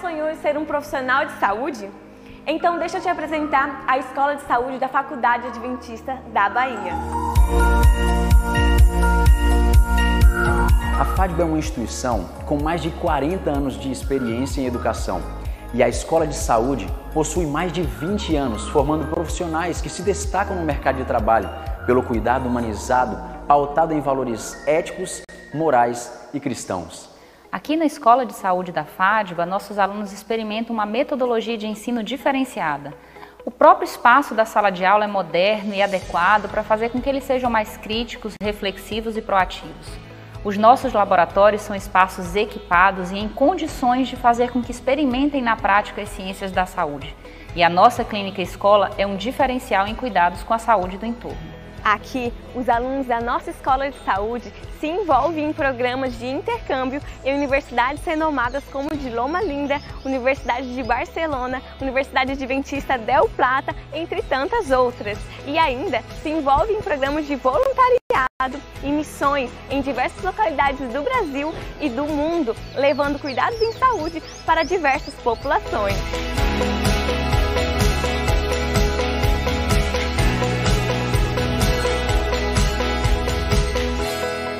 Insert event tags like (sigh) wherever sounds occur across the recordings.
sonhou em ser um profissional de saúde? Então deixa eu te apresentar a Escola de Saúde da Faculdade Adventista da Bahia. A FADB é uma instituição com mais de 40 anos de experiência em educação e a Escola de Saúde possui mais de 20 anos formando profissionais que se destacam no mercado de trabalho pelo cuidado humanizado, pautado em valores éticos, morais e cristãos. Aqui na Escola de Saúde da FADBA, nossos alunos experimentam uma metodologia de ensino diferenciada. O próprio espaço da sala de aula é moderno e adequado para fazer com que eles sejam mais críticos, reflexivos e proativos. Os nossos laboratórios são espaços equipados e em condições de fazer com que experimentem na prática as ciências da saúde. E a nossa clínica escola é um diferencial em cuidados com a saúde do entorno. Aqui, os alunos da nossa escola de saúde se envolvem em programas de intercâmbio em universidades renomadas como de Loma Linda, Universidade de Barcelona, Universidade Adventista Del Plata, entre tantas outras. E ainda se envolvem em programas de voluntariado e missões em diversas localidades do Brasil e do mundo, levando cuidados em saúde para diversas populações.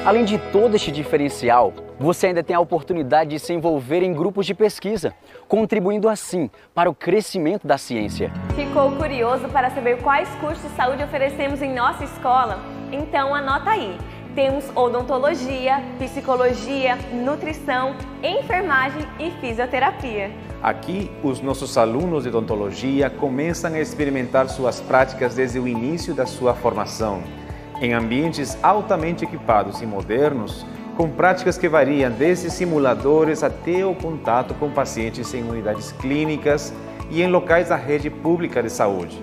Além de todo este diferencial, você ainda tem a oportunidade de se envolver em grupos de pesquisa, contribuindo assim para o crescimento da ciência. Ficou curioso para saber quais cursos de saúde oferecemos em nossa escola? Então anota aí. Temos odontologia, psicologia, nutrição, enfermagem e fisioterapia. Aqui, os nossos alunos de odontologia começam a experimentar suas práticas desde o início da sua formação em ambientes altamente equipados e modernos, com práticas que variam desde simuladores até o contato com pacientes em unidades clínicas e em locais da rede pública de saúde.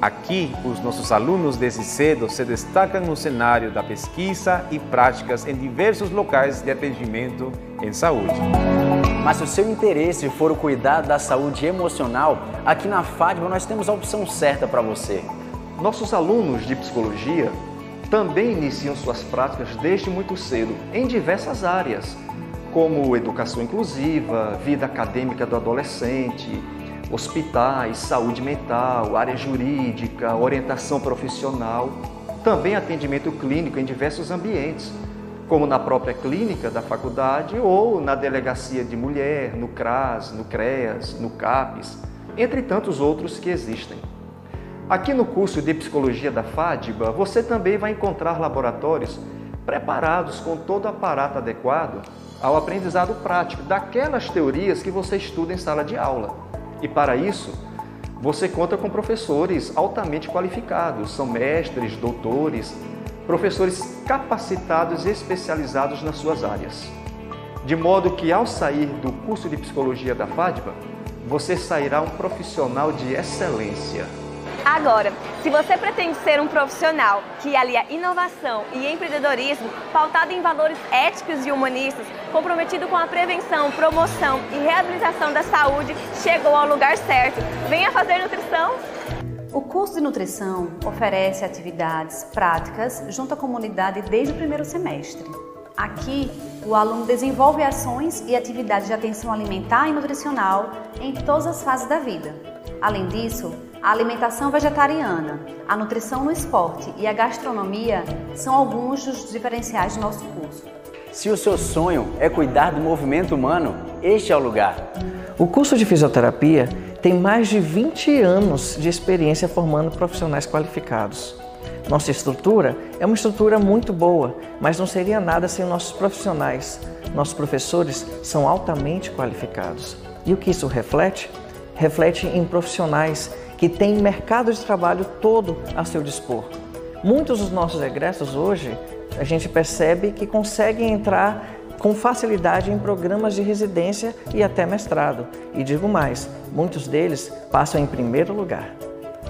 Aqui, os nossos alunos desde cedo se destacam no cenário da pesquisa e práticas em diversos locais de atendimento em saúde. Mas se o seu interesse for o cuidado da saúde emocional, aqui na FADBA nós temos a opção certa para você. Nossos alunos de psicologia também iniciam suas práticas desde muito cedo em diversas áreas, como educação inclusiva, vida acadêmica do adolescente, hospitais, saúde mental, área jurídica, orientação profissional, também atendimento clínico em diversos ambientes, como na própria clínica da faculdade ou na delegacia de mulher, no CRAS, no CREAS, no CAPES, entre tantos outros que existem. Aqui no curso de Psicologia da FADBA, você também vai encontrar laboratórios preparados com todo o aparato adequado ao aprendizado prático daquelas teorias que você estuda em sala de aula. E para isso, você conta com professores altamente qualificados, são mestres, doutores, professores capacitados e especializados nas suas áreas. De modo que ao sair do curso de Psicologia da FADBA, você sairá um profissional de excelência. Agora, se você pretende ser um profissional que alia inovação e empreendedorismo, pautado em valores éticos e humanistas, comprometido com a prevenção, promoção e reabilitação da saúde, chegou ao lugar certo. Venha fazer nutrição! O curso de nutrição oferece atividades práticas junto à comunidade desde o primeiro semestre. Aqui, o aluno desenvolve ações e atividades de atenção alimentar e nutricional em todas as fases da vida. Além disso, a alimentação vegetariana, a nutrição no esporte e a gastronomia são alguns dos diferenciais do nosso curso. Se o seu sonho é cuidar do movimento humano, este é o lugar. O curso de fisioterapia tem mais de 20 anos de experiência formando profissionais qualificados. Nossa estrutura é uma estrutura muito boa, mas não seria nada sem nossos profissionais. Nossos professores são altamente qualificados. E o que isso reflete? Reflete em profissionais que tem mercado de trabalho todo a seu dispor. Muitos dos nossos egressos hoje, a gente percebe que conseguem entrar com facilidade em programas de residência e até mestrado. E digo mais, muitos deles passam em primeiro lugar.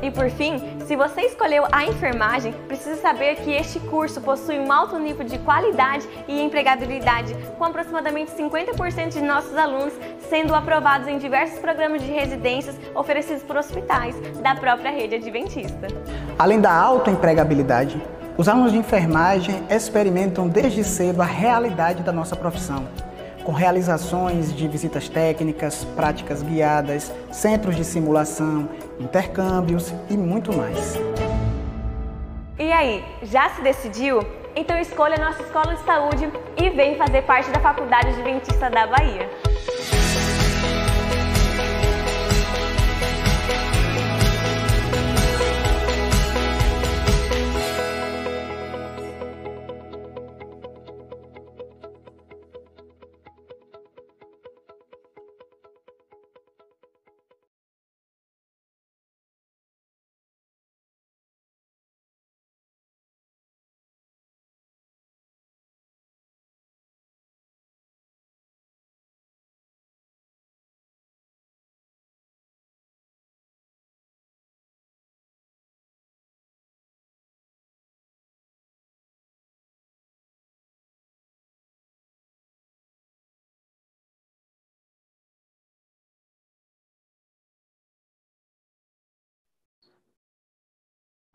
E por fim, se você escolheu a enfermagem, precisa saber que este curso possui um alto nível de qualidade e empregabilidade, com aproximadamente 50% de nossos alunos sendo aprovados em diversos programas de residências oferecidos por hospitais da própria rede adventista. Além da alta empregabilidade, os alunos de enfermagem experimentam desde cedo a realidade da nossa profissão com realizações de visitas técnicas, práticas guiadas, centros de simulação, intercâmbios e muito mais. E aí, já se decidiu? Então escolha a nossa escola de saúde e vem fazer parte da Faculdade Adventista da Bahia.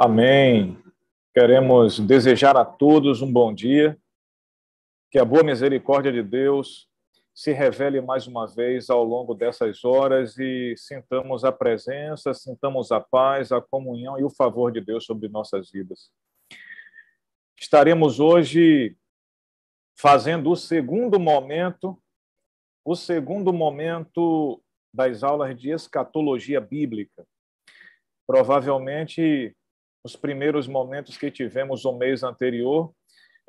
Amém. Queremos desejar a todos um bom dia, que a boa misericórdia de Deus se revele mais uma vez ao longo dessas horas e sintamos a presença, sintamos a paz, a comunhão e o favor de Deus sobre nossas vidas. Estaremos hoje fazendo o segundo momento, o segundo momento das aulas de escatologia bíblica. Provavelmente os primeiros momentos que tivemos o mês anterior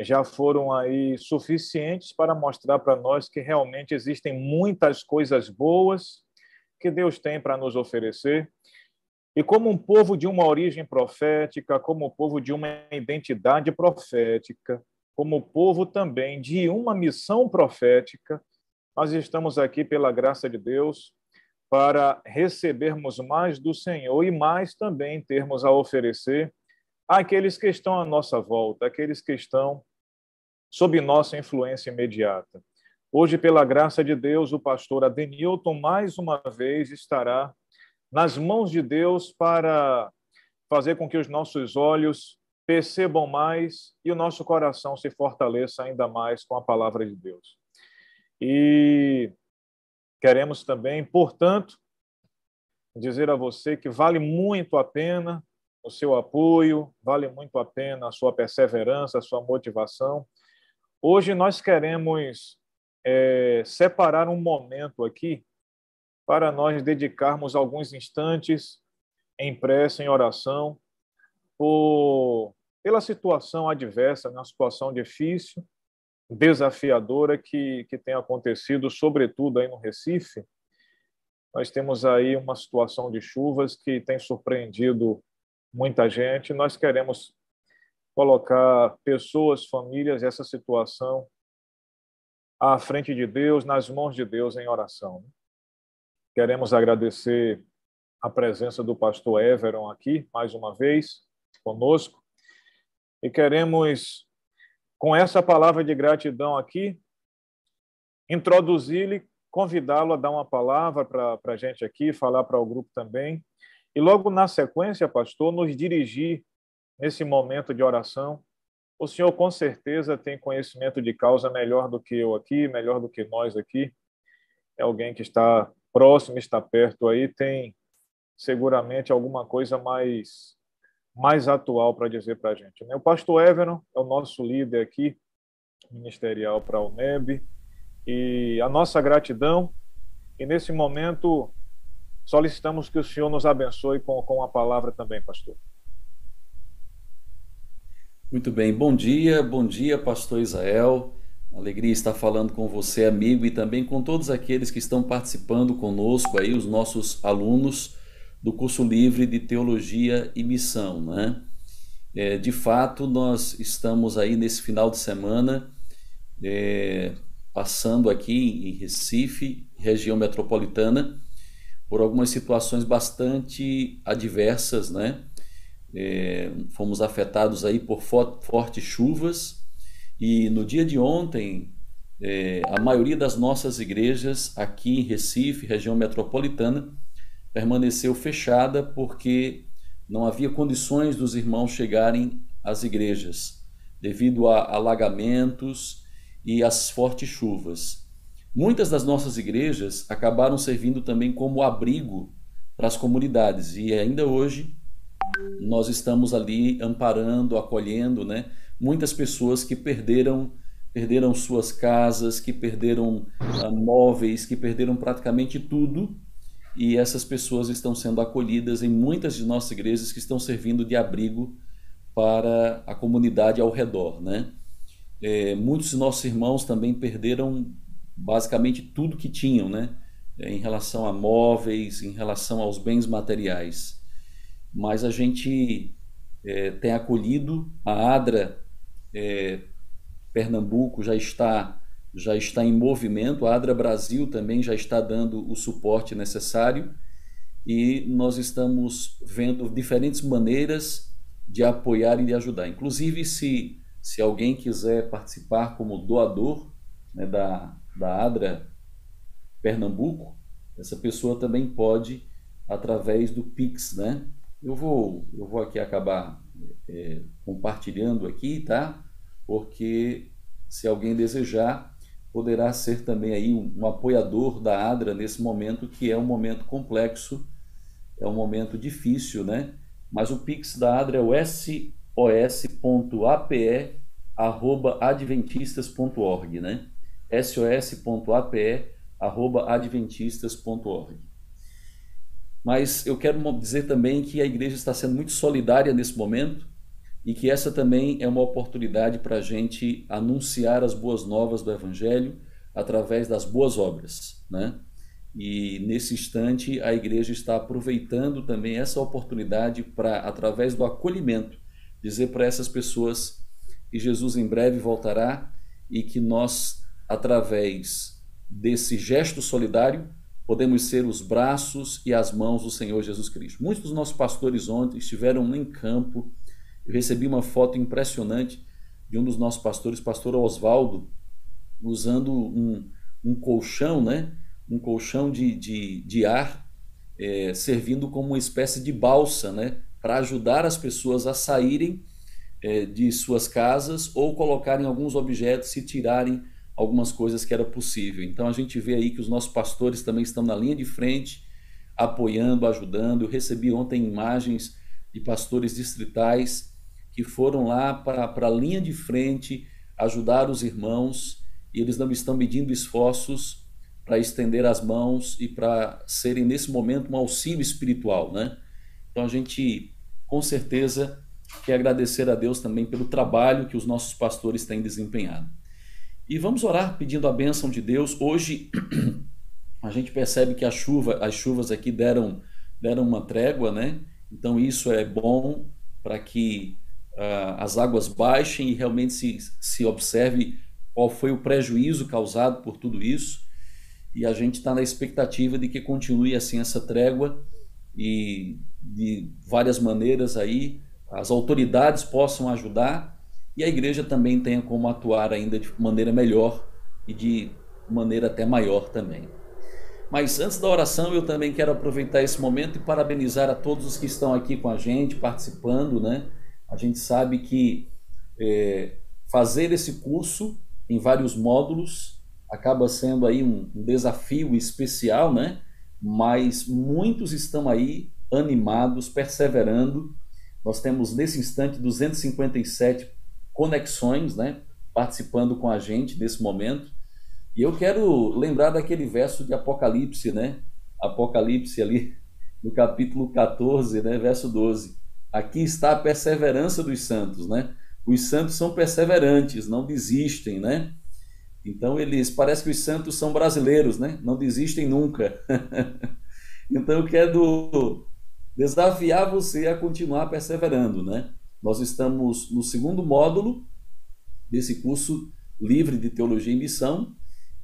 já foram aí suficientes para mostrar para nós que realmente existem muitas coisas boas que Deus tem para nos oferecer. E como um povo de uma origem profética, como povo de uma identidade profética, como povo também de uma missão profética, nós estamos aqui pela graça de Deus para recebermos mais do Senhor e mais também termos a oferecer àqueles que estão à nossa volta, aqueles que estão sob nossa influência imediata. Hoje, pela graça de Deus, o pastor Adenilton mais uma vez estará nas mãos de Deus para fazer com que os nossos olhos percebam mais e o nosso coração se fortaleça ainda mais com a palavra de Deus. E Queremos também, portanto, dizer a você que vale muito a pena o seu apoio, vale muito a pena a sua perseverança, a sua motivação. Hoje nós queremos é, separar um momento aqui para nós dedicarmos alguns instantes em prece, em oração, por, pela situação adversa, uma situação difícil, desafiadora que, que tem acontecido, sobretudo aí no Recife. Nós temos aí uma situação de chuvas que tem surpreendido muita gente. Nós queremos colocar pessoas, famílias, essa situação à frente de Deus, nas mãos de Deus em oração. Queremos agradecer a presença do pastor Everon aqui, mais uma vez, conosco, e queremos com essa palavra de gratidão aqui, introduzir-lhe, convidá-lo a dar uma palavra para a gente aqui, falar para o grupo também. E logo na sequência, pastor, nos dirigir nesse momento de oração. O senhor com certeza tem conhecimento de causa melhor do que eu aqui, melhor do que nós aqui. É alguém que está próximo, está perto aí, tem seguramente alguma coisa mais mais atual para dizer para a gente. Né? O pastor Everon é o nosso líder aqui, ministerial para a UNEB, e a nossa gratidão, e nesse momento solicitamos que o Senhor nos abençoe com, com a palavra também, pastor. Muito bem, bom dia, bom dia, pastor Israel. Alegria estar falando com você, amigo, e também com todos aqueles que estão participando conosco aí, os nossos alunos do curso livre de Teologia e Missão. Né? É, de fato, nós estamos aí nesse final de semana é, passando aqui em Recife, região metropolitana, por algumas situações bastante adversas, né? É, fomos afetados aí por fortes chuvas e no dia de ontem é, a maioria das nossas igrejas aqui em Recife, região metropolitana, permaneceu fechada porque não havia condições dos irmãos chegarem às igrejas, devido a alagamentos e às fortes chuvas. Muitas das nossas igrejas acabaram servindo também como abrigo para as comunidades e ainda hoje nós estamos ali amparando, acolhendo, né? Muitas pessoas que perderam perderam suas casas, que perderam uh, móveis, que perderam praticamente tudo e essas pessoas estão sendo acolhidas em muitas de nossas igrejas que estão servindo de abrigo para a comunidade ao redor, né? É, muitos de nossos irmãos também perderam basicamente tudo que tinham, né? É, em relação a móveis, em relação aos bens materiais. Mas a gente é, tem acolhido, a ADRA é, Pernambuco já está já está em movimento, a ADRA Brasil também já está dando o suporte necessário e nós estamos vendo diferentes maneiras de apoiar e de ajudar. Inclusive, se, se alguém quiser participar como doador né, da, da ADRA Pernambuco, essa pessoa também pode através do Pix, né? Eu vou, eu vou aqui acabar é, compartilhando aqui, tá? Porque se alguém desejar, poderá ser também aí um, um apoiador da ADRA nesse momento que é um momento complexo, é um momento difícil, né? Mas o Pix da ADRA é o sos.ape@adventistas.org, né? sos.ape@adventistas.org. Mas eu quero dizer também que a igreja está sendo muito solidária nesse momento e que essa também é uma oportunidade para a gente anunciar as boas novas do Evangelho através das boas obras, né? E nesse instante a igreja está aproveitando também essa oportunidade para, através do acolhimento, dizer para essas pessoas que Jesus em breve voltará e que nós, através desse gesto solidário, podemos ser os braços e as mãos do Senhor Jesus Cristo. Muitos dos nossos pastores ontem estiveram em campo eu recebi uma foto impressionante de um dos nossos pastores, pastor Oswaldo, usando um, um colchão, né? um colchão de, de, de ar, é, servindo como uma espécie de balsa, né? para ajudar as pessoas a saírem é, de suas casas ou colocarem alguns objetos e tirarem algumas coisas que era possível. Então a gente vê aí que os nossos pastores também estão na linha de frente, apoiando, ajudando. Eu recebi ontem imagens de pastores distritais que foram lá para a linha de frente ajudar os irmãos e eles não estão medindo esforços para estender as mãos e para serem nesse momento um auxílio espiritual, né? Então a gente com certeza quer agradecer a Deus também pelo trabalho que os nossos pastores têm desempenhado. E vamos orar pedindo a bênção de Deus. Hoje (clears throat) a gente percebe que a chuva, as chuvas aqui deram deram uma trégua, né? Então isso é bom para que uh, as águas baixem e realmente se, se observe qual foi o prejuízo causado por tudo isso. E a gente está na expectativa de que continue assim essa trégua e de várias maneiras aí as autoridades possam ajudar e a igreja também tenha como atuar ainda de maneira melhor e de maneira até maior também. Mas antes da oração, eu também quero aproveitar esse momento e parabenizar a todos os que estão aqui com a gente, participando, né? A gente sabe que é, fazer esse curso em vários módulos acaba sendo aí um, um desafio especial, né? Mas muitos estão aí animados, perseverando. Nós temos nesse instante 257 conexões, né? Participando com a gente nesse momento. E eu quero lembrar daquele verso de Apocalipse, né? Apocalipse ali no capítulo 14, né? Verso 12 Aqui está a perseverança dos santos, né? Os santos são perseverantes, não desistem, né? Então eles parece que os santos são brasileiros, né? Não desistem nunca. (laughs) então eu quero desafiar você a continuar perseverando, né? Nós estamos no segundo módulo desse curso livre de teologia e missão.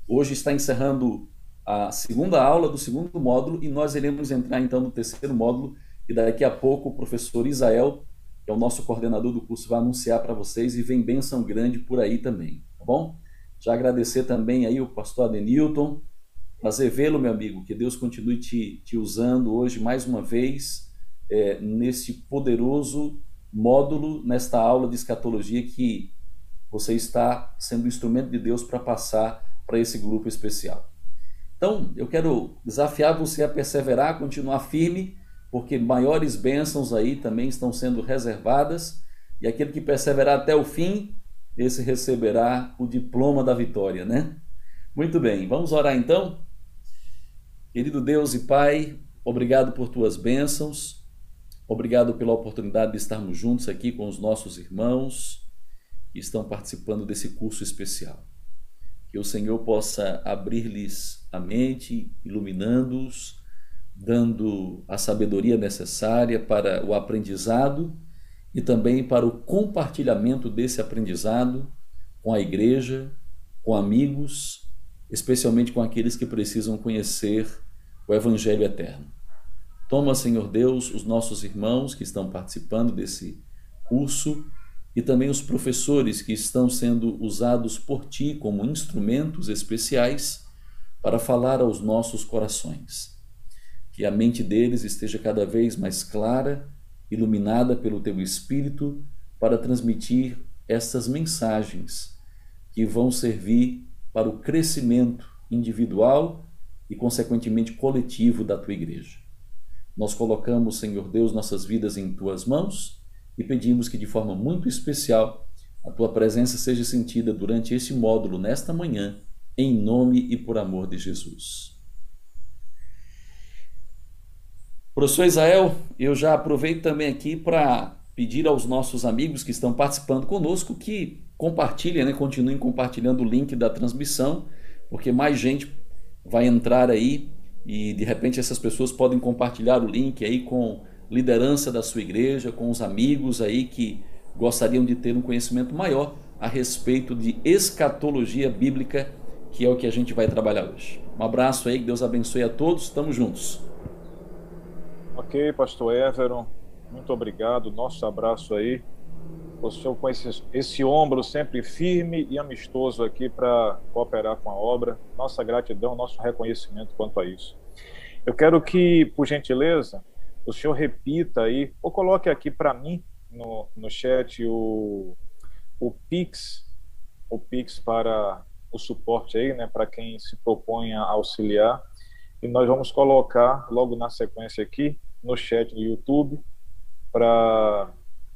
Hoje está encerrando a segunda aula do segundo módulo e nós iremos entrar então no terceiro módulo e daqui a pouco o professor Isael, que é o nosso coordenador do curso, vai anunciar para vocês e vem bênção grande por aí também, tá bom? Já agradecer também aí o pastor Adenilton, prazer vê-lo, meu amigo, que Deus continue te, te usando hoje mais uma vez é, nesse poderoso módulo, nesta aula de escatologia que você está sendo instrumento de Deus para passar para esse grupo especial. Então, eu quero desafiar você a perseverar, continuar firme, porque maiores bênçãos aí também estão sendo reservadas, e aquele que perseverar até o fim, esse receberá o diploma da vitória, né? Muito bem, vamos orar então? Querido Deus e Pai, obrigado por tuas bênçãos, obrigado pela oportunidade de estarmos juntos aqui com os nossos irmãos que estão participando desse curso especial. Que o Senhor possa abrir-lhes a mente, iluminando-os, dando a sabedoria necessária para o aprendizado e também para o compartilhamento desse aprendizado com a igreja, com amigos, especialmente com aqueles que precisam conhecer o Evangelho eterno. Toma, Senhor Deus, os nossos irmãos que estão participando desse curso e também os professores que estão sendo usados por ti como instrumentos especiais para falar aos nossos corações. Que a mente deles esteja cada vez mais clara, iluminada pelo teu Espírito, para transmitir essas mensagens que vão servir para o crescimento individual e, consequentemente, coletivo da tua igreja. Nós colocamos, Senhor Deus, nossas vidas em tuas mãos e pedimos que de forma muito especial a tua presença seja sentida durante este módulo nesta manhã, em nome e por amor de Jesus. Professor Israel, eu já aproveito também aqui para pedir aos nossos amigos que estão participando conosco que compartilhem, né, continuem compartilhando o link da transmissão, porque mais gente vai entrar aí e de repente essas pessoas podem compartilhar o link aí com liderança da sua igreja, com os amigos aí que gostariam de ter um conhecimento maior a respeito de escatologia bíblica, que é o que a gente vai trabalhar hoje. Um abraço aí, que Deus abençoe a todos, estamos juntos. Ok, pastor Everon, muito obrigado, nosso abraço aí. O senhor com esse, esse ombro sempre firme e amistoso aqui para cooperar com a obra. Nossa gratidão, nosso reconhecimento quanto a isso. Eu quero que, por gentileza, o senhor repita aí, ou coloque aqui para mim no, no chat o, o Pix, o Pix para o suporte aí, né, para quem se propõe a auxiliar. E nós vamos colocar logo na sequência aqui no chat do YouTube para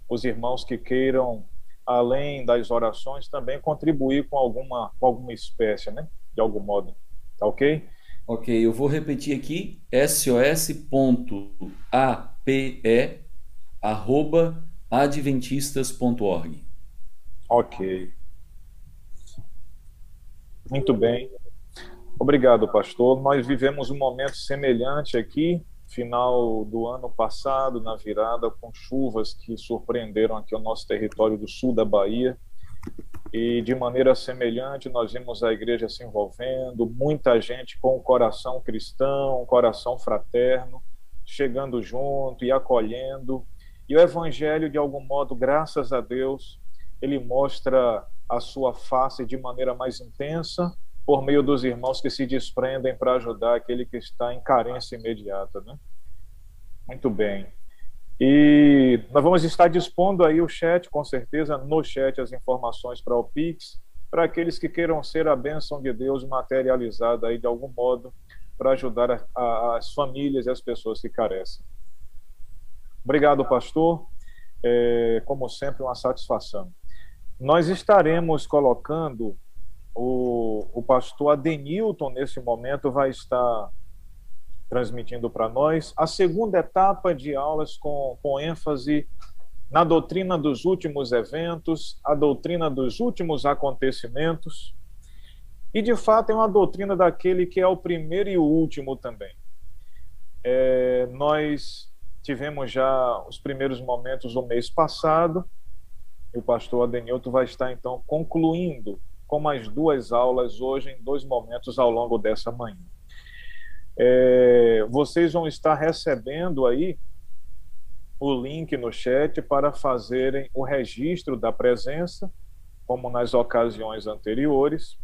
os irmãos que queiram, além das orações, também contribuir com alguma, com alguma espécie, né, de algum modo. Tá ok? Ok, eu vou repetir aqui, sos.ape@adventistas.org. Ok. Muito bem. Obrigado, pastor. Nós vivemos um momento semelhante aqui, final do ano passado, na virada, com chuvas que surpreenderam aqui o nosso território do sul da Bahia. E de maneira semelhante, nós vimos a igreja se envolvendo, muita gente com o coração cristão, um coração fraterno, chegando junto e acolhendo. E o evangelho, de algum modo, graças a Deus, ele mostra a sua face de maneira mais intensa por meio dos irmãos que se desprendem para ajudar aquele que está em carência imediata, né? Muito bem. E nós vamos estar dispondo aí o chat, com certeza, no chat as informações para o Pix, para aqueles que queiram ser a bênção de Deus materializada aí de algum modo para ajudar a, a, as famílias e as pessoas que carecem. Obrigado, pastor. É, como sempre, uma satisfação. Nós estaremos colocando o, o pastor Adenilton, nesse momento, vai estar transmitindo para nós a segunda etapa de aulas com, com ênfase na doutrina dos últimos eventos, a doutrina dos últimos acontecimentos. E, de fato, é uma doutrina daquele que é o primeiro e o último também. É, nós tivemos já os primeiros momentos no mês passado, e o pastor Adenilton vai estar, então, concluindo com mais duas aulas hoje, em dois momentos ao longo dessa manhã. É, vocês vão estar recebendo aí o link no chat para fazerem o registro da presença, como nas ocasiões anteriores.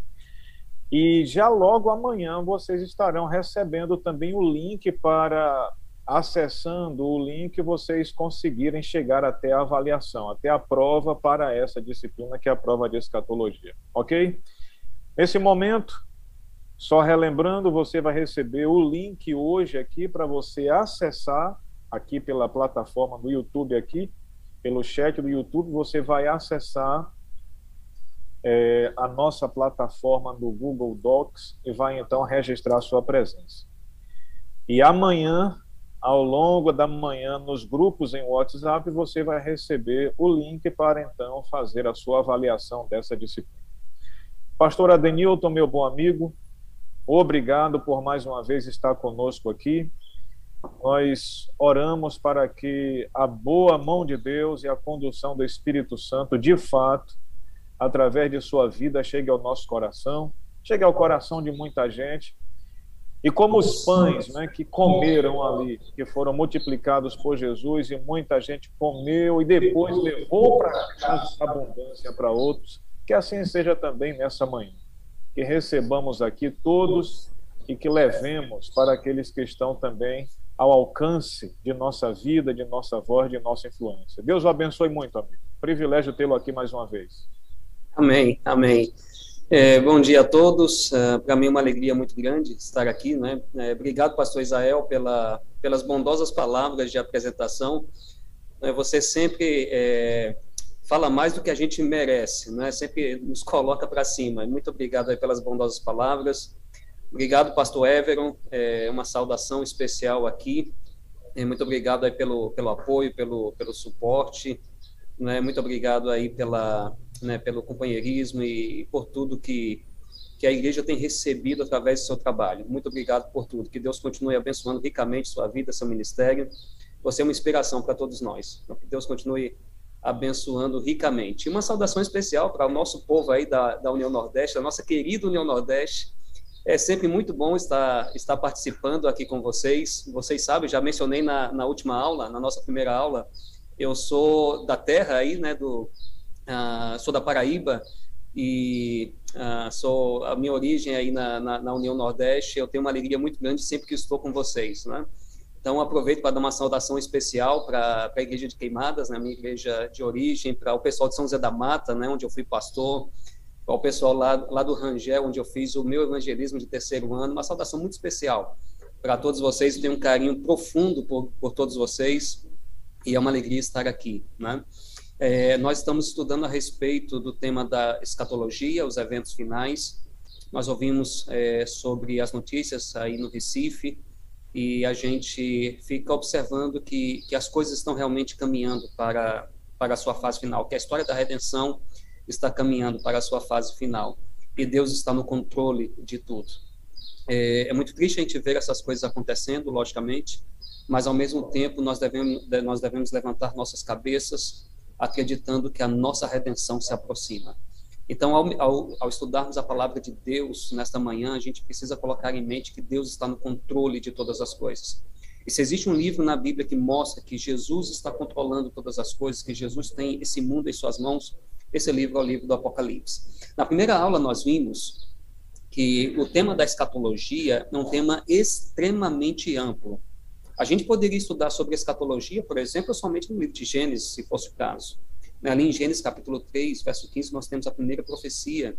E já logo amanhã vocês estarão recebendo também o link para acessando o link vocês conseguirem chegar até a avaliação, até a prova para essa disciplina que é a prova de escatologia, ok? Nesse momento, Só relembrando, você vai receber o link hoje aqui para você acessar aqui pela plataforma do YouTube aqui, pelo chat do YouTube, você vai acessar é, a nossa plataforma do Google Docs e vai então registrar sua presença. E amanhã, ao longo da manhã, nos grupos em WhatsApp, você vai receber o link para então fazer a sua avaliação dessa disciplina. Pastor Adenilton, meu bom amigo, obrigado por mais uma vez estar conosco aqui. Nós oramos para que a boa mão de Deus e a condução do Espírito Santo, de fato, através de sua vida, chegue ao nosso coração, chegue ao coração de muita gente. E como os pães né, que comeram ali, que foram multiplicados por Jesus, e muita gente comeu e depois levou para casa abundância para outros, que assim seja também nessa manhã. Que recebamos aqui todos e que levemos para aqueles que estão também ao alcance de nossa vida, de nossa voz, de nossa influência. Deus o abençoe muito, amigo. Privilégio tê-lo aqui mais uma vez. Amém, amém. É, bom dia a todos. É, Para mim é uma alegria muito grande estar aqui. Né? É, obrigado, pastor Israel, pela, pelas bondosas palavras de apresentação. É, você sempre é, fala mais do que a gente merece, né? sempre nos coloca para cima. Muito obrigado aí pelas bondosas palavras. Obrigado, pastor Everon. É, uma saudação especial aqui. É, muito obrigado aí pelo, pelo apoio, pelo, pelo suporte. Né? Muito obrigado aí pela né, pelo companheirismo e, por tudo que, que a igreja tem recebido através do seu trabalho. Muito obrigado por tudo. Que Deus continue abençoando ricamente sua vida, seu ministério. Você é uma inspiração para todos nós. Então, que Deus continue abençoando ricamente. E uma saudação especial para o nosso povo aí da, da União Nordeste, da nossa querida União Nordeste. É sempre muito bom estar, estar participando aqui com vocês. Vocês sabem, já mencionei na, na última aula, na nossa primeira aula, eu sou da terra aí, né, do, Uh, sou da Paraíba e uh, sou a minha origem aí na, na, na, União Nordeste. Eu tenho uma alegria muito grande sempre que estou com vocês, né? Então aproveito para dar uma saudação especial para a igreja de Queimadas, né, minha igreja de origem, para o pessoal de São José da Mata, né, onde eu fui pastor, para o pessoal lá, lá do Rangel, onde eu fiz o meu evangelismo de terceiro ano. Uma saudação muito especial para todos vocês. Eu tenho um carinho profundo por, por todos vocês e é uma alegria estar aqui, né? É, nós estamos estudando a respeito do tema da escatologia, os eventos finais. Nós ouvimos é, sobre as notícias aí no Recife e a gente fica observando que, que as coisas estão realmente caminhando para, para a sua fase final, que a história da redenção está caminhando para a sua fase final e Deus está no controle de tudo. É, é muito triste a gente ver essas coisas acontecendo, logicamente, mas ao mesmo tempo nós devemos, nós devemos levantar nossas cabeças acreditando que a nossa redenção se aproxima. Então, ao, ao, ao, estudarmos a palavra de Deus nesta manhã, a gente precisa colocar em mente que Deus está no controle de todas as coisas. E se existe um livro na Bíblia que mostra que Jesus está controlando todas as coisas, que Jesus tem esse mundo em suas mãos, esse livro é o livro do Apocalipse. Na primeira aula, nós vimos que o tema da escatologia é um tema extremamente amplo. A gente poderia estudar sobre escatologia, por exemplo, somente no livro de Gênesis, se fosse o caso. Ali em Gênesis capítulo 3, verso 15, nós temos a primeira profecia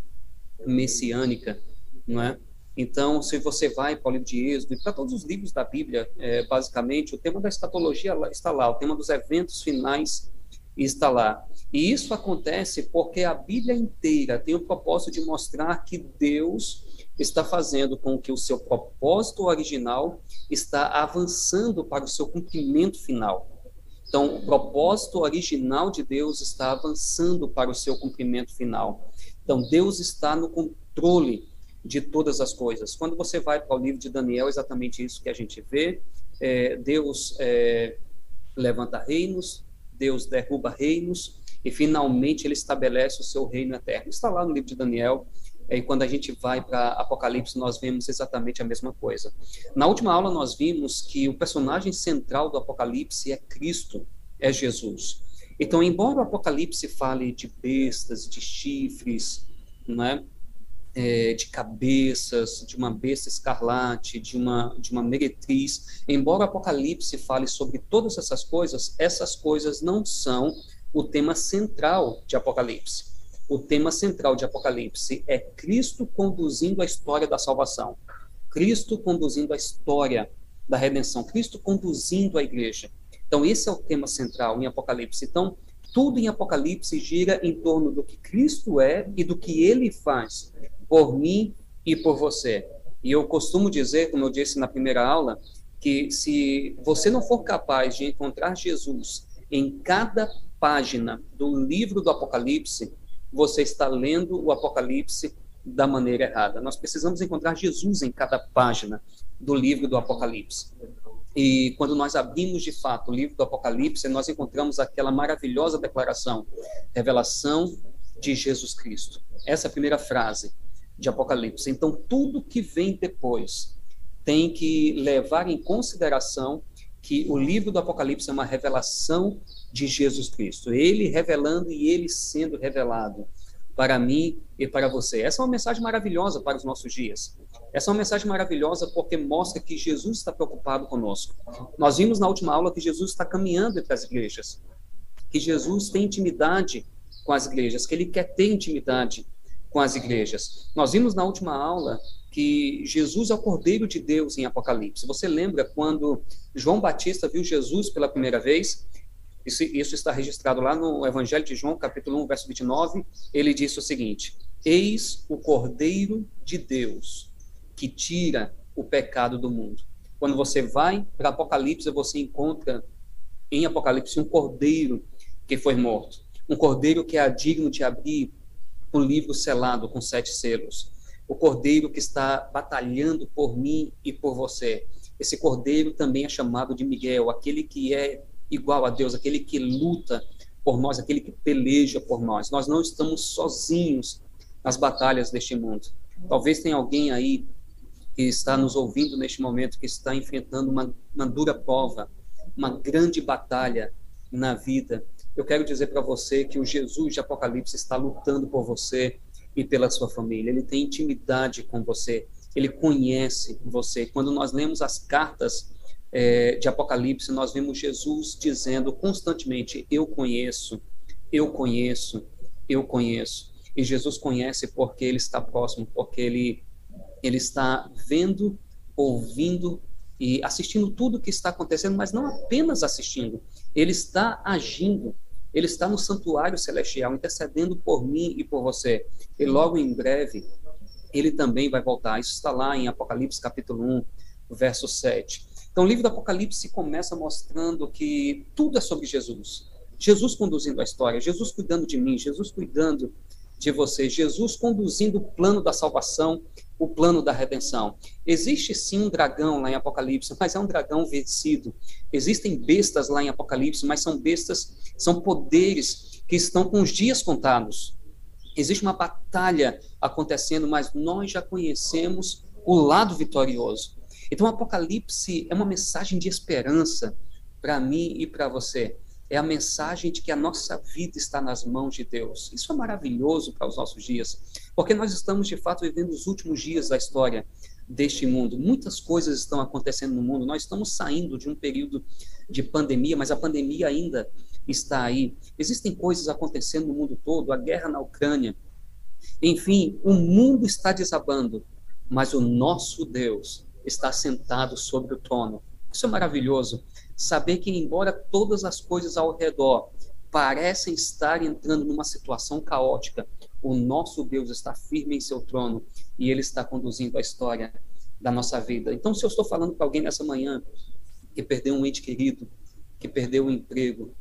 messiânica, não é? Então, se você vai para o livro de Êxodo e para todos os livros da Bíblia, é, basicamente, o tema da escatologia está lá, o tema dos eventos finais está lá. E isso acontece porque a Bíblia inteira tem o propósito de mostrar que Deus está fazendo com que o seu propósito original está avançando para o seu cumprimento final. Então, o propósito original de Deus está avançando para o seu cumprimento final. Então, Deus está no controle de todas as coisas. Quando você vai para o livro de Daniel, é exatamente isso que a gente vê. É, Deus é, levanta reinos, Deus derruba reinos, e finalmente ele estabelece o seu reino eterno. Está lá no livro de Daniel, e quando a gente vai para Apocalipse, nós vemos exatamente a mesma coisa. Na última aula, nós vimos que o personagem central do Apocalipse é Cristo, é Jesus. Então, embora o Apocalipse fale de bestas, de chifres, né, é, de cabeças, de uma besta escarlate, de uma, de uma meretriz, embora o Apocalipse fale sobre todas essas coisas, essas coisas não são o tema central de Apocalipse. O tema central de Apocalipse é Cristo conduzindo a história da salvação. Cristo conduzindo a história da redenção. Cristo conduzindo a igreja. Então, esse é o tema central em Apocalipse. Então, tudo em Apocalipse gira em torno do que Cristo é e do que ele faz por mim e por você. E eu costumo dizer, como eu disse na primeira aula, que se você não for capaz de encontrar Jesus em cada página do livro do Apocalipse, você está lendo o Apocalipse da maneira errada. Nós precisamos encontrar Jesus em cada página do livro do Apocalipse. E quando nós abrimos de fato o livro do Apocalipse, nós encontramos aquela maravilhosa declaração: revelação de Jesus Cristo. Essa é a primeira frase de Apocalipse. Então, tudo que vem depois tem que levar em consideração que o livro do Apocalipse é uma revelação de Jesus Cristo. Ele revelando e ele sendo revelado para mim e para você. Essa é uma mensagem maravilhosa para os nossos dias. Essa é uma mensagem maravilhosa porque mostra que Jesus está preocupado conosco. Nós vimos na última aula que Jesus está caminhando entre as igrejas, que Jesus tem intimidade com as igrejas, que ele quer ter intimidade com as igrejas. Nós vimos na última aula que Jesus é o Cordeiro de Deus em Apocalipse. Você lembra quando João Batista viu Jesus pela primeira vez? Isso, isso, está registrado lá no Evangelho de João, capítulo 1, verso 29. Ele disse o seguinte: Eis o Cordeiro de Deus que tira o pecado do mundo. Quando você vai para Apocalipse, você encontra em Apocalipse um cordeiro que foi morto. Um cordeiro que é digno de abrir o um livro selado com sete selos o cordeiro que está batalhando por mim e por você. Esse cordeiro também é chamado de Miguel, aquele que é igual a Deus, aquele que luta por nós, aquele que peleja por nós. Nós não estamos sozinhos nas batalhas deste mundo. Talvez tenha alguém aí que está nos ouvindo neste momento que está enfrentando uma, uma dura prova, uma grande batalha na vida. Eu quero dizer para você que o Jesus de Apocalipse está lutando por você, e pela sua família. Ele tem intimidade com você. Ele conhece você. Quando nós lemos as cartas é, de Apocalipse, nós vemos Jesus dizendo constantemente: Eu conheço, eu conheço, eu conheço. E Jesus conhece porque ele está próximo, porque ele, ele está vendo, ouvindo e assistindo tudo o que está acontecendo, mas não apenas assistindo, ele está agindo ele está no santuário celestial, intercedendo por mim e por você. E logo em breve, ele também vai voltar. Isso está lá em Apocalipse capítulo 1, verso 7. Então, o livro do Apocalipse começa mostrando que tudo é sobre Jesus. Jesus conduzindo a história, Jesus cuidando de mim, Jesus cuidando de você, Jesus conduzindo o plano da salvação, o plano da redenção. Existe sim um dragão lá em Apocalipse, mas é um dragão vencido. Existem bestas lá em Apocalipse, mas são bestas, são poderes que estão com os dias contados. Existe uma batalha acontecendo, mas nós já conhecemos o lado vitorioso. Então, o Apocalipse é uma mensagem de esperança para mim e para você é a mensagem de que a nossa vida está nas mãos de Deus. Isso é maravilhoso para os nossos dias, porque nós estamos de fato vivendo os últimos dias da história deste mundo. Muitas coisas estão acontecendo no mundo. Nós estamos saindo de um período de pandemia, mas a pandemia ainda está aí. Existem coisas acontecendo no mundo todo, a guerra na Ucrânia. Enfim, o mundo está desabando, mas o nosso Deus está sentado sobre o trono. Isso é maravilhoso saber que, embora todas as coisas ao redor parecem estar entrando numa situação caótica, o nosso Deus está firme em seu trono e ele está conduzindo a história da nossa vida. Então, se eu estou falando para alguém nessa manhã que perdeu um ente querido, que perdeu o um emprego,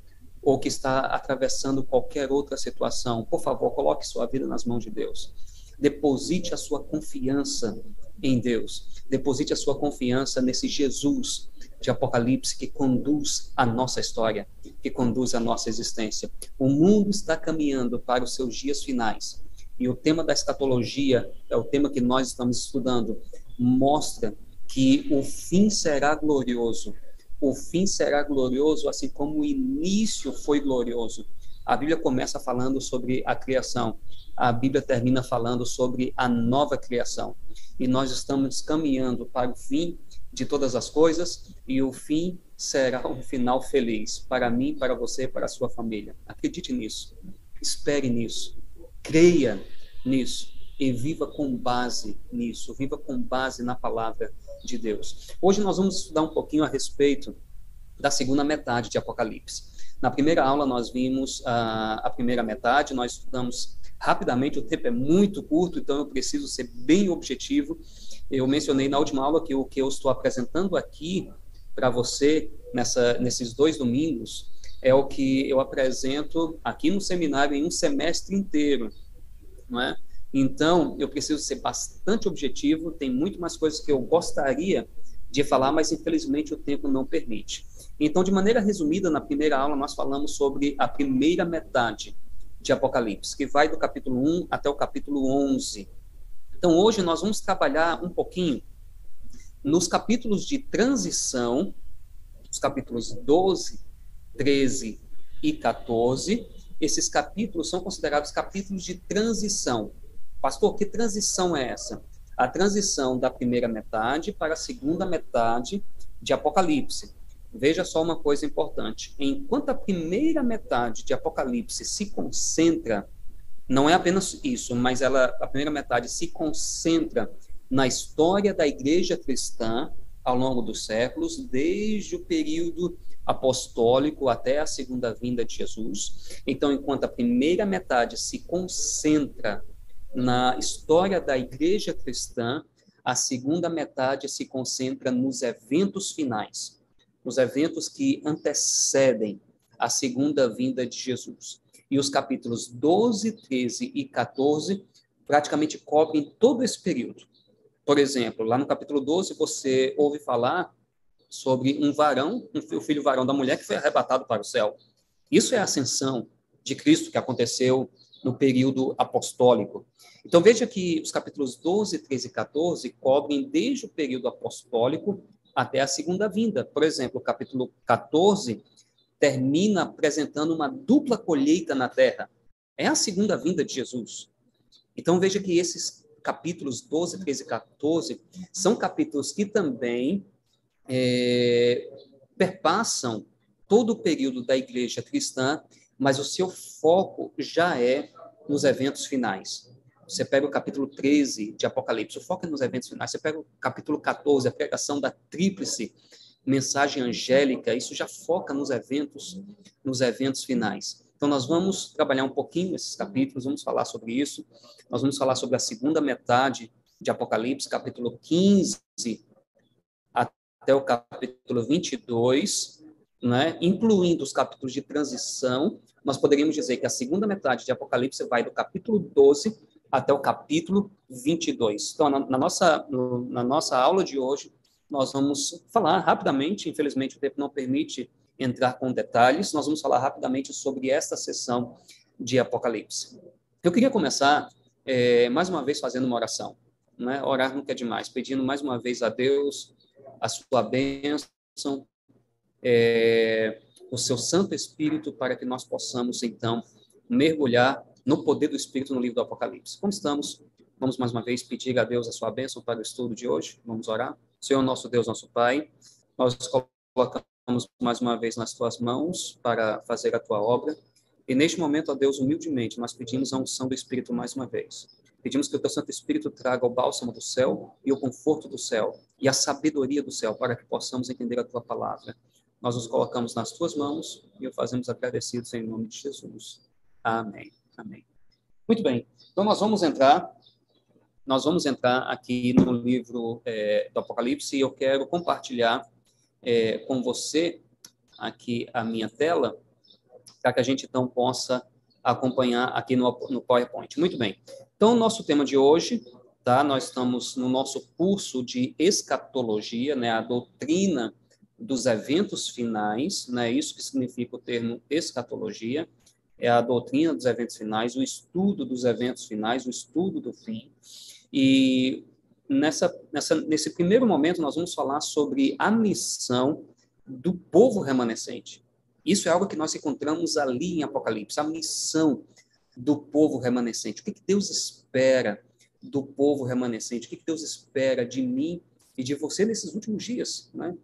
ou que está atravessando qualquer outra situação, por favor, coloque sua vida nas mãos de Deus. Deposite a sua confiança em Deus. Deposite a sua confiança nesse Jesus de Apocalipse que conduz a nossa história, que conduz a nossa existência. O mundo está caminhando para os seus dias finais. E o tema da escatologia é o tema que nós estamos estudando. Mostra que o fim será glorioso. O fim será glorioso, assim como o início foi glorioso. A Bíblia começa falando sobre a criação, a Bíblia termina falando sobre a nova criação. E nós estamos caminhando para o fim de todas as coisas e o fim será um final feliz para mim, para você, para a sua família. Acredite nisso. Espere nisso. Creia nisso e viva com base nisso, viva com base na palavra de Deus. Hoje nós vamos estudar um pouquinho a respeito da segunda metade de Apocalipse. Na primeira aula nós vimos a, a primeira metade, nós estudamos rapidamente, o tempo é muito curto, então eu preciso ser bem objetivo. Eu mencionei na última aula que o que eu estou apresentando aqui para você nessa, nesses dois domingos é o que eu apresento aqui no seminário em um semestre inteiro, não é? Então, eu preciso ser bastante objetivo, tem muito mais coisas que eu gostaria de falar, mas infelizmente o tempo não permite. Então, de maneira resumida, na primeira aula nós falamos sobre a primeira metade de Apocalipse, que vai do capítulo 1 até o capítulo 11. Então, hoje nós vamos trabalhar um pouquinho nos capítulos de transição, os capítulos 12, 13 e 14. Esses capítulos são considerados capítulos de transição. Pastor, que transição é essa? A transição da primeira metade para a segunda metade de Apocalipse. Veja só uma coisa importante. Enquanto a primeira metade de Apocalipse se concentra, não é apenas isso, mas ela, a primeira metade se concentra na história da igreja cristã ao longo dos séculos, desde o período apostólico até a segunda vinda de Jesus. Então, enquanto a primeira metade se concentra na história da igreja cristã, a segunda metade se concentra nos eventos finais, nos eventos que antecedem a segunda vinda de Jesus. E os capítulos 12, 13 e 14 praticamente cobrem todo esse período. Por exemplo, lá no capítulo 12, você ouve falar sobre um varão, um filho varão da mulher que foi arrebatado para o céu. Isso é a ascensão de Cristo que aconteceu no período apostólico. Então veja que os capítulos 12, 13 e 14 cobrem desde o período apostólico até a segunda vinda. Por exemplo, o capítulo 14 termina apresentando uma dupla colheita na terra. É a segunda vinda de Jesus. Então veja que esses capítulos 12, 13 e 14 são capítulos que também é, perpassam todo o período da igreja cristã, mas o seu foco já é nos eventos finais. Você pega o capítulo 13 de Apocalipse, o foco é nos eventos finais. Você pega o capítulo 14, a pregação da tríplice mensagem angélica, isso já foca nos eventos, nos eventos finais. Então nós vamos trabalhar um pouquinho esses capítulos, vamos falar sobre isso. Nós vamos falar sobre a segunda metade de Apocalipse, capítulo 15 até o capítulo 22, né, incluindo os capítulos de transição, nós poderíamos dizer que a segunda metade de Apocalipse vai do capítulo 12 até o capítulo 22. Então, na, na nossa, no, na nossa aula de hoje, nós vamos falar rapidamente, infelizmente o tempo não permite entrar com detalhes, nós vamos falar rapidamente sobre esta sessão de Apocalipse. Eu queria começar, é, mais uma vez, fazendo uma oração. Né? Orar nunca é demais, pedindo mais uma vez a Deus a sua bênção, é, o seu Santo Espírito para que nós possamos, então, mergulhar no poder do Espírito no livro do Apocalipse. Como estamos? Vamos mais uma vez pedir a Deus a sua bênção para o estudo de hoje. Vamos orar. Senhor, nosso Deus, nosso Pai, nós colocamos mais uma vez nas tuas mãos para fazer a tua obra. E neste momento, ó Deus, humildemente, nós pedimos a unção do Espírito mais uma vez. Pedimos que o teu Santo Espírito traga o bálsamo do céu e o conforto do céu e a sabedoria do céu para que possamos entender a tua palavra. Nós nos colocamos nas tuas mãos e o fazemos agradecidos em nome de Jesus. Amém. Amém. Muito bem. Então nós vamos entrar, nós vamos entrar aqui no livro é, do Apocalipse e eu quero compartilhar é, com você aqui a minha tela para que a gente então possa acompanhar aqui no, no PowerPoint. Muito bem. Então, o nosso tema de hoje, tá? Nós estamos no nosso curso de escatologia, né? A doutrina dos eventos finais, né? Isso que significa o termo escatologia, é a doutrina dos eventos finais, o estudo dos eventos finais, o estudo do fim. E nessa, nessa, nesse primeiro momento nós vamos falar sobre a missão do povo remanescente. Isso é algo que nós encontramos ali em Apocalipse, a missão do povo remanescente. O que, que Deus espera do povo remanescente? O que, que Deus espera de mim e de você nesses últimos dias? Né?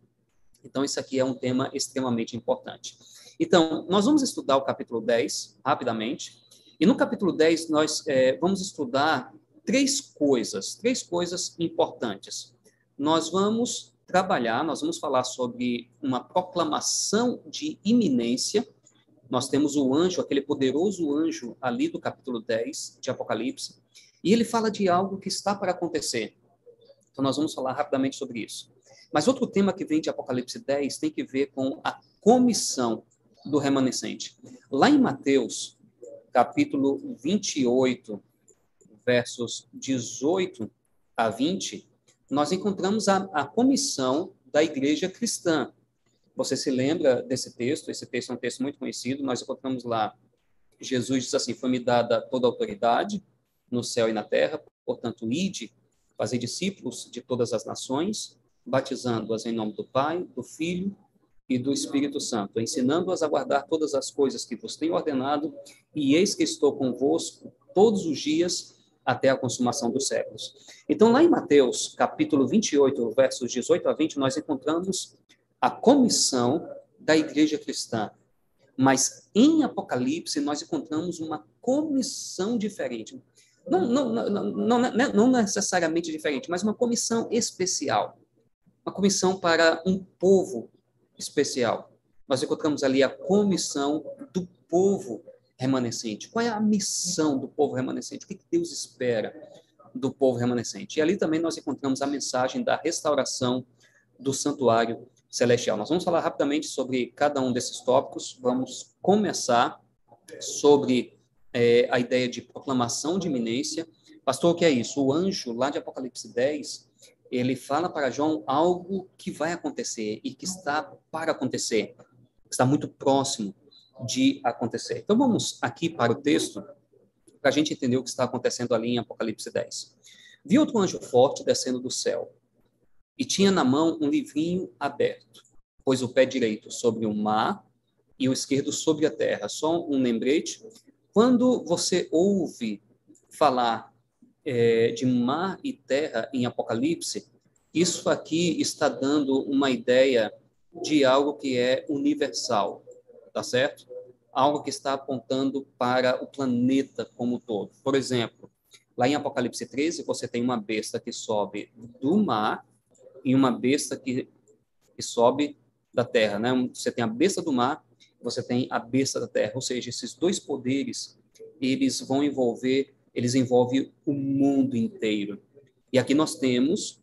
Então, isso aqui é um tema extremamente importante. Então, nós vamos estudar o capítulo 10 rapidamente, E no capítulo 10, nós é, vamos estudar três coisas, três coisas importantes. Nós vamos trabalhar, nós vamos falar sobre uma proclamação de iminência. Nós temos o anjo, aquele poderoso anjo ali do capítulo 10 de Apocalipse, e ele fala de algo que está para acontecer. Então nós vamos falar rapidamente sobre isso. Mas outro tema que vem de Apocalipse 10 tem que ver com a comissão do remanescente. Lá em Mateus, capítulo 28, versos 18 a 20, nós encontramos a, a comissão da igreja cristã. Você se lembra desse texto? Esse texto é um texto muito conhecido. Nós encontramos lá, Jesus diz assim: Foi-me dada toda a autoridade no céu e na terra, portanto, ide, fazer discípulos de todas as nações, batizando-as em nome do Pai, do Filho e do Espírito Santo, ensinando-as a guardar todas as coisas que vos tenho ordenado, e eis que estou convosco todos os dias até a consumação dos séculos. Então, lá em Mateus, capítulo 28, versos 18 a 20, nós encontramos a comissão da igreja cristã. Mas em Apocalipse, nós encontramos uma comissão diferente. Não, não, não, não, não necessariamente diferente, mas uma comissão especial. Uma comissão para um povo especial. Nós encontramos ali a comissão do povo remanescente. Qual é a missão do povo remanescente? O que Deus espera do povo remanescente? E ali também nós encontramos a mensagem da restauração do santuário celestial. Nós vamos falar rapidamente sobre cada um desses tópicos. Vamos começar sobre é, a ideia de proclamação de iminência. Pastor, o que é isso? O anjo, lá de Apocalipse 10, ele fala para João algo que vai acontecer e que está para acontecer, está muito próximo de acontecer. Então vamos aqui para o texto, para a gente entender o que está acontecendo ali em Apocalipse 10. Vi outro anjo forte descendo do céu, e tinha na mão um livrinho aberto, pôs o pé direito sobre o mar e o esquerdo sobre a terra. Só um lembrete, quando você ouve falar é, de mar e terra em Apocalipse, isso aqui está dando uma ideia de algo que é universal, tá certo? Algo que está apontando para o planeta como um todo. Por exemplo, lá em Apocalipse 13, você tem uma besta que sobe do mar e uma besta que, que sobe da terra, né? Você tem a besta do mar você tem a besta da terra, ou seja, esses dois poderes, eles vão envolver, eles envolvem o mundo inteiro. E aqui nós temos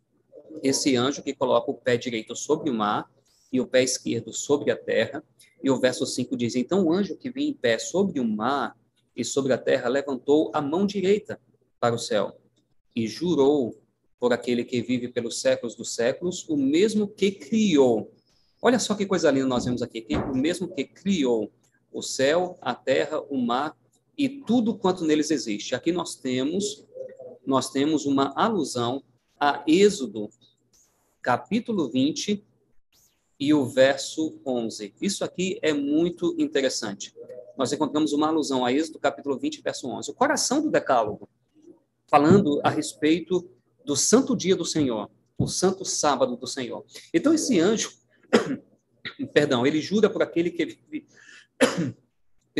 esse anjo que coloca o pé direito sobre o mar e o pé esquerdo sobre a terra. E o verso 5 diz: Então o anjo que vinha em pé sobre o mar e sobre a terra levantou a mão direita para o céu e jurou por aquele que vive pelos séculos dos séculos, o mesmo que criou Olha só que coisa linda nós vemos aqui. O mesmo que criou o céu, a terra, o mar e tudo quanto neles existe. Aqui nós temos nós temos uma alusão a Êxodo, capítulo 20 e o verso 11. Isso aqui é muito interessante. Nós encontramos uma alusão a Êxodo, capítulo 20, verso 11. O coração do decálogo, falando a respeito do santo dia do Senhor, o santo sábado do Senhor. Então, esse anjo, (coughs) perdão, ele jura por aquele que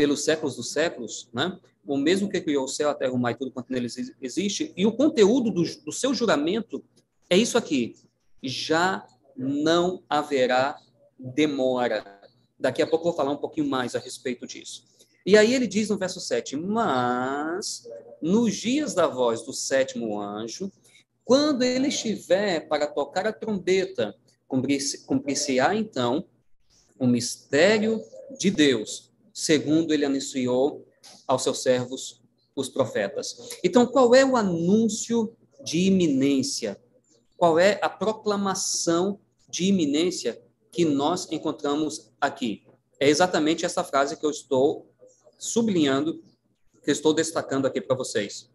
pelos séculos dos séculos, né? o mesmo que criou o céu, a terra, o mar e tudo quanto neles existe, e o conteúdo do, do seu juramento é isso aqui, já não haverá demora. Daqui a pouco eu vou falar um pouquinho mais a respeito disso. E aí ele diz no verso 7, mas nos dias da voz do sétimo anjo, quando ele estiver para tocar a trombeta, cumprir-se-á, então, o mistério de Deus, segundo ele anunciou aos seus servos, os profetas. Então, qual é o anúncio de iminência? Qual é a proclamação de iminência que nós encontramos aqui? É exatamente essa frase que eu estou sublinhando, que eu estou destacando aqui para vocês.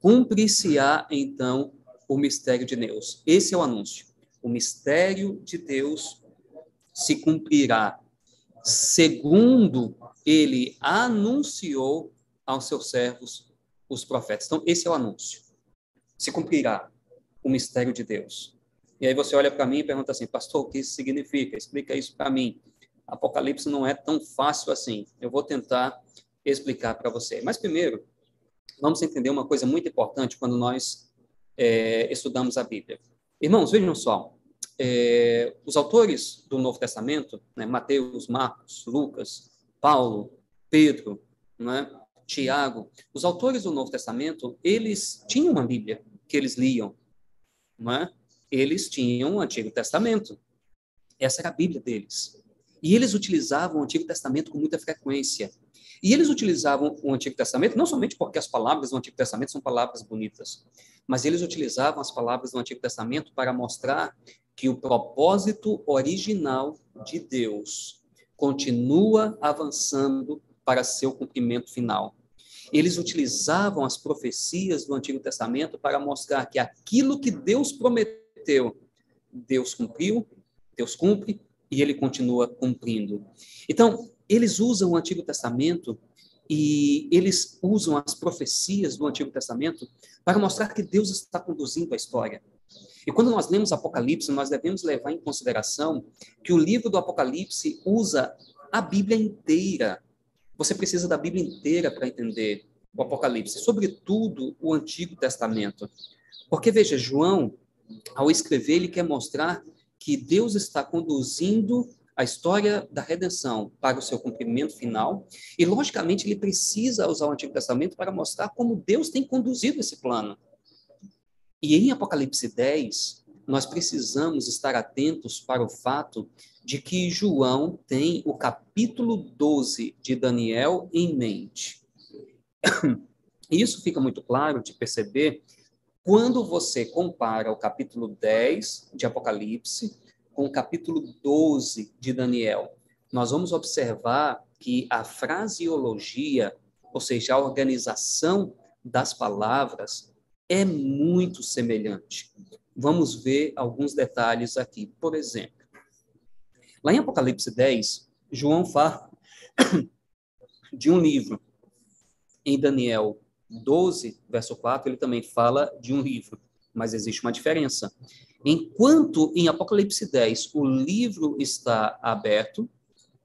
Cumprir-se-á, então, o mistério de Deus. Esse é o anúncio o mistério de Deus se cumprirá, segundo ele anunciou aos seus servos, os profetas. Então, esse é o anúncio. Se cumprirá o mistério de Deus. E aí você olha para mim e pergunta assim, pastor, o que isso significa? Explica isso para mim. Apocalipse não é tão fácil assim. Eu vou tentar explicar para você. Mas primeiro, vamos entender uma coisa muito importante quando nós é, estudamos a Bíblia. Irmãos, vejam só, é, os autores do Novo Testamento, né, Mateus, Marcos, Lucas, Paulo, Pedro, né, Tiago, os autores do Novo Testamento, eles tinham uma Bíblia que eles liam, né? eles tinham o Antigo Testamento. Essa era a Bíblia deles. E eles utilizavam o Antigo Testamento com muita frequência. E eles utilizavam o Antigo Testamento não somente porque as palavras do Antigo Testamento são palavras bonitas, mas eles utilizavam as palavras do Antigo Testamento para mostrar que o propósito original de Deus continua avançando para seu cumprimento final. Eles utilizavam as profecias do Antigo Testamento para mostrar que aquilo que Deus prometeu, Deus cumpriu, Deus cumpre e ele continua cumprindo. Então, eles usam o Antigo Testamento e eles usam as profecias do Antigo Testamento para mostrar que Deus está conduzindo a história. E quando nós lemos Apocalipse, nós devemos levar em consideração que o livro do Apocalipse usa a Bíblia inteira. Você precisa da Bíblia inteira para entender o Apocalipse, sobretudo o Antigo Testamento. Porque, veja, João, ao escrever, ele quer mostrar que Deus está conduzindo a história da redenção para o seu cumprimento final, e, logicamente, ele precisa usar o Antigo Testamento para mostrar como Deus tem conduzido esse plano. E em Apocalipse 10, nós precisamos estar atentos para o fato de que João tem o capítulo 12 de Daniel em mente. (clears throat) Isso fica muito claro de perceber quando você compara o capítulo 10 de Apocalipse com o capítulo 12 de Daniel. Nós vamos observar que a fraseologia, ou seja, a organização das palavras, é muito semelhante. Vamos ver alguns detalhes aqui. Por exemplo, lá em Apocalipse 10, João fala (coughs) de um livro. Em Daniel 12, verso 4, ele também fala de um livro, mas existe uma diferença. Enquanto em Apocalipse 10 o livro está aberto,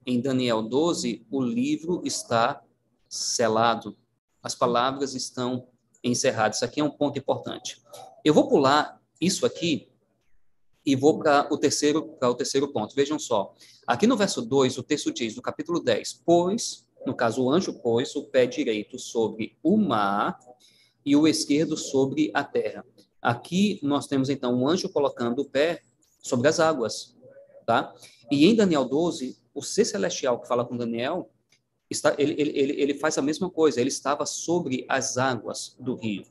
em Daniel 12 o livro está selado. As palavras estão encerrado. Isso aqui é um ponto importante. Eu vou pular isso aqui e vou para o terceiro para o terceiro ponto. Vejam só. Aqui no verso 2, o texto diz, no capítulo 10, pois, no caso o anjo pôs o pé direito sobre o mar e o esquerdo sobre a terra. Aqui nós temos então um anjo colocando o pé sobre as águas, tá? E em Daniel 12, o ser celestial que fala com Daniel está, ele, ele, ele faz a mesma coisa, ele estava sobre as águas do rio.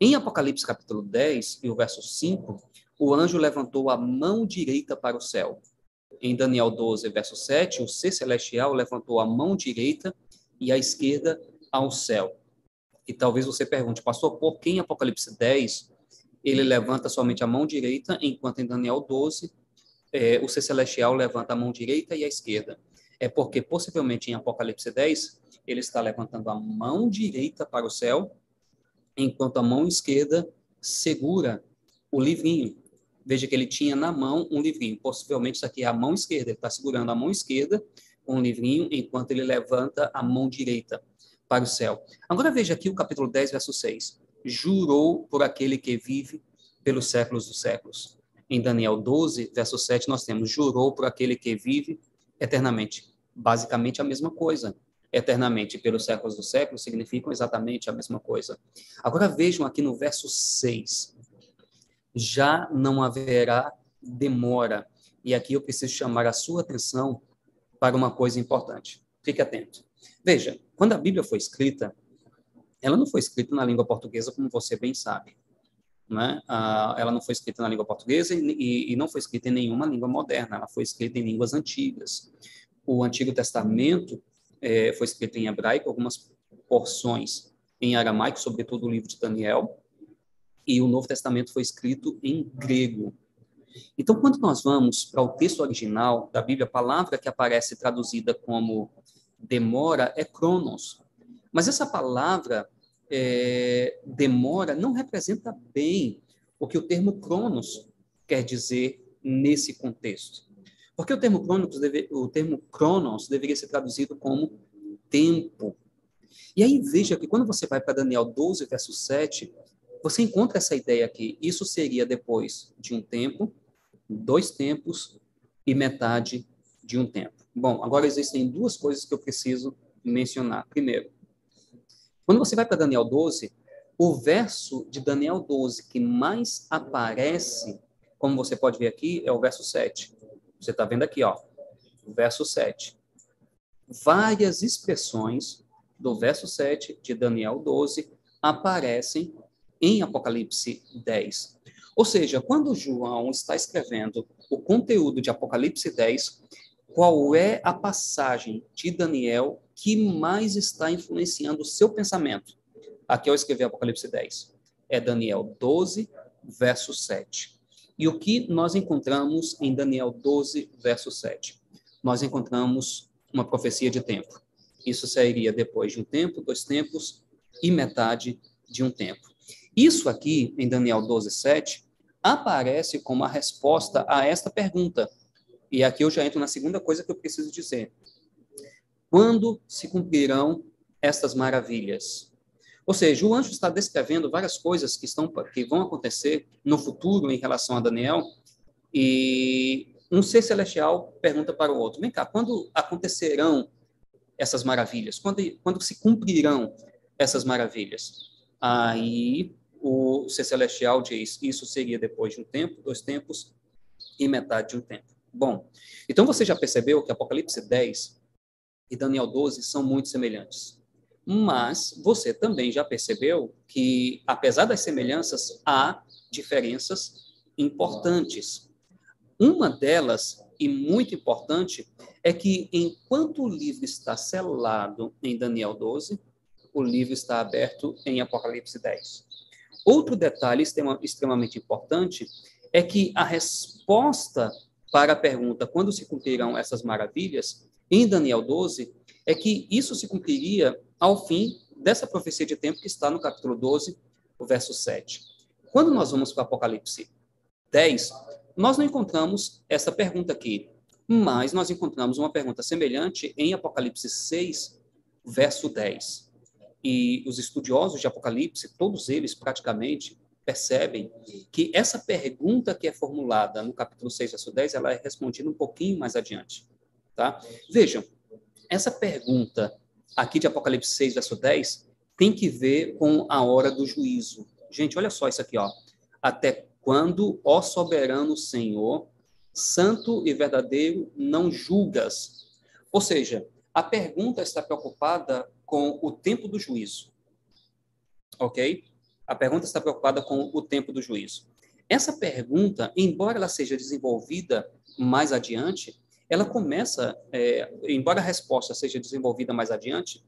Em Apocalipse capítulo 10 e o verso 5, o anjo levantou a mão direita para o céu. Em Daniel 12, verso 7, o ser celestial levantou a mão direita e a esquerda ao céu. E talvez você pergunte, pastor, por que em Apocalipse 10 ele levanta somente a mão direita, enquanto em Daniel 12 é, o ser celestial levanta a mão direita e a esquerda? É porque possivelmente em Apocalipse 10 ele está levantando a mão direita para o céu, enquanto a mão esquerda segura o livrinho. Veja que ele tinha na mão um livrinho. Possivelmente isso aqui é a mão esquerda. Ele está segurando a mão esquerda com um livrinho, enquanto ele levanta a mão direita para o céu. Agora veja aqui o capítulo 10, verso 6. Jurou por aquele que vive pelos séculos dos séculos. Em Daniel 12, verso 7, nós temos jurou por aquele que vive eternamente basicamente a mesma coisa. Eternamente pelos séculos dos séculos significam exatamente a mesma coisa. Agora vejam aqui no verso 6. Já não haverá demora. E aqui eu preciso chamar a sua atenção para uma coisa importante. Fique atento. Veja, quando a Bíblia foi escrita, ela não foi escrita na língua portuguesa, como você bem sabe. Né? Ah, ela não foi escrita na língua portuguesa e, não foi escrita em nenhuma língua moderna, ela foi escrita em línguas antigas o Antigo Testamento é, foi escrito em hebraico, algumas porções em aramaico, sobretudo o livro de Daniel, e o Novo Testamento foi escrito em grego. Então, quando nós vamos para o texto original da Bíblia, a palavra que aparece traduzida como demora é cronos. Mas essa palavra é, demora não representa bem o que o termo cronos quer dizer nesse contexto. Porque o termo, crônicos deve, o termo cronos deveria ser traduzido como tempo. E aí veja que quando você vai para Daniel 12, verso 7, você encontra essa ideia aqui. Isso seria depois de um tempo, dois tempos e metade de um tempo. Bom, agora existem duas coisas que eu preciso mencionar. Primeiro, quando você vai para Daniel 12, o verso de Daniel 12 que mais aparece, como você pode ver aqui, é o verso 7. Você está vendo aqui, ó, verso 7. Várias expressões do verso 7 de Daniel 12 aparecem em Apocalipse 10. Ou seja, quando João está escrevendo o conteúdo de Apocalipse 10, qual é a passagem de Daniel que mais está influenciando o seu pensamento? Aqui eu escrevi Apocalipse 10. É Daniel 12, verso 7. E o que nós encontramos em Daniel 12, verso 7? Nós encontramos uma profecia de tempo. Isso seria depois de um tempo, dois tempos e metade de um tempo. Isso aqui, em Daniel 12, 7, aparece como a resposta a esta pergunta. E aqui eu já entro na segunda coisa que eu preciso dizer. Quando se cumprirão estas maravilhas? Ou seja, o anjo está descrevendo várias coisas que, estão, que vão acontecer no futuro em relação a Daniel, e um ser celestial pergunta para o outro: vem cá, quando acontecerão essas maravilhas? Quando, quando se cumprirão essas maravilhas? Aí o ser celestial diz: isso seria depois de um tempo, dois tempos e metade de um tempo. Bom, então você já percebeu que Apocalipse 10 e Daniel 12 são muito semelhantes. Mas você também já percebeu que, apesar das semelhanças, há diferenças importantes. Uma delas, e muito importante, é que enquanto o livro está selado em Daniel 12, o livro está aberto em Apocalipse 10. Outro detalhe extremamente importante é que a resposta para a pergunta quando se cumprirão essas maravilhas, em Daniel 12, é que isso se cumpriria ao fim dessa profecia de tempo que está no capítulo 12, o verso 7. Quando nós vamos para Apocalipse 10, nós não encontramos essa pergunta aqui, mas nós encontramos uma pergunta semelhante em Apocalipse 6, verso 10. E os estudiosos de Apocalipse, todos eles praticamente, percebem que essa pergunta que é formulada no capítulo 6, verso 10, ela é respondida um pouquinho mais adiante. Tá? Vejam, essa pergunta aqui de Apocalipse 6, verso 10, tem que ver com a hora do juízo. Gente, olha só isso aqui, ó. Até quando, ó soberano Senhor, santo e verdadeiro, não julgas? Ou seja, a pergunta está preocupada com o tempo do juízo. Ok? A pergunta está preocupada com o tempo do juízo. Essa pergunta, embora ela seja desenvolvida mais adiante, ela começa, é, embora a resposta seja desenvolvida mais adiante,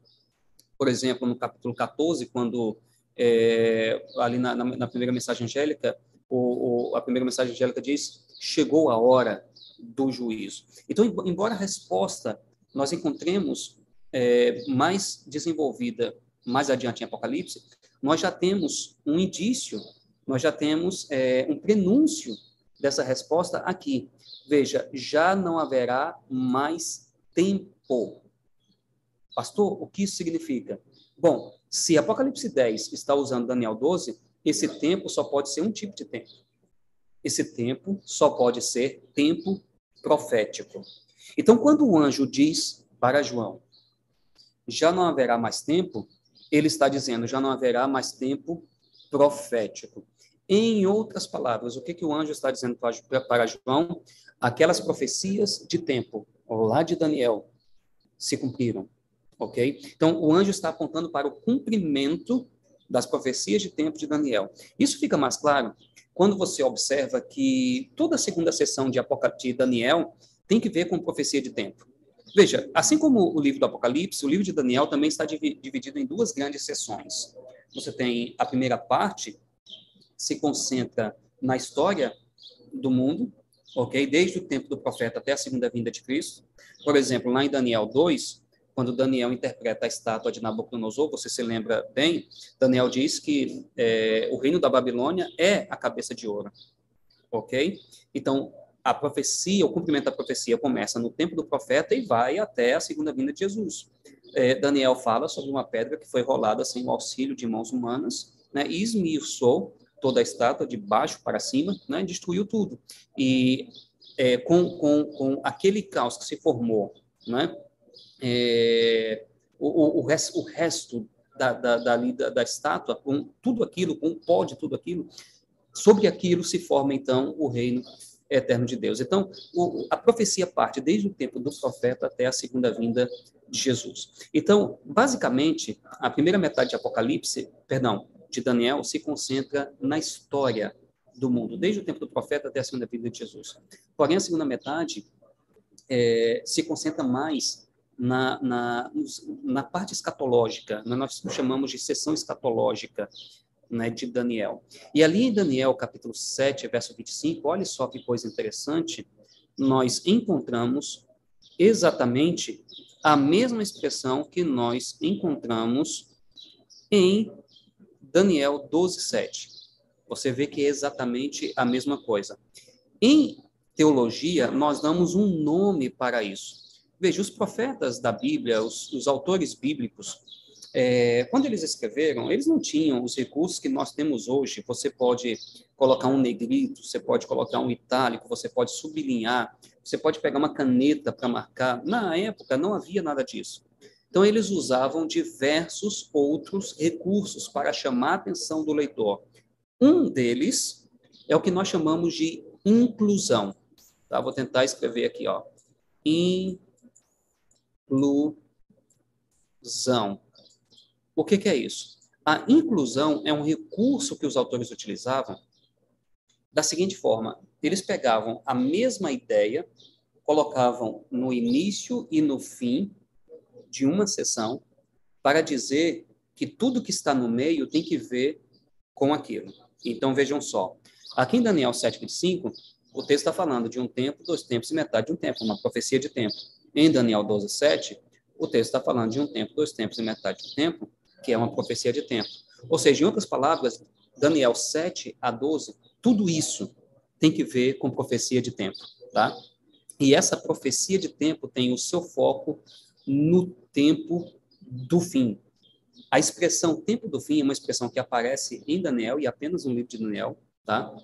por exemplo, no capítulo 14, quando é, ali na, na, na, primeira mensagem angélica, o, o, a primeira mensagem angélica diz: chegou a hora do juízo. Então, embora a resposta nós encontremos é, mais desenvolvida mais adiante em Apocalipse, nós já temos um indício, nós já temos é, um prenúncio dessa resposta aqui. Veja, já não haverá mais tempo. Pastor, o que isso significa? Bom, se Apocalipse 10 está usando Daniel 12, esse tempo só pode ser um tipo de tempo. Esse tempo só pode ser tempo profético. Então, quando o anjo diz para João, já não haverá mais tempo, ele está dizendo, já não haverá mais tempo profético. Em outras palavras, o que, que o anjo está dizendo para, João? Aquelas profecias de tempo, lá de Daniel, se cumpriram, ok? Então, o anjo está apontando para o cumprimento das profecias de tempo de Daniel. Isso fica mais claro quando você observa que toda a segunda sessão de, de Daniel tem que ver com profecia de tempo. Veja, assim como o livro do Apocalipse, o livro de Daniel também está dividido em duas grandes sessões. Você tem a primeira parte, se concentra na história do mundo, ok? Desde o tempo do profeta até a segunda vinda de Cristo. Por exemplo, lá em Daniel 2, quando Daniel interpreta a estátua de Nabucodonosor, você se lembra bem, Daniel diz que é, o reino da Babilônia é a cabeça de ouro, ok? Então, a profecia, o cumprimento da profecia começa no tempo do profeta e vai até a segunda vinda de Jesus. é, Daniel fala sobre uma pedra que foi rolada sem o auxílio de mãos humanas, né, e esmiuçou toda a estátua de baixo para cima, né, destruiu tudo. E é, com, com, com aquele caos que se formou, né, é, o, o, o, resto, da, da, da, da, estátua, com tudo aquilo, com o pó de tudo aquilo, sobre aquilo se forma, então, o reino eterno de Deus. Então, o, a profecia parte desde o tempo do profeta até a segunda vinda de Jesus. Então, basicamente, a primeira metade de Apocalipse, perdão, de Daniel, se concentra na história do mundo, desde o tempo do profeta até a segunda vinda de Jesus. Porém, a segunda metade é, se concentra mais na, na, na parte escatológica, né? nós chamamos de sessão escatológica né, de Daniel. E ali em Daniel, capítulo 7, verso 25, olha só que coisa interessante, nós encontramos exatamente a mesma expressão que nós encontramos em Daniel 12, 7. Você vê que é exatamente a mesma coisa. Em teologia, nós damos um nome para isso. Veja, os profetas da Bíblia, os, os autores bíblicos, é, quando eles escreveram, eles não tinham os recursos que nós temos hoje. Você pode colocar um negrito, você pode colocar um itálico, você pode sublinhar, você pode pegar uma caneta para marcar. Na época, não havia nada disso. Então, eles usavam diversos outros recursos para chamar a atenção do leitor. Um deles é o que nós chamamos de inclusão. Tá? Vou tentar escrever aqui, ó. Inclusão. O que, que é isso? A inclusão é um recurso que os autores utilizavam da seguinte forma: eles pegavam a mesma ideia, colocavam no início e no fim de uma sessão para dizer que tudo que está no meio tem que ver com aquilo. Então, vejam só. Aqui em Daniel 7,5, o texto está falando de um tempo, dois tempos e metade de um tempo, uma profecia de tempo. Em Daniel 12,7, o texto está falando de um tempo, dois tempos e metade de um tempo, que é uma profecia de tempo. Ou seja, em outras palavras, Daniel 7 a 12, tudo isso tem que ver com profecia de tempo, tá? E essa profecia de tempo tem o seu foco no tempo do fim, a expressão tempo do fim é uma expressão que aparece em Daniel e apenas no livro de Daniel, tá?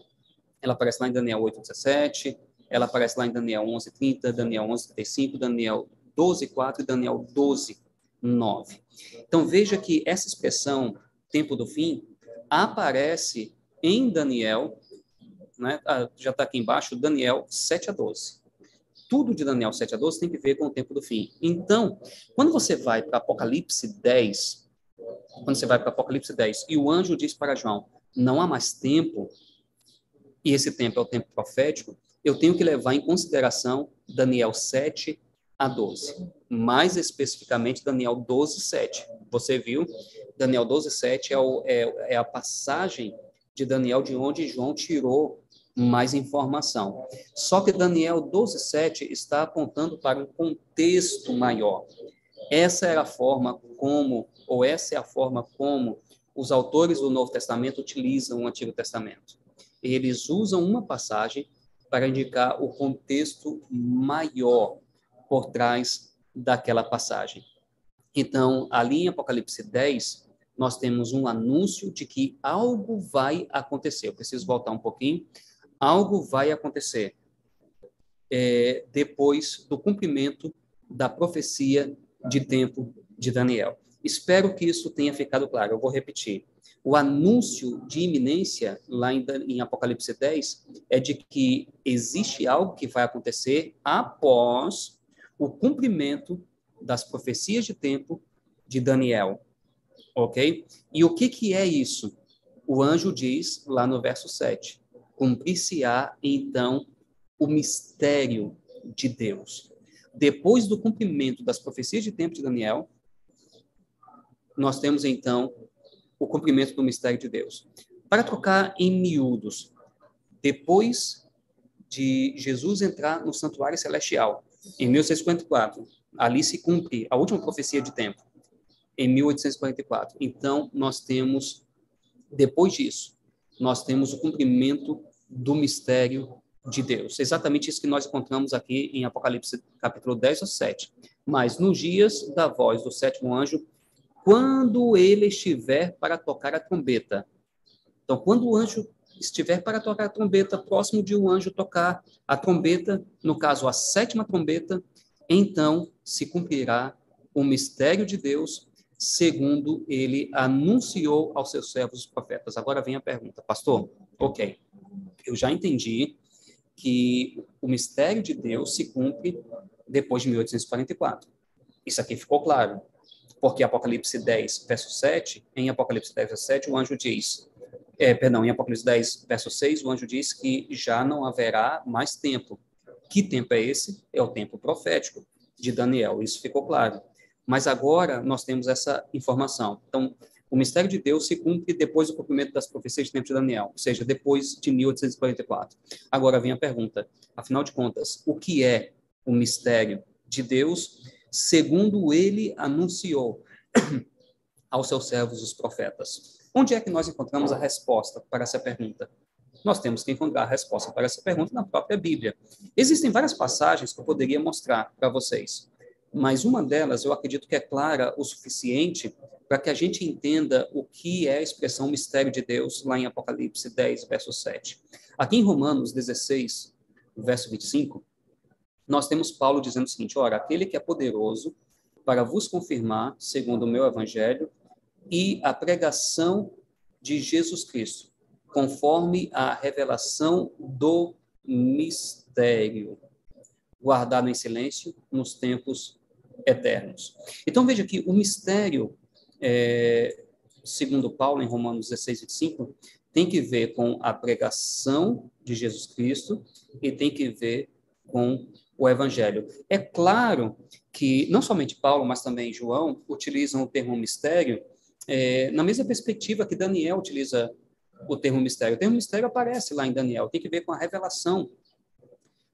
Ela aparece lá em Daniel 8:17, ela aparece lá em Daniel 11:30, Daniel 11:35, Daniel 12:4 e Daniel 12:9. Então veja que essa expressão tempo do fim aparece em Daniel, né? Ah, já está aqui embaixo, Daniel 7 a 12 tudo de Daniel 7 a 12 tem que ver com o tempo do fim. Então, quando você vai para Apocalipse 10, quando você vai para Apocalipse 10, e o anjo diz para João: não há mais tempo, e esse tempo é o tempo profético, eu tenho que levar em consideração Daniel 7 a 12. Mais especificamente, Daniel 12, 7. Você viu? Daniel 12, 7 é, o, é, é a passagem de Daniel de onde João tirou mais informação. Só que Daniel 12, 7 está apontando para um contexto maior. Essa era a forma como, ou essa é a forma como os autores do Novo Testamento utilizam o Antigo Testamento. Eles usam uma passagem para indicar o contexto maior por trás daquela passagem. Então, ali em Apocalipse 10, nós temos um anúncio de que algo vai acontecer. Eu preciso voltar um pouquinho. Algo vai acontecer é, depois do cumprimento da profecia de tempo de Daniel. Espero que isso tenha ficado claro. Eu vou repetir. O anúncio de iminência, lá em, em Apocalipse 10, é de que existe algo que vai acontecer após o cumprimento das profecias de tempo de Daniel. Ok? E o que, que é isso? O anjo diz lá no verso 7: cumprir-se-á então o mistério de Deus. Depois do cumprimento das profecias de tempo de Daniel, nós temos então o cumprimento do mistério de Deus. Para trocar em miúdos, depois de Jesus entrar no santuário celestial, em 1644, ali se cumpre a última profecia de tempo, em 1844. Então, nós temos, depois disso, nós temos o cumprimento do mistério de Deus. Exatamente isso que nós encontramos aqui em Apocalipse capítulo 10 ou 7. Mas nos dias da voz do sétimo anjo, quando ele estiver para tocar a trombeta. Então, quando o anjo estiver para tocar a trombeta, próximo de um anjo tocar a trombeta, no caso a sétima trombeta, então se cumprirá o mistério de Deus, segundo ele anunciou aos seus servos os profetas. Agora vem a pergunta, pastor. Ok, eu já entendi que o mistério de Deus se cumpre depois de 1844. Isso aqui ficou claro porque Apocalipse 10, verso 7, em Apocalipse 10, verso 7, o anjo diz, é, perdão, em Apocalipse 10, verso 6, o anjo diz que já não haverá mais tempo. Que tempo é esse? É o tempo profético de Daniel, isso ficou claro. Mas agora nós temos essa informação. Então, o mistério de Deus se cumpre depois do cumprimento das profecias de tempo de Daniel, ou seja, depois de 1844. Agora vem a pergunta: afinal de contas, o que é o mistério de Deus segundo ele anunciou (clears throat) aos seus servos os profetas. Onde é que nós encontramos a resposta para essa pergunta? Nós temos que encontrar a resposta para essa pergunta na própria Bíblia. Existem várias passagens que eu poderia mostrar para vocês, mas uma delas eu acredito que é clara o suficiente para que a gente entenda o que é a expressão mistério de Deus lá em Apocalipse 10, verso 7. Aqui em Romanos 16, verso 25, nós temos Paulo dizendo o seguinte: ora, aquele que é poderoso para vos confirmar, segundo o meu evangelho, e a pregação de Jesus Cristo, conforme a revelação do mistério, guardado em silêncio nos tempos eternos. Então veja que o mistério, é, segundo Paulo, em Romanos 16, 25, tem que ver com a pregação de Jesus Cristo e tem que ver com o evangelho. É claro que não somente Paulo, mas também João utilizam o termo mistério é, na mesma perspectiva que Daniel utiliza o termo mistério. O termo mistério aparece lá em Daniel, tem que ver com a revelação.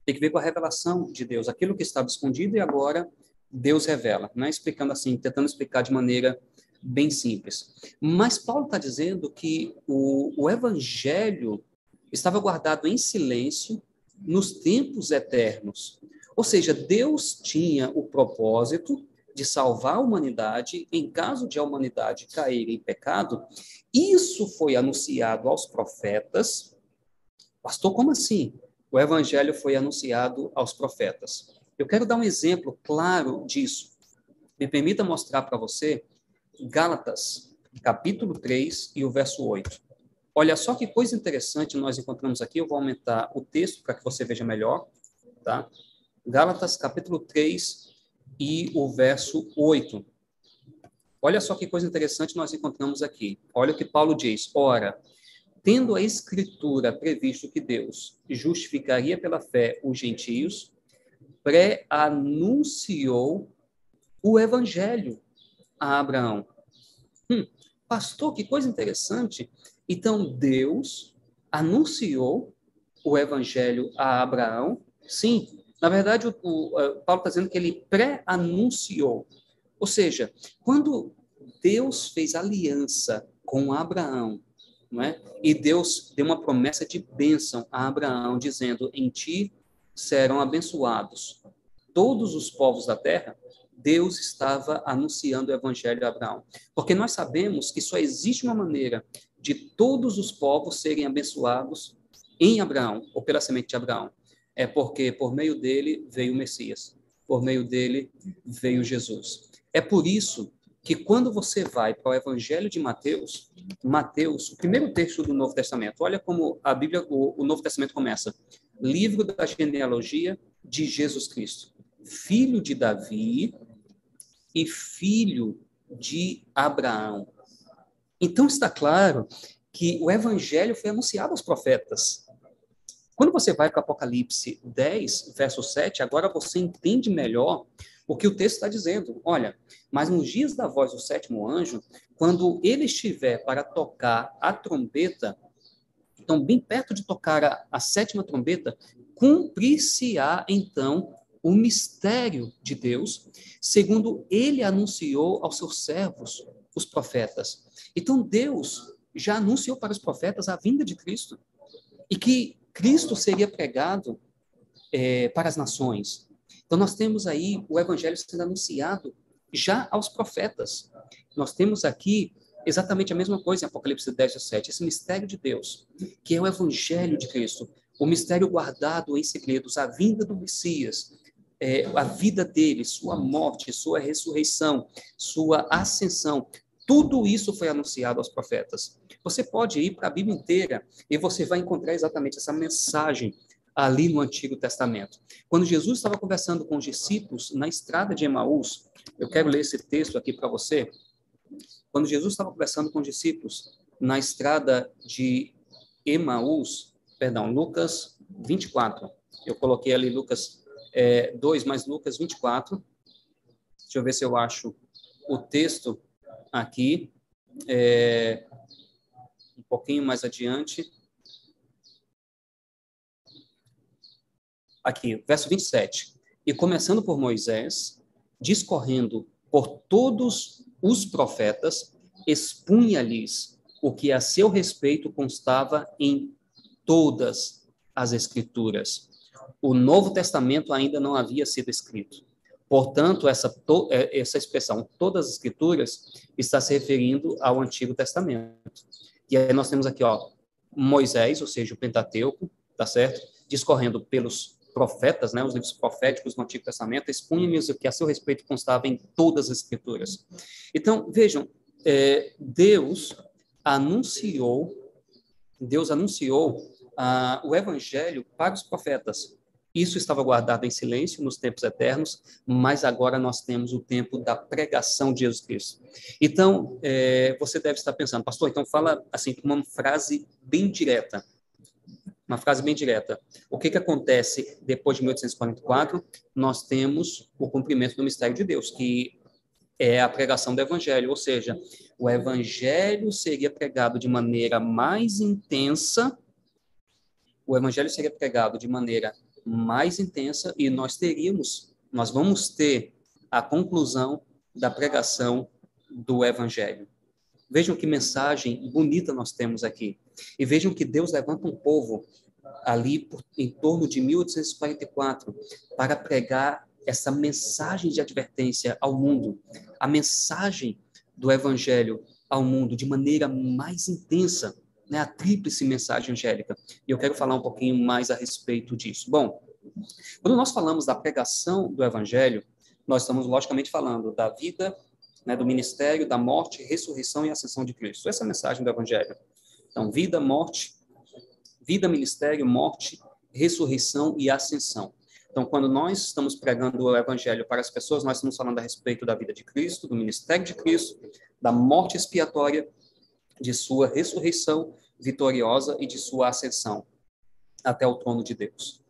Tem que ver com a revelação de Deus, aquilo que estava escondido e agora Deus revela, né? explicando assim, tentando explicar de maneira bem simples. Mas Paulo está dizendo que o, o evangelho estava guardado em silêncio nos tempos eternos. Ou seja, Deus tinha o propósito de salvar a humanidade em caso de a humanidade cair em pecado. Isso foi anunciado aos profetas. Pastor, como assim? O evangelho foi anunciado aos profetas. Eu quero dar um exemplo claro disso. Me permita mostrar para você Gálatas, capítulo 3 e o verso 8. Olha só que coisa interessante nós encontramos aqui. Eu vou aumentar o texto para que você veja melhor, tá? Gálatas capítulo 3 e o verso 8. Olha só que coisa interessante nós encontramos aqui. Olha o que Paulo diz. Ora, tendo a escritura previsto que Deus justificaria pela fé os gentios, pré-anunciou o evangelho a Abraão. Hum, pastor, que coisa interessante. Então, Deus anunciou o evangelho a Abraão, sim, na verdade, o, o Paulo está dizendo que ele pré-anunciou. Ou seja, quando Deus fez aliança com Abraão, não é? e Deus deu uma promessa de bênção a Abraão, dizendo: Em ti serão abençoados todos os povos da terra. Deus estava anunciando o evangelho a Abraão. Porque nós sabemos que só existe uma maneira de todos os povos serem abençoados em Abraão, ou pela semente de Abraão é porque por meio dele veio o Messias, por meio dele veio Jesus. É por isso que quando você vai para o Evangelho de Mateus, Mateus, o primeiro texto do Novo Testamento, olha como a Bíblia, o, o Novo Testamento começa: livro da genealogia de Jesus Cristo, filho de Davi e filho de Abraão. Então está claro que o evangelho foi anunciado aos profetas. Quando você vai para Apocalipse 10, verso 7, agora você entende melhor o que o texto está dizendo. Olha, mas nos dias da voz do sétimo anjo, quando ele estiver para tocar a trombeta, então, bem perto de tocar a, a sétima trombeta, cumprir-se-á, então, o mistério de Deus, segundo ele anunciou aos seus servos, os profetas. Então, Deus já anunciou para os profetas a vinda de Cristo. E que Cristo seria pregado é, para as nações. Então, nós temos aí o evangelho sendo anunciado já aos profetas. Nós temos aqui exatamente a mesma coisa em Apocalipse 10, 17, esse mistério de Deus, que é o evangelho de Cristo, o mistério guardado em segredos, a vinda do Messias, é, a vida dele, sua morte, sua ressurreição, sua ascensão, tudo isso foi anunciado aos profetas. Você pode ir para a Bíblia inteira e você vai encontrar exatamente essa mensagem ali no Antigo Testamento. Quando Jesus estava conversando com os discípulos na estrada de Emaús, eu quero ler esse texto aqui para você. Quando Jesus estava conversando com os discípulos na estrada de Emaús, perdão, Lucas 24. Eu coloquei ali Lucas é, 2 mais Lucas 24. Deixa eu ver se eu acho o texto aqui. É, um pouquinho mais adiante. Aqui, verso 27. E começando por Moisés, discorrendo por todos os profetas, expunha-lhes o que a seu respeito constava em todas as Escrituras. O Novo Testamento ainda não havia sido escrito. Portanto, essa, é, essa expressão, todas as Escrituras, está se referindo ao Antigo Testamento. E aí nós temos aqui, ó, Moisés, ou seja, o Pentateuco, tá certo? Discorrendo pelos profetas, né, os livros proféticos do Antigo Testamento, expunha-lhes o que a seu respeito constava em todas as Escrituras. Então, vejam, é, Deus anunciou, Deus anunciou ah, o Evangelho para os profetas. Isso estava guardado em silêncio nos tempos eternos, mas agora nós temos o tempo da pregação de Jesus Cristo. Então, é, você deve estar pensando, pastor, então fala assim uma frase bem direta. Uma frase bem direta. O que, que acontece depois de 1844? Nós temos o cumprimento do mistério de Deus, que é a pregação do evangelho, ou seja, o evangelho seria pregado de maneira mais intensa, o evangelho seria pregado de maneira mais intensa e nós teríamos, nós vamos ter a conclusão da pregação do Evangelho. Vejam que mensagem bonita nós temos aqui. E vejam que Deus levanta um povo ali por, em torno de 1844 para pregar essa mensagem de advertência ao mundo, a mensagem do Evangelho ao mundo de maneira mais intensa né, a tríplice mensagem angélica. E eu quero falar um pouquinho mais a respeito disso. Bom, quando nós falamos da pregação do evangelho, nós estamos logicamente falando da vida, né, do ministério, da morte, ressurreição e ascensão de Cristo. Essa é a mensagem do evangelho. Então, vida, morte, vida, ministério, morte, ressurreição e ascensão. Então, quando nós estamos pregando o evangelho para as pessoas, nós estamos falando a respeito da vida de Cristo, do ministério de Cristo, da morte expiatória de sua ressurreição vitoriosa e de sua ascensão até o trono de Deus.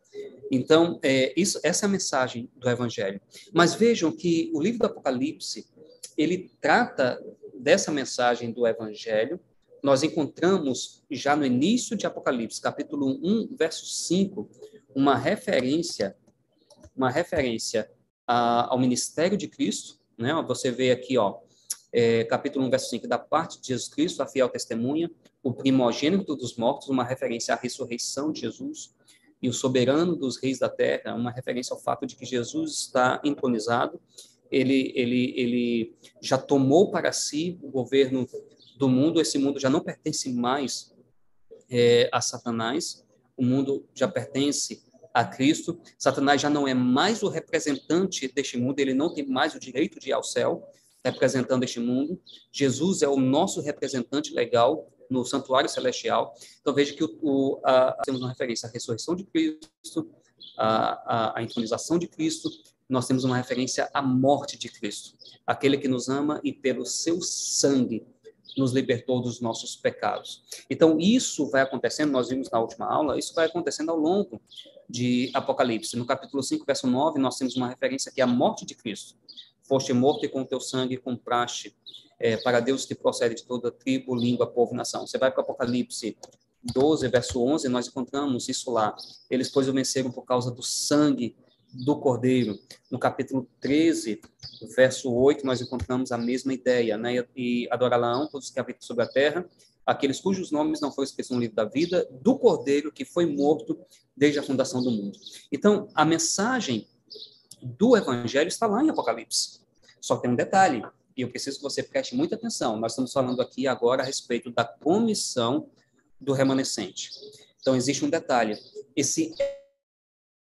Então, é, isso, essa é a mensagem do Evangelho. Mas vejam que o livro do Apocalipse, ele trata dessa mensagem do Evangelho. Nós encontramos já no início de Apocalipse, capítulo 1, verso 5, uma referência, uma referência a, ao ministério de Cristo. Né? Você vê aqui, ó, é, capítulo 1, verso 5, da parte de Jesus Cristo, a fiel testemunha, o primogênito dos mortos, uma referência à ressurreição de Jesus, e o soberano dos reis da terra, uma referência ao fato de que Jesus está entronizado, ele, ele, ele já tomou para si o governo do mundo, esse mundo já não pertence mais é, a Satanás, o mundo já pertence a Cristo, Satanás já não é mais o representante deste mundo, ele não tem mais o direito de ir ao céu, representando este mundo. Jesus é o nosso representante legal no santuário celestial. Então veja que o, o, a, temos uma referência à ressurreição de Cristo, à, à, entronização de Cristo, nós temos uma referência à morte de Cristo, aquele que nos ama e pelo seu sangue nos libertou dos nossos pecados. Então, isso vai acontecendo, nós vimos na última aula, isso vai acontecendo ao longo de Apocalipse. No capítulo 5, verso 9, nós temos uma referência aqui à morte de Cristo foste morto e com teu sangue compraste é, para Deus que procede de toda tribo, língua, povo e nação. Você vai para Apocalipse 12, verso 11, nós encontramos isso lá. Eles, pois, o venceram por causa do sangue do Cordeiro. No capítulo 13, verso 8, nós encontramos a mesma ideia, né? E adorarão todos que habitam sobre a terra, aqueles cujos nomes não foram escritos no livro da vida, do Cordeiro que foi morto desde a fundação do mundo. Então, a mensagem do evangelho está lá em Apocalipse. Só tem um detalhe, e eu preciso que você preste muita atenção. Nós estamos falando aqui agora a respeito da comissão do remanescente. Então, existe um detalhe. Esse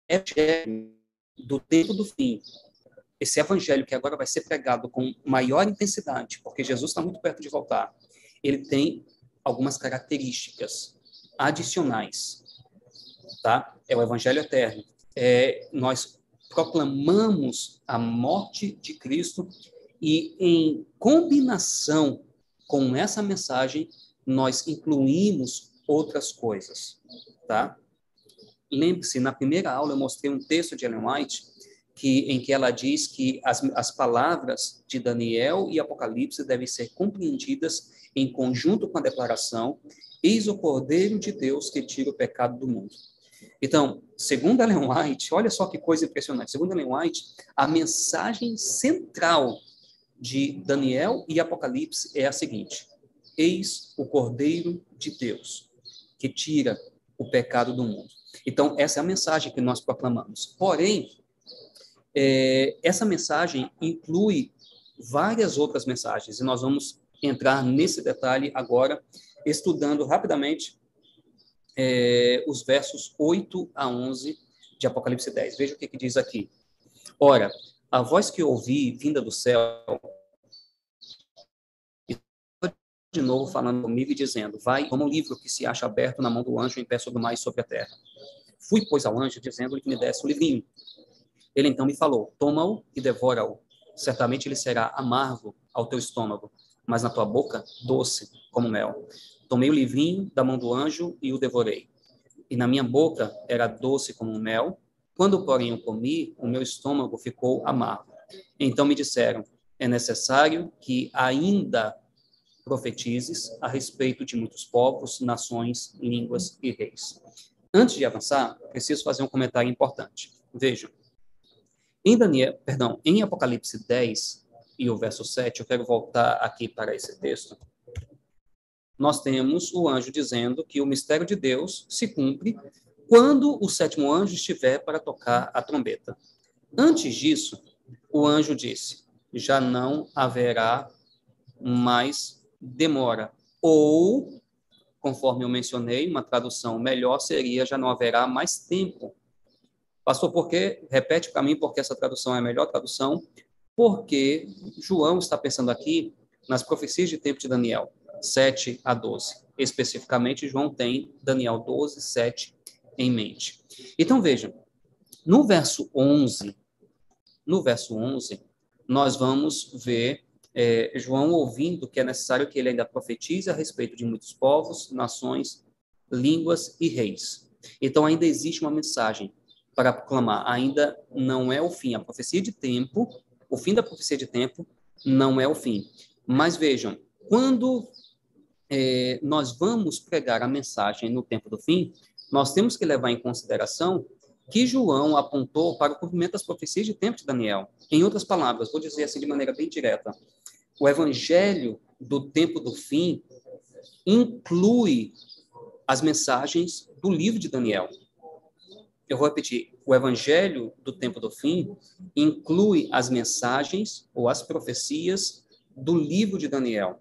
evangelho do tempo do fim, esse evangelho que agora vai ser pregado com maior intensidade, porque Jesus está muito perto de voltar, ele tem algumas características adicionais, tá? É o evangelho eterno. É, nós proclamamos a morte de Cristo e em combinação com essa mensagem nós incluímos outras coisas, tá? Lembre-se, na primeira aula eu mostrei um texto de Ellen White que, em que ela diz que as, as palavras de Daniel e Apocalipse devem ser compreendidas em conjunto com a declaração: Eis o Cordeiro de Deus que tira o pecado do mundo. Então, segundo Ellen White, olha só que coisa impressionante. Segundo Ellen White, a mensagem central de Daniel e Apocalipse é a seguinte: Eis o Cordeiro de Deus que tira o pecado do mundo. Então, essa é a mensagem que nós proclamamos. Porém, é, essa mensagem inclui várias outras mensagens, e nós vamos entrar nesse detalhe agora, estudando rapidamente é, os versos 8 a 11 de Apocalipse 10. Veja o que, que diz aqui. Ora, a voz que ouvi vinda do céu de novo falando comigo e dizendo: Vai como um livro que se acha aberto na mão do anjo em pé sobre o mais sobre a terra. Fui, pois, ao anjo, dizendo-lhe que me desse o livrinho. Ele então me falou: Toma-o e devora-o. Certamente ele será amargo ao teu estômago, mas na tua boca doce como mel. Tomei o livrinho da mão do anjo e o devorei. E na minha boca era doce como mel. Quando, porém, eu comi, o meu estômago ficou amargo. Então me disseram: É necessário que ainda profetizes a respeito de muitos povos, nações, línguas e reis. Antes de avançar, preciso fazer um comentário importante. Vejam, em Daniel, perdão, em Apocalipse 10 e o verso 7, eu quero voltar aqui para esse texto. Nós temos o anjo dizendo que o mistério de Deus se cumpre quando o sétimo anjo estiver para tocar a trombeta. Antes disso, o anjo disse: já não haverá mais demora. Ou, conforme eu mencionei, uma tradução melhor seria já não haverá mais tempo. Pastor, por quê? Repete para mim porque essa tradução é a melhor tradução. Porque João está pensando aqui nas profecias de tempo de Daniel, 7 a 12. Especificamente, João tem Daniel 12, 7 em mente. Então, vejam, no verso 11, no verso 11, nós vamos ver é, João ouvindo que é necessário que ele ainda profetize a respeito de muitos povos, nações, línguas e reis. Então ainda existe uma mensagem para proclamar. Ainda não é o fim. A profecia de tempo, o fim da profecia de tempo, não é o fim. Mas vejam, quando é, nós vamos pregar a mensagem no tempo do fim, nós temos que levar em consideração que João apontou para o cumprimento das profecias de tempo de Daniel. Em outras palavras, vou dizer assim de maneira bem direta, o evangelho do tempo do fim inclui as mensagens do livro de Daniel. Eu vou repetir. O evangelho do tempo do fim inclui as mensagens ou as profecias do livro de Daniel.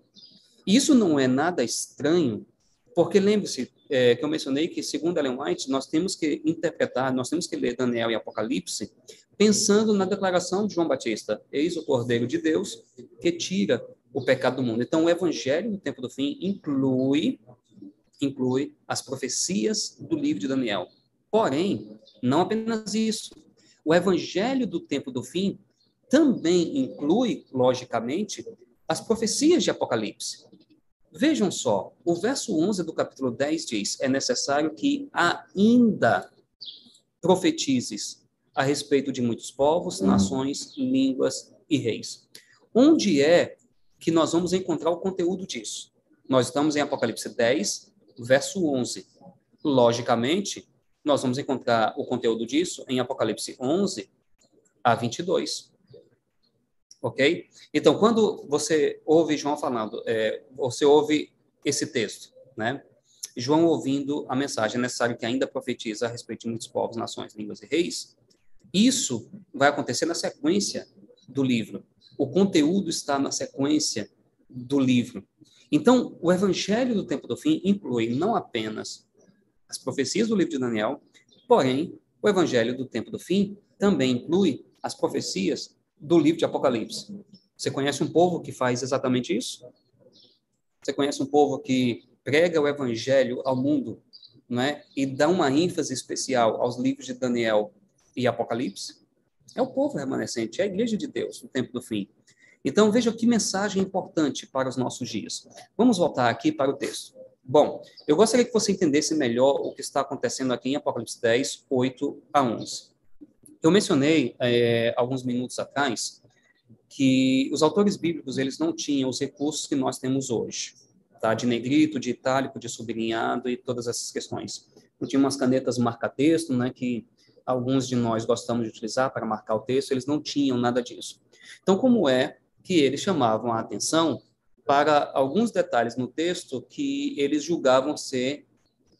Isso não é nada estranho, porque lembre-se é, que eu mencionei que, segundo Ellen White, nós temos que interpretar, nós temos que ler Daniel e Apocalipse pensando na declaração de João Batista: Eis o Cordeiro de Deus que tira o pecado do mundo. Então, o Evangelho no tempo do fim inclui inclui as profecias do livro de Daniel. Porém, não apenas isso. O Evangelho do tempo do fim também inclui, logicamente, as profecias de Apocalipse. Vejam só, o verso 11 do capítulo 10 diz: É necessário que ainda profetizes a respeito de muitos povos, hum. nações, línguas e reis. Onde é que nós vamos encontrar o conteúdo disso? Nós estamos em Apocalipse 10, verso 11. Logicamente, nós vamos encontrar o conteúdo disso em Apocalipse 11 a 22. Ok? Então, quando você ouve João falando, é, você ouve esse texto, né? João ouvindo a mensagem, é necessário que ainda profetiza a respeito de muitos povos, nações, línguas e reis. Isso vai acontecer na sequência do livro. O conteúdo está na sequência do livro. Então, o Evangelho do Tempo do Fim inclui não apenas as profecias do livro de Daniel, porém, o Evangelho do Tempo do Fim também inclui as profecias do livro de Apocalipse. Você conhece um povo que faz exatamente isso? Você conhece um povo que prega o Evangelho ao mundo, não é? E dá uma ênfase especial aos livros de Daniel e Apocalipse? É o povo remanescente, é a igreja de Deus no tempo do fim. Então, veja que mensagem importante para os nossos dias. Vamos voltar aqui para o texto. Bom, eu gostaria que você entendesse melhor o que está acontecendo aqui em Apocalipse 10, 8 a 11. Eu mencionei é, alguns minutos atrás que os autores bíblicos eles não tinham os recursos que nós temos hoje, tá? De negrito, de itálico, de sublinhado e todas essas questões. Não tinha umas canetas marca-texto, né? Que alguns de nós gostamos de utilizar para marcar o texto. Eles não tinham nada disso. Então, como é que eles chamavam a atenção para alguns detalhes no texto que eles julgavam ser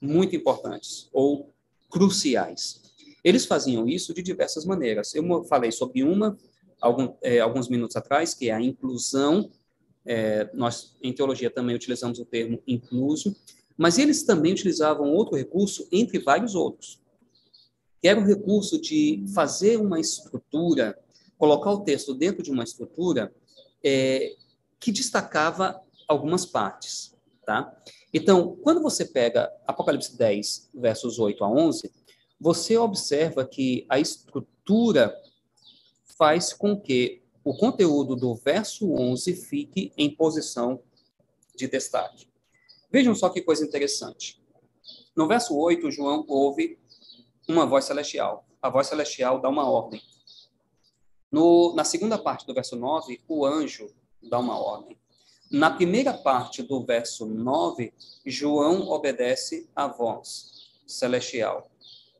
muito importantes ou cruciais. Eles faziam isso de diversas maneiras. Eu falei sobre uma algum, é, alguns minutos atrás, que é a inclusão. É, nós, em teologia, também utilizamos o termo incluso, mas eles também utilizavam outro recurso, entre vários outros, que era o recurso de fazer uma estrutura, colocar o texto dentro de uma estrutura é, que destacava algumas partes, tá? Então, quando você pega Apocalipse 10, versos 8 a 11, você observa que a estrutura faz com que o conteúdo do verso 11 fique em posição de destaque. Vejam só que coisa interessante. No verso 8, João ouve uma voz celestial. A voz celestial dá uma ordem. No, na segunda parte do verso 9, o anjo dá uma ordem. Na primeira parte do verso 9, João obedece à voz celestial.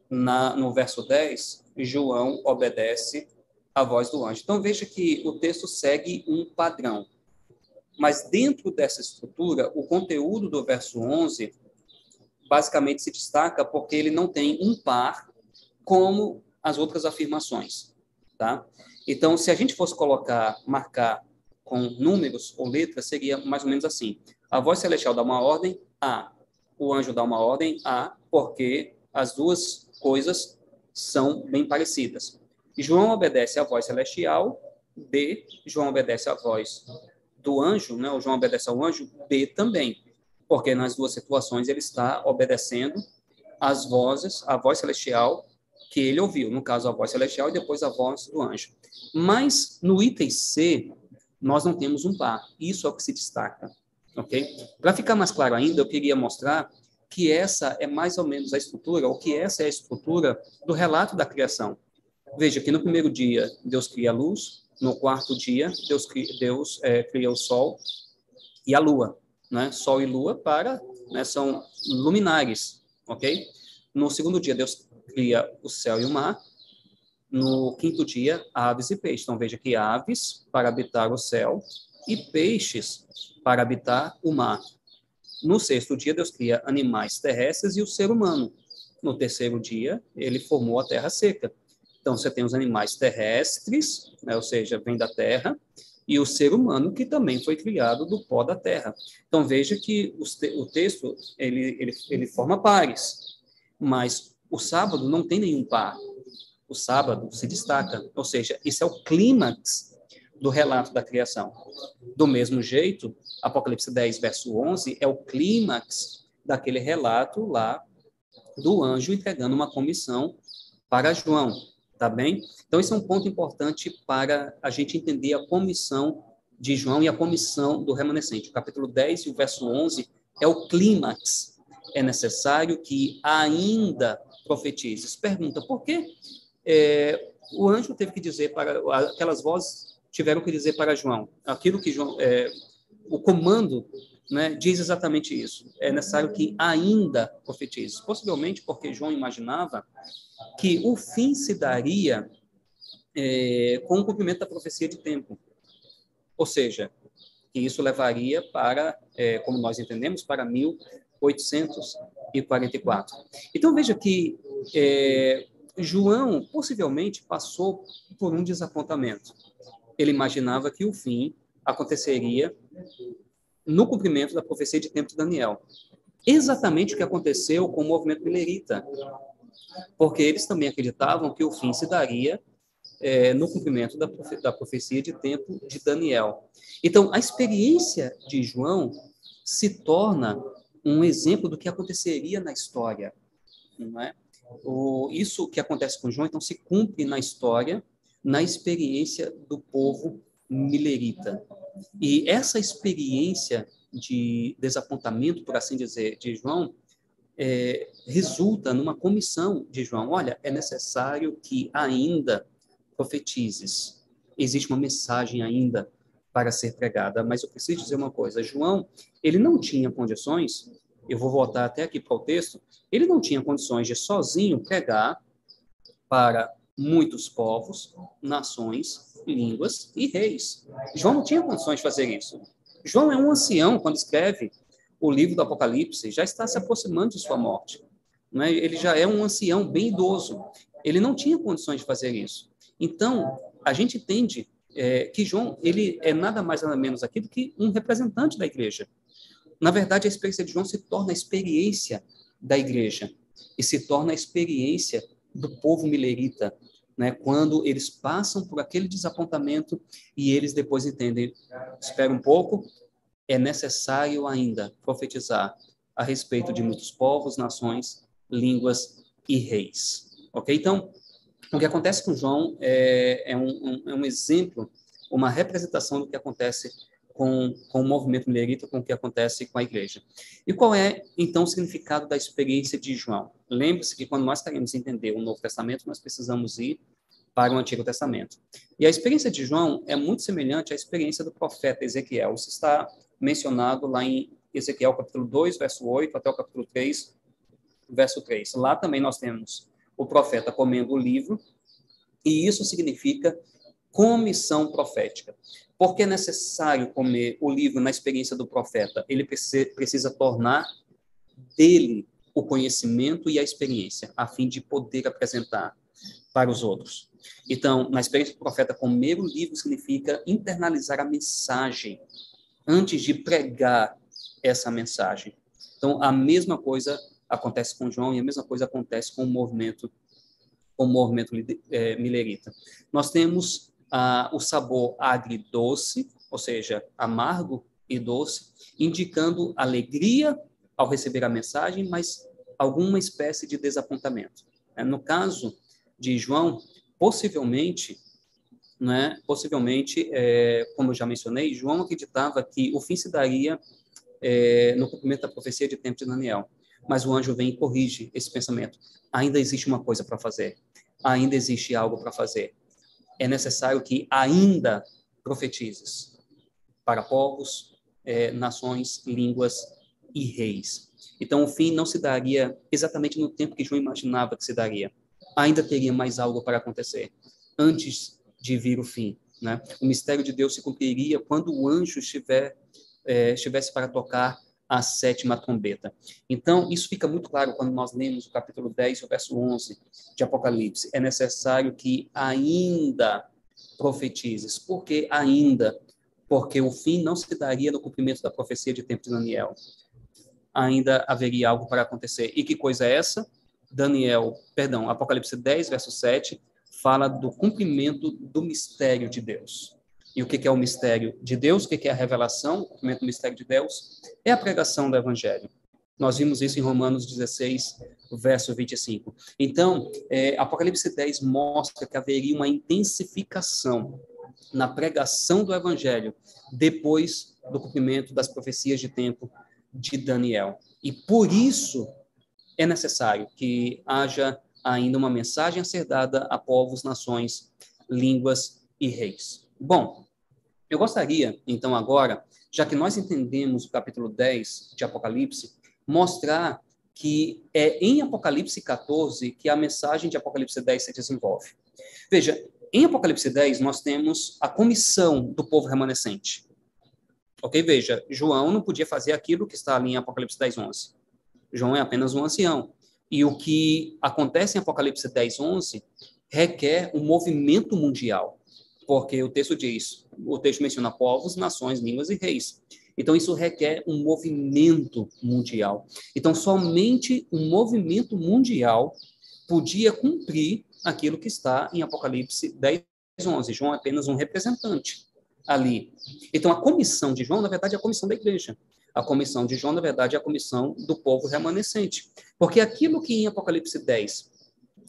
Na, no verso 10, João obedece à voz do anjo. Então veja que o texto segue um padrão. Mas dentro dessa estrutura, o conteúdo do verso 11 basicamente se destaca porque ele não tem um par como as outras afirmações, tá? Então, se a gente fosse colocar, marcar com números ou letras, seria mais ou menos assim. A voz celestial dá uma ordem, A. O anjo dá uma ordem, A, porque as duas coisas são bem parecidas. João obedece à voz celestial, B. João obedece à voz do anjo, né? O João obedece ao anjo, B também, porque nas duas situações ele está obedecendo às vozes, a voz celestial que ele ouviu, no caso a voz celestial e depois a voz do anjo. Mas no item C, nós não temos um par. Isso é o que se destaca, ok? Para ficar mais claro ainda, eu queria mostrar que essa é mais ou menos a estrutura, ou que essa é a estrutura do relato da criação. Veja que no primeiro dia Deus cria a luz, no quarto dia Deus cria, Deus, é, cria o sol e a lua, né? Sol e lua para, né, são luminares, ok? No segundo dia Deus cria o céu e o mar. No quinto dia, aves e peixes. Então, veja que aves para habitar o céu e peixes para habitar o mar. No sexto dia, Deus cria animais terrestres e o ser humano. No terceiro dia, ele formou a terra seca. Então, você tem os animais terrestres, né, ou seja, vem da terra, e o ser humano que também foi criado do pó da terra. Então, veja que o texto ele, ele, ele forma pares, mas o sábado não tem nenhum par. O sábado se destaca, ou seja, isso é o clímax do relato da criação. Do mesmo jeito, Apocalipse 10, verso 11, é o clímax daquele relato lá do anjo entregando uma comissão para João, tá bem? Então, esse é um ponto importante para a gente entender a comissão de João e a comissão do remanescente. O capítulo 10 e o verso 11 é o clímax. É necessário que ainda profetizes. Pergunta, por que é, o anjo teve que dizer para, aquelas vozes tiveram que dizer para João, aquilo que João, é, o comando né, diz exatamente isso. É necessário que ainda profetize. Possivelmente porque João imaginava que o fim se daria é, com o cumprimento da profecia de tempo. Ou seja, que isso levaria para, é, como nós entendemos, para mil 844. Então veja que é, João possivelmente passou por um desapontamento. Ele imaginava que o fim aconteceria no cumprimento da profecia de tempo de Daniel. Exatamente o que aconteceu com o movimento milerita, porque eles também acreditavam que o fim se daria é, no cumprimento da, profe da profecia de tempo de Daniel. Então, a experiência de João se torna um exemplo do que aconteceria na história, não é? O, isso que acontece com João, então, se cumpre na história, na experiência do povo milerita. E essa experiência de desapontamento, por assim dizer, de João, é, resulta numa comissão de João. Olha, é necessário que ainda profetizes. Existe uma mensagem ainda para ser pregada, mas eu preciso dizer uma coisa. João, ele não tinha condições, eu vou voltar até aqui para o texto, ele não tinha condições de sozinho pregar para muitos povos, nações, línguas e reis. João não tinha condições de fazer isso. João é um ancião quando escreve o livro do Apocalipse, já está se aproximando de sua morte. Né? Ele já é um ancião bem idoso. Ele não tinha condições de fazer isso. Então, a gente entende é, que João ele é nada mais nada menos aqui do que um representante da igreja. Na verdade, a experiência de João se torna a experiência da igreja e se torna a experiência do povo milerita, né, quando eles passam por aquele desapontamento e eles depois entendem, espera um pouco, é necessário ainda profetizar a respeito de muitos povos, nações, línguas e reis. Ok? Então, o que acontece com João é, é, um, um, é um exemplo, uma representação do que acontece com, com o movimento milerita, com o que acontece com a igreja. E qual é, então, o significado da experiência de João? Lembre-se que quando nós queremos entender o Novo Testamento, nós precisamos ir para o Antigo Testamento. E a experiência de João é muito semelhante à experiência do profeta Ezequiel. Isso está mencionado lá em Ezequiel capítulo 2, verso 8, até o capítulo 3, verso 3. Lá também nós temos o profeta comendo o livro, e isso significa comissão profética. Por que é necessário comer o livro na experiência do profeta? Ele precisa, tornar dele o conhecimento e a experiência, a fim de poder apresentar para os outros. Então, na experiência do profeta, comer o livro significa internalizar a mensagem antes de pregar essa mensagem. Então, a mesma coisa acontece com João e a mesma coisa acontece com o movimento, com o movimento é, milerita. Nós temos ah, o sabor agridoce, ou seja, amargo e doce, indicando alegria ao receber a mensagem, mas alguma espécie de desapontamento. É, no caso de João, possivelmente, né, possivelmente, é, como eu já mencionei, João acreditava que o fim se daria é, no cumprimento da profecia de tempo de Daniel. Mas o anjo vem e corrige esse pensamento. Ainda existe uma coisa para fazer. Ainda existe algo para fazer é necessário que ainda profetizes para povos, é, nações, línguas e reis. Então, o fim não se daria exatamente no tempo que João imaginava que se daria. Ainda teria mais algo para acontecer antes de vir o fim. Né? O mistério de Deus se cumpriria quando o anjo estiver, é, estivesse para tocar a sétima trombeta. Então, isso fica muito claro quando nós lemos o capítulo 10, o verso 11 de Apocalipse. É necessário que ainda profetizes. Por que ainda? Porque o fim não se daria no cumprimento da profecia de tempo de Daniel. Ainda haveria algo para acontecer. E que coisa é essa? Daniel, perdão, Apocalipse 10, verso 7, fala do cumprimento do mistério de Deus. E o que é o mistério de Deus? O que é a revelação? O cumprimento do mistério de Deus é a pregação do Evangelho. Nós vimos isso em Romanos 16, verso 25. Então, é, Apocalipse 10 mostra que haveria uma intensificação na pregação do Evangelho depois do cumprimento das profecias de tempo de Daniel. E por isso é necessário que haja ainda uma mensagem a ser dada a povos, nações, línguas e reis. Bom, eu gostaria, então, agora, já que nós entendemos o capítulo 10 de Apocalipse, mostrar que é em Apocalipse 14 que a mensagem de Apocalipse 10 se desenvolve. Veja, em Apocalipse 10 nós temos a comissão do povo remanescente. Ok? Veja, João não podia fazer aquilo que está ali em Apocalipse 10, 11. João é apenas um ancião. E o que acontece em Apocalipse 10, 11 requer um movimento mundial, porque o texto diz, o texto menciona povos, nações, línguas e reis. Então, isso requer um movimento mundial. Então, somente um movimento mundial podia cumprir aquilo que está em Apocalipse 10, 11. João é apenas um representante ali. Então, a comissão de João, na verdade, é a comissão da igreja. A comissão de João, na verdade, é a comissão do povo remanescente. Porque aquilo que em Apocalipse 10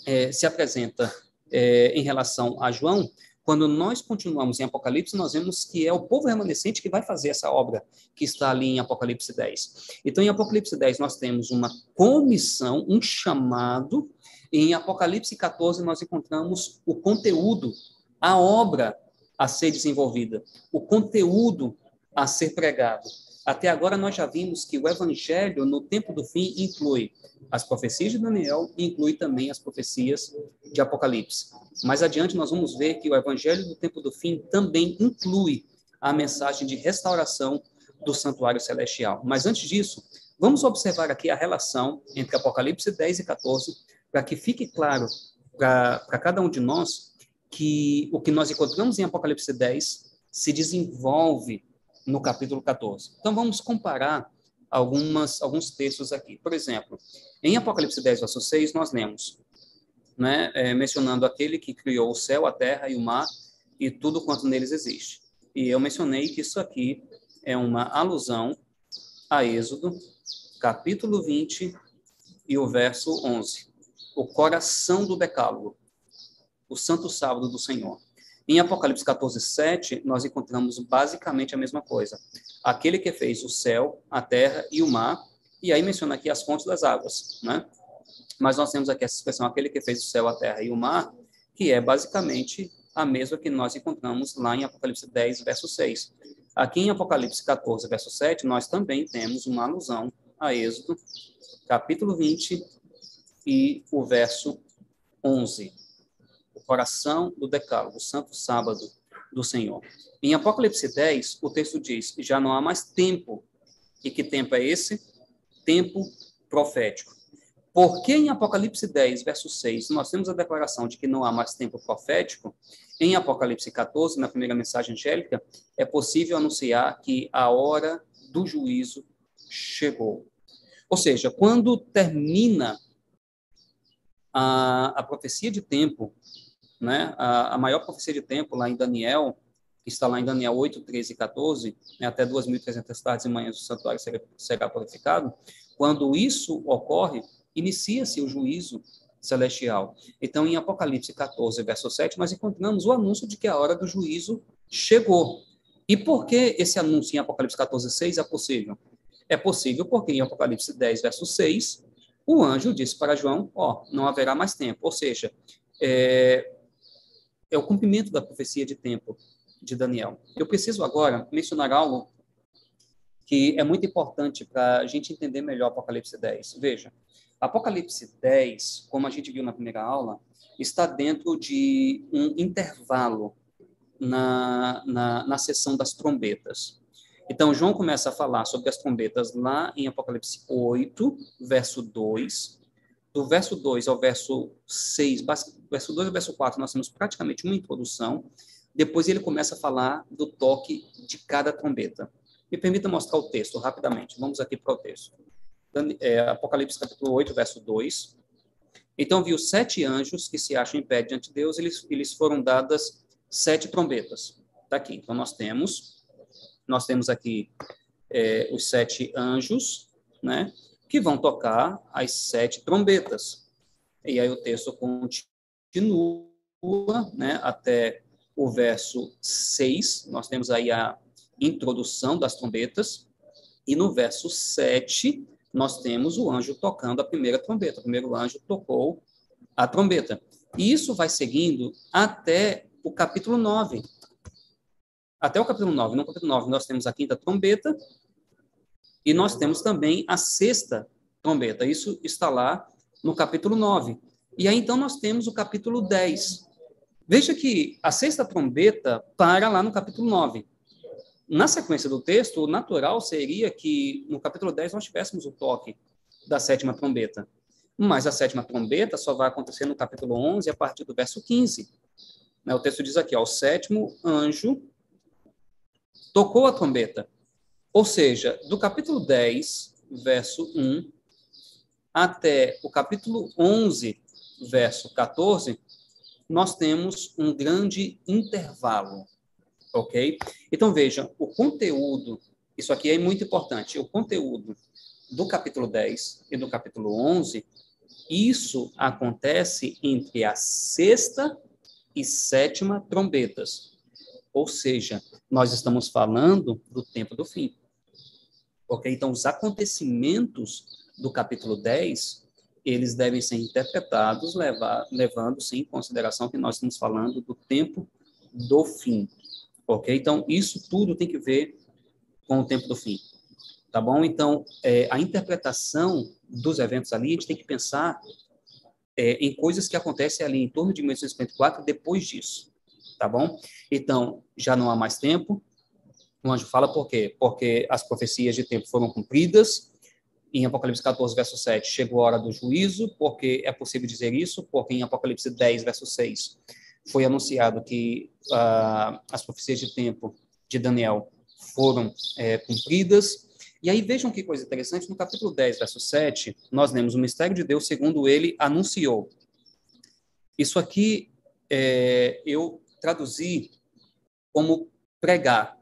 é, se apresenta é, em relação a João, quando nós continuamos em Apocalipse, nós vemos que é o povo remanescente que vai fazer essa obra que está ali em Apocalipse 10. Então, em Apocalipse 10, nós temos uma comissão, um chamado. Em Apocalipse 14, nós encontramos o conteúdo, a obra a ser desenvolvida, o conteúdo a ser pregado. Até agora nós já vimos que o evangelho no tempo do fim inclui as profecias de Daniel e inclui também as profecias de Apocalipse. Mais adiante nós vamos ver que o evangelho do tempo do fim também inclui a mensagem de restauração do santuário celestial. Mas antes disso, vamos observar aqui a relação entre Apocalipse 10 e 14, para que fique claro para cada um de nós que o que nós encontramos em Apocalipse 10 se desenvolve no capítulo 14. Então vamos comparar algumas, alguns textos aqui. Por exemplo, em Apocalipse 10, verso 6, nós lemos, né, é, mencionando aquele que criou o céu, a terra e o mar e tudo quanto neles existe. E eu mencionei que isso aqui é uma alusão a Êxodo, capítulo 20 e o verso 11. O coração do decálogo, o santo sábado do Senhor. Em Apocalipse 14, 7, nós encontramos basicamente a mesma coisa. Aquele que fez o céu, a terra e o mar, e aí menciona aqui as fontes das águas, né? Mas nós temos aqui essa expressão, aquele que fez o céu, a terra e o mar, que é basicamente a mesma que nós encontramos lá em Apocalipse 10, verso 6. Aqui em Apocalipse 14, verso 7, nós também temos uma alusão a Êxodo, capítulo 20 e o verso 11 coração do decálogo, o santo sábado do Senhor. Em Apocalipse 10, o texto diz: já não há mais tempo. E que tempo é esse? Tempo profético. Porque em Apocalipse 10, verso 6, nós temos a declaração de que não há mais tempo profético, em Apocalipse 14, na primeira mensagem angélica, é possível anunciar que a hora do juízo chegou. Ou seja, quando termina a, a profecia de tempo né? A, a, maior profecia de tempo lá em Daniel, que está lá em Daniel 8, 13 e 14, né? até 2.300 tardes e manhãs o santuário será, será purificado. Quando isso ocorre, inicia-se o juízo celestial. Então, em Apocalipse 14, verso 7, nós encontramos o anúncio de que a hora do juízo chegou. E por que esse anúncio em Apocalipse 14, 6 é possível? É possível porque em Apocalipse 10, verso 6, o anjo disse para João, ó, oh, não haverá mais tempo. Ou seja, é, é o cumprimento da profecia de tempo de Daniel. Eu preciso agora mencionar algo que é muito importante para a gente entender melhor Apocalipse 10. Veja, Apocalipse 10, como a gente viu na primeira aula, está dentro de um intervalo na, na, na sessão das trombetas. Então, João começa a falar sobre as trombetas lá em Apocalipse 8, verso 2, do verso 2 ao verso 6, verso 2 ao verso 4, nós temos praticamente uma introdução. Depois ele começa a falar do toque de cada trombeta. Me permita mostrar o texto rapidamente. Vamos aqui para o texto. É, Apocalipse capítulo 8, verso 2. Então viu sete anjos que se acham em pé diante de Deus, eles, eles foram dadas sete trombetas. Está aqui. Então nós temos, nós temos aqui é, os sete anjos, né? Que vão tocar as sete trombetas. E aí o texto continua né, até o verso 6, nós temos aí a introdução das trombetas, e no verso 7, nós temos o anjo tocando a primeira trombeta. O primeiro anjo tocou a trombeta. E isso vai seguindo até o capítulo 9. Até o capítulo 9. No capítulo 9, nós temos a quinta trombeta, e nós temos também a sexta trombeta. Isso está lá no capítulo 9. E aí então nós temos o capítulo 10. Veja que a sexta trombeta para lá no capítulo 9. Na sequência do texto, o natural seria que no capítulo 10 nós tivéssemos o toque da sétima trombeta. Mas a sétima trombeta só vai acontecer no capítulo 11, a partir do verso 15. Né, o texto diz aqui, ó, o sétimo anjo tocou a trombeta. Ou seja, do capítulo 10, verso 1, até o capítulo 11, verso 14, nós temos um grande intervalo, ok? Então, vejam, o conteúdo, isso aqui é muito importante, o conteúdo do capítulo 10 e do capítulo 11, isso acontece entre a sexta e sétima trombetas. Ou seja, nós estamos falando do tempo do fim. Ok? Então, os acontecimentos do capítulo 10, eles devem ser interpretados levando-se em consideração que nós estamos falando do tempo do fim. Ok? Então, isso tudo tem que ver com o tempo do fim. Tá bom? Então, é, a interpretação dos eventos ali, a gente tem que pensar é, em coisas que acontecem ali em torno de 1854 depois disso, tá bom? Então, já não há mais tempo. O anjo fala por quê? Porque as profecias de tempo foram cumpridas. Em Apocalipse 14, verso 7, chegou a hora do juízo, porque é possível dizer isso, porque em Apocalipse 10, verso 6, foi anunciado que uh, as profecias de tempo de Daniel foram é, cumpridas, e aí vejam que coisa interessante, no capítulo 10, verso 7, nós lemos o mistério de Deus segundo ele anunciou. Isso aqui é, eu traduzi como pregar,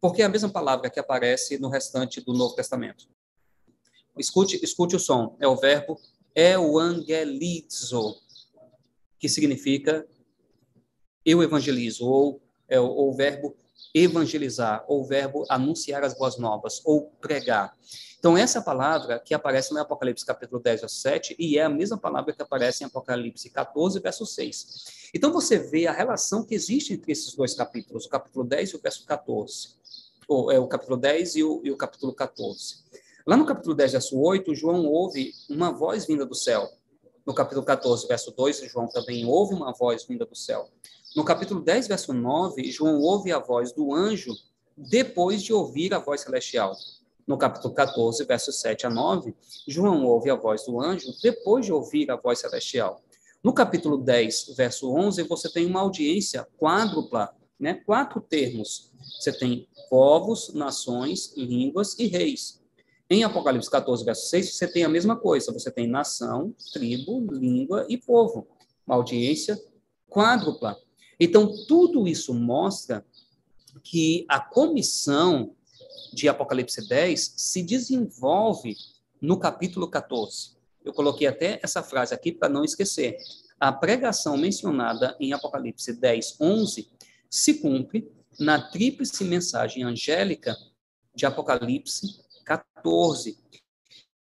porque é a mesma palavra que aparece no restante do Novo Testamento. Escute, escute o som, é o verbo evangelizo, que significa eu evangelizo, ou é o, o verbo evangelizar, ou o verbo anunciar as boas novas, ou pregar. Então, essa palavra que aparece no Apocalipse capítulo 10, verso 7, e é a mesma palavra que aparece em Apocalipse 14, verso 6. Então, você vê a relação que existe entre esses dois capítulos, o capítulo 10 e o verso 14. Ou é o capítulo 10 e o, e o capítulo 14. Lá no capítulo 10, verso 8, João ouve uma voz vinda do céu. No capítulo 14, verso 2, João também ouve uma voz vinda do céu. No capítulo 10, verso 9, João ouve a voz do anjo depois de ouvir a voz celestial. No capítulo 14, versos 7 a 9, João ouve a voz do anjo depois de ouvir a voz celestial. No capítulo 10, verso 11, você tem uma audiência quádrupla, né? quatro termos. Você tem povos, nações, línguas e reis. Em Apocalipse 14, verso 6, você tem a mesma coisa. Você tem nação, tribo, língua e povo. Uma audiência quádrupla. Então, tudo isso mostra que a comissão de Apocalipse 10 se desenvolve no capítulo 14. Eu coloquei até essa frase aqui para não esquecer. A pregação mencionada em Apocalipse 10, 11 se cumpre na tríplice mensagem angélica de Apocalipse 14.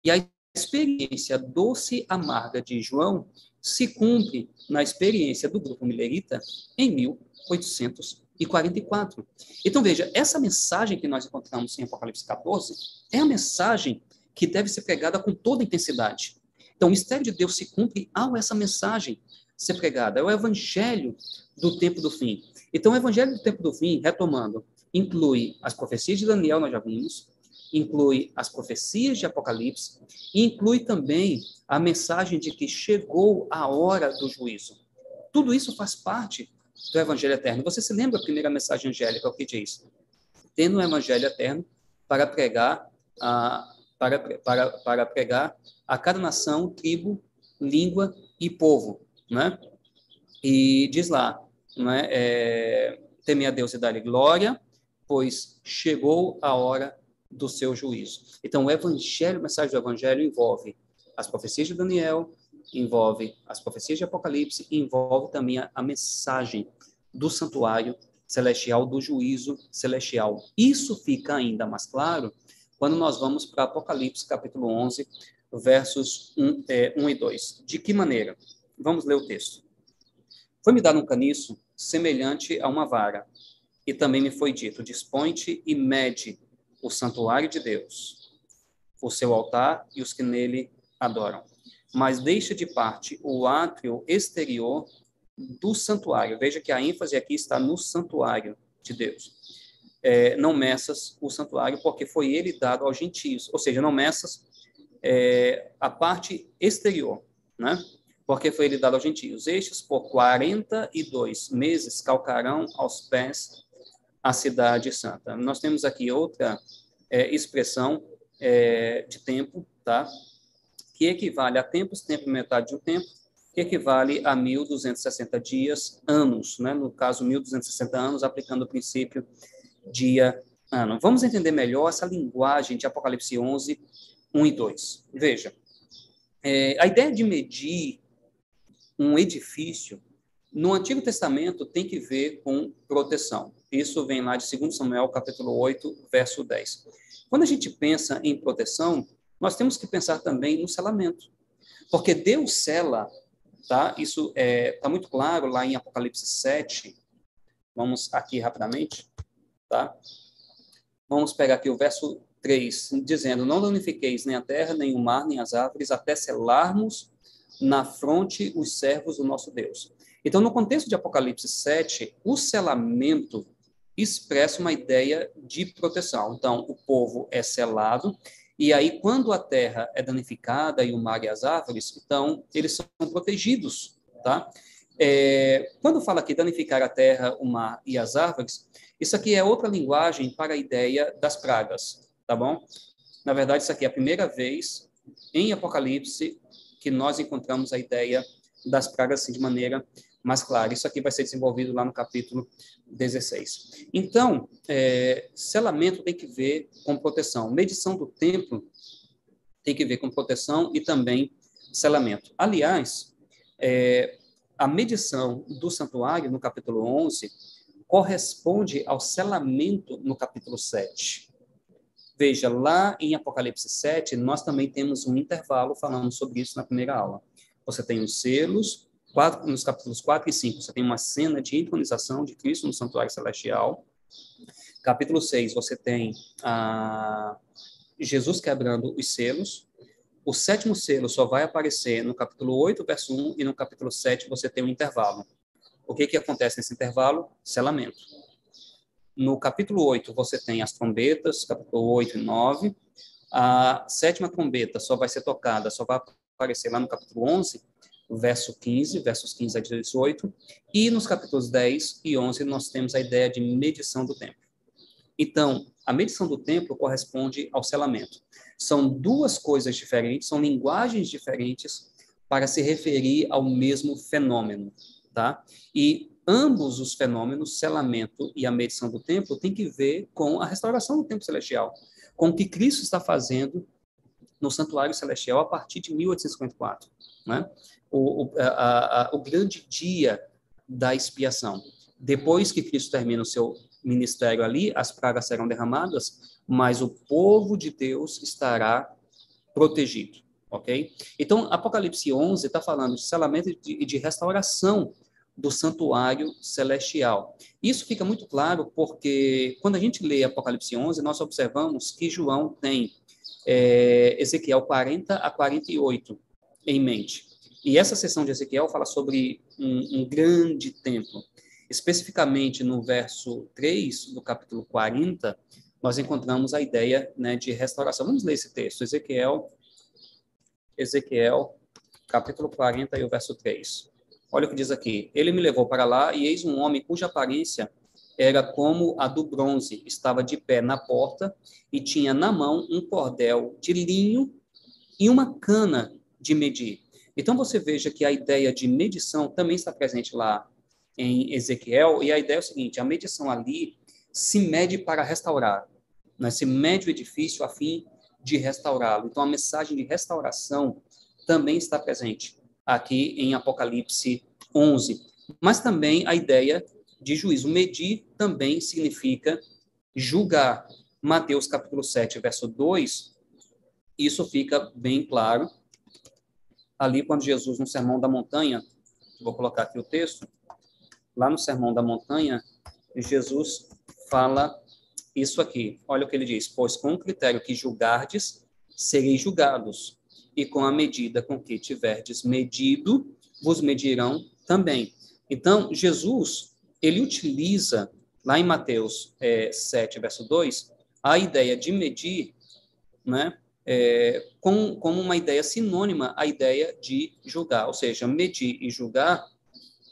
E a experiência doce amarga de João se cumpre na experiência do grupo Millerita em 1844. Então, veja, essa mensagem que nós encontramos em Apocalipse 14 é a mensagem que deve ser pregada com toda intensidade. Então, o mistério de Deus se cumpre ao essa mensagem ser pregada. É o evangelho do tempo do fim. Então, o evangelho do tempo do fim, retomando, inclui as profecias de Daniel, nós já vimos, inclui as profecias de Apocalipse e inclui também a mensagem de que chegou a hora do juízo. Tudo isso faz parte do Evangelho Eterno. Você se lembra a primeira mensagem angélica, o que diz? Tendo o Evangelho Eterno para pregar a, para, para, para pregar a cada nação, tribo, língua e povo, né? E diz lá, né, é, temer a Deus e dar-lhe glória, pois chegou a hora do seu juízo. Então, o evangelho, a mensagem do evangelho envolve as profecias de Daniel, envolve as profecias de Apocalipse, envolve também a, a mensagem do santuário celestial, do juízo celestial. Isso fica ainda mais claro quando nós vamos para Apocalipse, capítulo 11, versos 1, é, 1 e 2. De que maneira? Vamos ler o texto. Foi-me dado um caniço semelhante a uma vara, e também me foi dito: dispõe-te e mede o santuário de Deus, o seu altar e os que nele adoram. Mas deixa de parte o átrio exterior do santuário. Veja que a ênfase aqui está no santuário de Deus. É, não meças o santuário, porque foi ele dado aos gentios. Ou seja, não meças é, a parte exterior, né? Porque foi ele dado aos gentios. Estes, por 42 meses, calcarão aos pés a cidade santa. Nós temos aqui outra é, expressão é, de tempo, tá? Que equivale a tempos, tempo metade de um tempo, que equivale a 1.260 dias, anos, né? No caso, 1.260 anos, aplicando o princípio dia-ano. Vamos entender melhor essa linguagem de Apocalipse 11, 1 e 2. Veja, é, a ideia de medir um edifício no Antigo Testamento tem que ver com proteção. Isso vem lá de 2 Samuel, capítulo 8, verso 10. Quando a gente pensa em proteção, nós temos que pensar também no selamento. Porque Deus sela, tá? Isso está é, tá muito claro lá em Apocalipse 7. Vamos aqui rapidamente, tá? Vamos pegar aqui o verso 3, dizendo: Não danifiqueis nem a terra, nem o mar, nem as árvores, até selarmos na fronte os servos do nosso Deus. Então, no contexto de Apocalipse 7, o selamento expressa uma ideia de proteção. Então, o povo é selado, e aí, quando a terra é danificada e o mar e as árvores, então, eles são protegidos, tá? É, quando fala aqui danificar a terra, o mar e as árvores, isso aqui é outra linguagem para a ideia das pragas, tá bom? Na verdade, isso aqui é a primeira vez em Apocalipse que nós encontramos a ideia das pragas assim, de maneira mais clara. Isso aqui vai ser desenvolvido lá no capítulo 16. Então, é, selamento tem que ver com proteção. Medição do templo tem que ver com proteção e também selamento. Aliás, é, a medição do santuário, no capítulo 11, corresponde ao selamento no capítulo 7. Veja, lá em Apocalipse 7, nós também temos um intervalo falando sobre isso na primeira aula. Você tem os selos, quatro, nos capítulos 4 e 5, você tem uma cena de entronização de Cristo no santuário celestial. Capítulo 6, você tem ah, Jesus quebrando os selos. O sétimo selo só vai aparecer no capítulo 8, verso 1, e no capítulo 7 você tem um intervalo. O que, que acontece nesse intervalo? Selamento. No capítulo 8, você tem as trombetas, capítulo 8 e 9. A sétima trombeta só vai ser tocada, só vai aparecer lá no capítulo 11, verso 15, versos 15 a 18. E nos capítulos 10 e 11, nós temos a ideia de medição do tempo. Então, a medição do tempo corresponde ao selamento. São duas coisas diferentes, são linguagens diferentes para se referir ao mesmo fenômeno, tá? E ambos os fenômenos, selamento e a medição do tempo, têm que ver com a restauração do tempo celestial, com o que Cristo está fazendo no santuário celestial a partir de 1854, né? O, o, a, a, o grande dia da expiação. Depois que Cristo termina o seu ministério ali, as pragas serão derramadas, mas o povo de Deus estará protegido, ok? Então, Apocalipse 11 está falando de selamento e de, de restauração do santuário celestial. Isso fica muito claro porque, quando a gente lê Apocalipse 11, nós observamos que João tem é, Ezequiel 40 a 48 em mente. E essa sessão de Ezequiel fala sobre um, um grande templo. Especificamente no verso 3 do capítulo 40, nós encontramos a ideia né, de restauração. Vamos ler esse texto, Ezequiel, Ezequiel, capítulo 40 e o verso 3. Olha o que diz aqui. Ele me levou para lá e eis um homem cuja aparência era como a do bronze. Estava de pé na porta e tinha na mão um cordel de linho e uma cana de medir. Então você veja que a ideia de medição também está presente lá em Ezequiel e a ideia é o seguinte: a medição ali se mede para restaurar, né? se mede o edifício a fim de restaurá-lo. Então a mensagem de restauração também está presente aqui em Apocalipse 11. Mas também a ideia de juízo. Medir também significa julgar. Mateus capítulo 7, verso 2, isso fica bem claro. Ali, quando Jesus, no Sermão da Montanha, vou colocar aqui o texto, lá no Sermão da Montanha, Jesus fala isso aqui. Olha o que ele diz: Pois com o critério que julgardes, sereis julgados, e com a medida com que tiverdes medido, vos medirão também. Então, Jesus, ele utiliza, lá em Mateus é, 7, verso 2, a ideia de medir, né, é, com, como uma ideia sinônima à ideia de julgar, ou seja, medir e julgar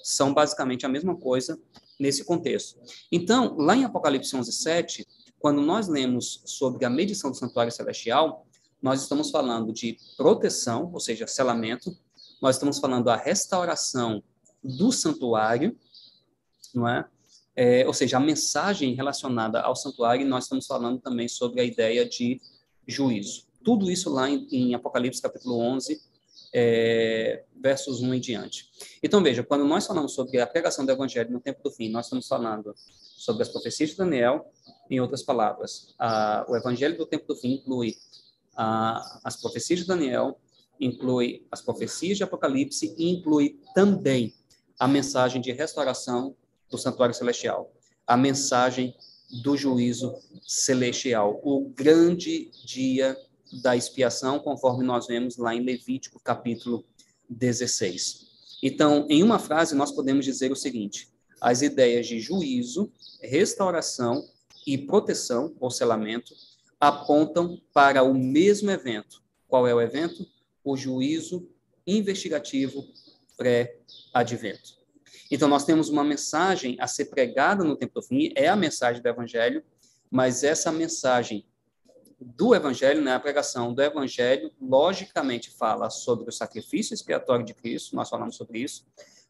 são basicamente a mesma coisa nesse contexto. Então, lá em Apocalipse 11, 7, quando nós lemos sobre a medição do santuário celestial, nós estamos falando de proteção, ou seja, selamento, nós estamos falando da restauração do santuário, não é? é? Ou seja, a mensagem relacionada ao santuário, nós estamos falando também sobre a ideia de juízo. Tudo isso lá em, em Apocalipse capítulo 11, é, versos 1 em diante. Então, veja, quando nós falamos sobre a pregação do evangelho no tempo do fim, nós estamos falando sobre as profecias de Daniel, em outras palavras. A, o evangelho do tempo do fim inclui a, as profecias de Daniel, inclui as profecias de Apocalipse e inclui também a mensagem de restauração do santuário celestial, a mensagem do juízo celestial, o grande dia da expiação, conforme nós vemos lá em Levítico, capítulo 16. Então, em uma frase, nós podemos dizer o seguinte: as ideias de juízo, restauração e proteção, ou selamento, apontam para o mesmo evento. Qual é o evento? O juízo investigativo pré-advento. Então, nós temos uma mensagem a ser pregada no tempo do fim, é a mensagem do Evangelho, mas essa mensagem do Evangelho, né, a pregação do Evangelho, logicamente fala sobre o sacrifício expiatório de Cristo, nós falamos sobre isso,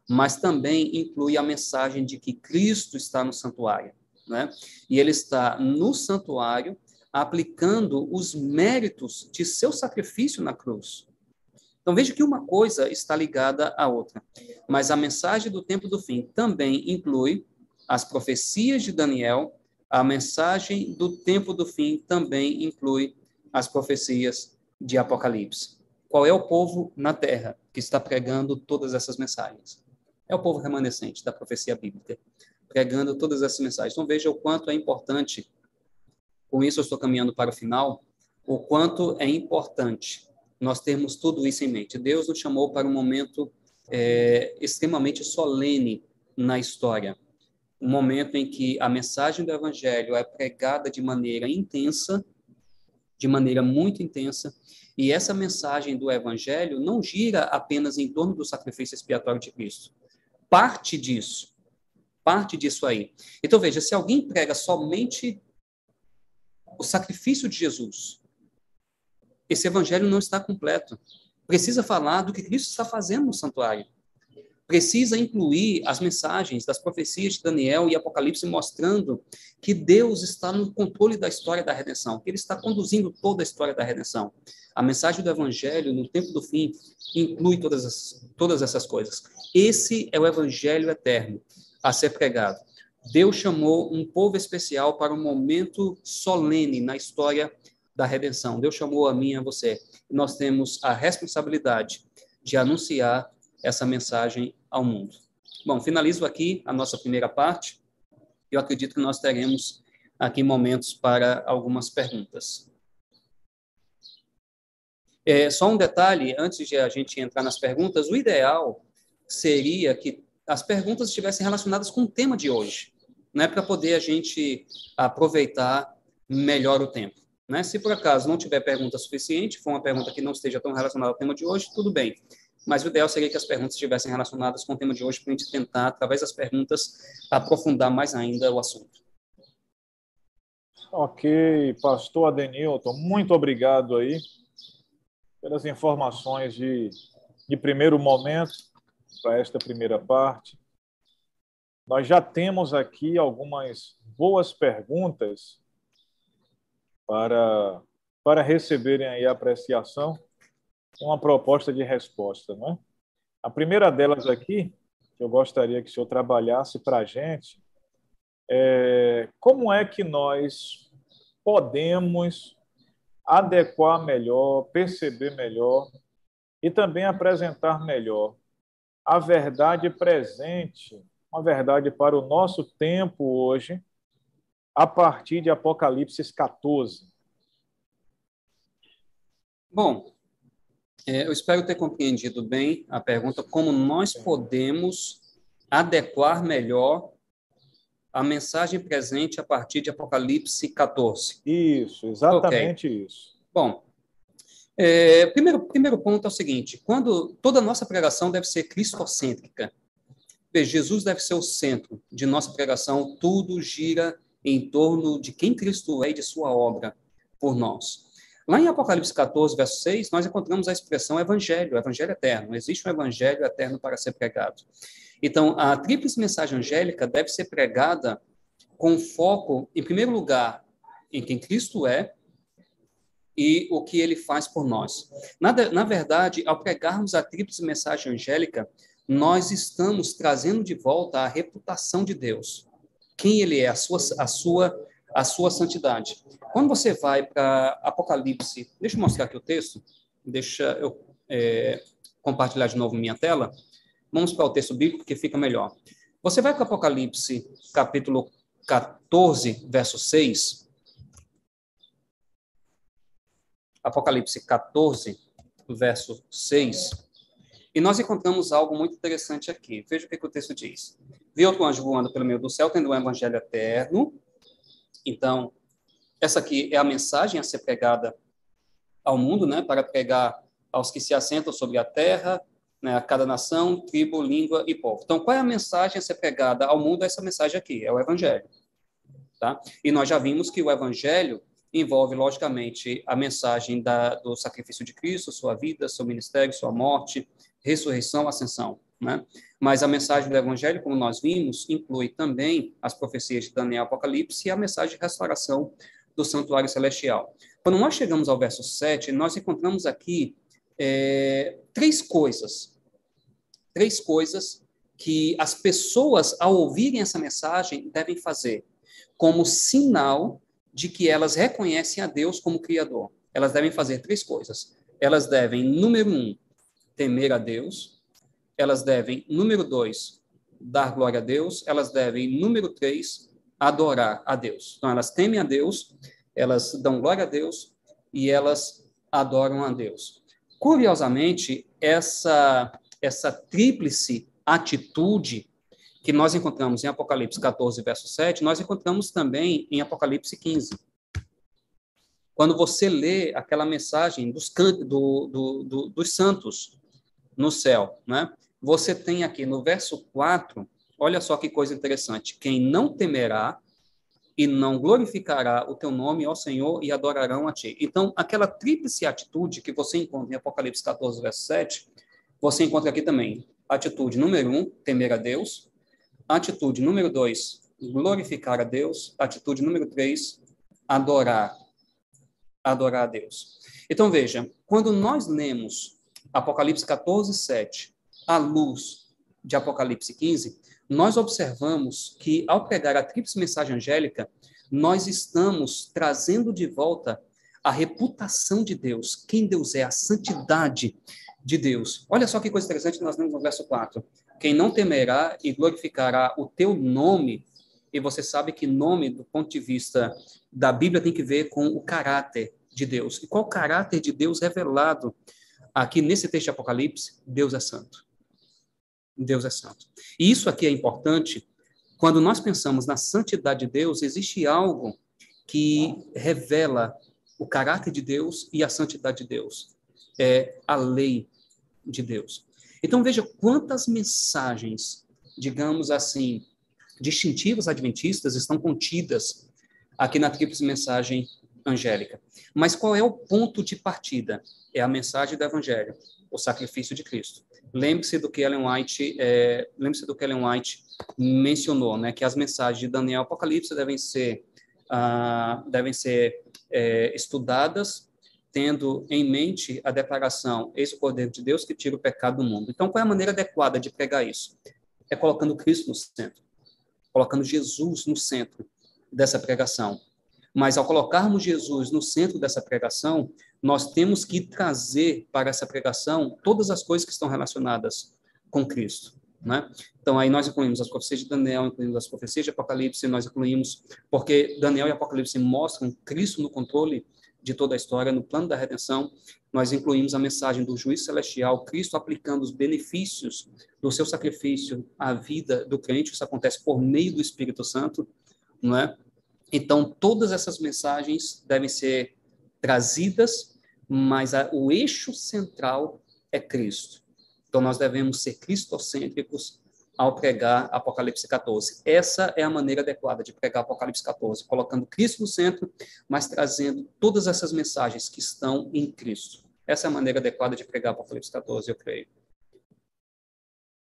mas também inclui a mensagem de que Cristo está no santuário, né? E ele está no santuário aplicando os méritos de seu sacrifício na cruz. Então veja que uma coisa está ligada à outra, mas a mensagem do tempo do fim também inclui as profecias de Daniel a mensagem do tempo do fim também inclui as profecias de Apocalipse. Qual é o povo na terra que está pregando todas essas mensagens? É o povo remanescente da profecia bíblica, pregando todas essas mensagens. Então veja o quanto é importante, com isso eu estou caminhando para o final, o quanto é importante nós termos tudo isso em mente. Deus nos chamou para um momento é, extremamente solene na história um momento em que a mensagem do evangelho é pregada de maneira intensa, de maneira muito intensa, e essa mensagem do evangelho não gira apenas em torno do sacrifício expiatório de Cristo. Parte disso, parte disso aí. Então veja, se alguém prega somente o sacrifício de Jesus, esse evangelho não está completo. Precisa falar do que Cristo está fazendo no santuário precisa incluir as mensagens das profecias de Daniel e Apocalipse mostrando que Deus está no controle da história da redenção, que ele está conduzindo toda a história da redenção. A mensagem do evangelho no tempo do fim inclui todas, as, todas essas coisas. Esse é o evangelho eterno a ser pregado. Deus chamou um povo especial para um momento solene na história da redenção. Deus chamou a mim e a você. Nós temos a responsabilidade de anunciar essa mensagem ao mundo. Bom, finalizo aqui a nossa primeira parte. Eu acredito que nós teremos aqui momentos para algumas perguntas. É, só um detalhe, antes de a gente entrar nas perguntas, o ideal seria que as perguntas estivessem relacionadas com o tema de hoje, né, para poder a gente aproveitar melhor o tempo. Né? Se por acaso não tiver pergunta suficiente, for uma pergunta que não esteja tão relacionada ao tema de hoje, tudo bem mas o ideal seria que as perguntas estivessem relacionadas com o tema de hoje, para a gente tentar, através das perguntas, aprofundar mais ainda o assunto. Ok, pastor Adenilton, muito obrigado aí pelas informações de, de primeiro momento para esta primeira parte. Nós já temos aqui algumas boas perguntas para, para receberem aí a apreciação uma proposta de resposta. Né? A primeira delas aqui, que eu gostaria que o senhor trabalhasse para a gente, é como é que nós podemos adequar melhor, perceber melhor e também apresentar melhor a verdade presente, uma verdade para o nosso tempo hoje, a partir de Apocalipse 14. Bom, é, eu espero ter compreendido bem a pergunta, como nós podemos adequar melhor a mensagem presente a partir de Apocalipse 14. Isso, exatamente okay. isso. Bom, É, primeiro, primeiro ponto é o seguinte: quando toda a nossa pregação deve ser cristocêntrica. Jesus deve ser o centro de nossa pregação, tudo gira em torno de quem Cristo é e de sua obra por nós. Lá em Apocalipse 14, verso 6, nós encontramos a expressão evangelho, evangelho eterno. Existe um evangelho eterno para ser pregado. Então, a tríplice mensagem angélica deve ser pregada com foco, em primeiro lugar, em quem Cristo é e o que ele faz por nós. Na, na verdade, ao pregarmos a tríplice mensagem angélica, nós estamos trazendo de volta a reputação de Deus. Quem ele é, a sua, a sua, a sua santidade. Quando você vai para Apocalipse, deixa eu mostrar aqui o texto, deixa eu é, compartilhar de novo minha tela. Vamos para o texto bíblico que fica melhor. Você vai para Apocalipse, capítulo 14, verso 6. Apocalipse 14, verso 6. E nós encontramos algo muito interessante aqui. Veja o que, que o texto diz. Vi outro anjo voando pelo meio do céu, tendo um evangelho eterno. Então, essa aqui é a mensagem a ser pregada ao mundo, né, para pregar aos que se assentam sobre a terra, né, a cada nação, tribo, língua e povo. Então, qual é a mensagem a ser pregada ao mundo? Essa mensagem aqui é o Evangelho, tá? E nós já vimos que o Evangelho envolve, logicamente, a mensagem da, do sacrifício de Cristo, sua vida, seu ministério, sua morte, ressurreição, ascensão, né? Mas a mensagem do Evangelho, como nós vimos, inclui também as profecias de Daniel Apocalipse e a mensagem de restauração do santuário celestial. Quando nós chegamos ao verso 7, nós encontramos aqui é, três coisas. Três coisas que as pessoas, ao ouvirem essa mensagem, devem fazer como sinal de que elas reconhecem a Deus como Criador. Elas devem fazer três coisas. Elas devem, número um, temer a Deus. Elas devem, número dois, dar glória a Deus. Elas devem, número três, adorar a Deus. Então, elas temem a Deus, elas dão glória a Deus e elas adoram a Deus. Curiosamente, essa, essa tríplice atitude que nós encontramos em Apocalipse 14, verso 7, nós encontramos também em Apocalipse 15. Quando você lê aquela mensagem dos, do, do, do, dos santos no céu, né? você tem aqui no verso 4 Olha só que coisa interessante. Quem não temerá e não glorificará o teu nome, ó Senhor, e adorarão a ti. Então, aquela tríplice atitude que você encontra em Apocalipse 14, verso 7, você encontra aqui também. Atitude número um, temer a Deus. Atitude número dois, glorificar a Deus. Atitude número três, adorar. Adorar a Deus. Então, veja, quando nós lemos Apocalipse 14, 7, à luz de Apocalipse 15, nós observamos que, ao pregar a tríplice mensagem angélica, nós estamos trazendo de volta a reputação de Deus, quem Deus é, a santidade de Deus. Olha só que coisa interessante que nós lemos no verso 4. Quem não temerá e glorificará o teu nome, e você sabe que nome, do ponto de vista da Bíblia, tem que ver com o caráter de Deus. E qual o caráter de Deus revelado aqui nesse texto de Apocalipse? Deus é santo. Deus é santo. E isso aqui é importante. Quando nós pensamos na santidade de Deus, existe algo que revela o caráter de Deus e a santidade de Deus. É a lei de Deus. Então veja quantas mensagens, digamos assim, distintivas adventistas estão contidas aqui na tríplice mensagem angélica. Mas qual é o ponto de partida? É a mensagem do evangelho, o sacrifício de Cristo. Lembre-se do que Ellen White, é, lembre-se do que Ellen White mencionou, né, que as mensagens de Daniel Apocalipse devem ser uh, devem ser é, estudadas tendo em mente a declaração eis o Cordeiro de Deus que tira o pecado do mundo. Então, qual é a maneira adequada de pregar isso? É colocando Cristo no centro, colocando Jesus no centro dessa pregação. Mas ao colocarmos Jesus no centro dessa pregação, nós temos que trazer para essa pregação todas as coisas que estão relacionadas com Cristo. Né? Então, aí nós incluímos as profecias de Daniel, incluímos as profecias de Apocalipse, nós incluímos, porque Daniel e Apocalipse mostram Cristo no controle de toda a história, no plano da redenção, nós incluímos a mensagem do juiz celestial, Cristo aplicando os benefícios do seu sacrifício à vida do crente, isso acontece por meio do Espírito Santo, não é? Então, todas essas mensagens devem ser trazidas mas a, o eixo central é Cristo. Então, nós devemos ser cristocêntricos ao pregar Apocalipse 14. Essa é a maneira adequada de pregar Apocalipse 14, colocando Cristo no centro, mas trazendo todas essas mensagens que estão em Cristo. Essa é a maneira adequada de pregar Apocalipse 14, eu creio.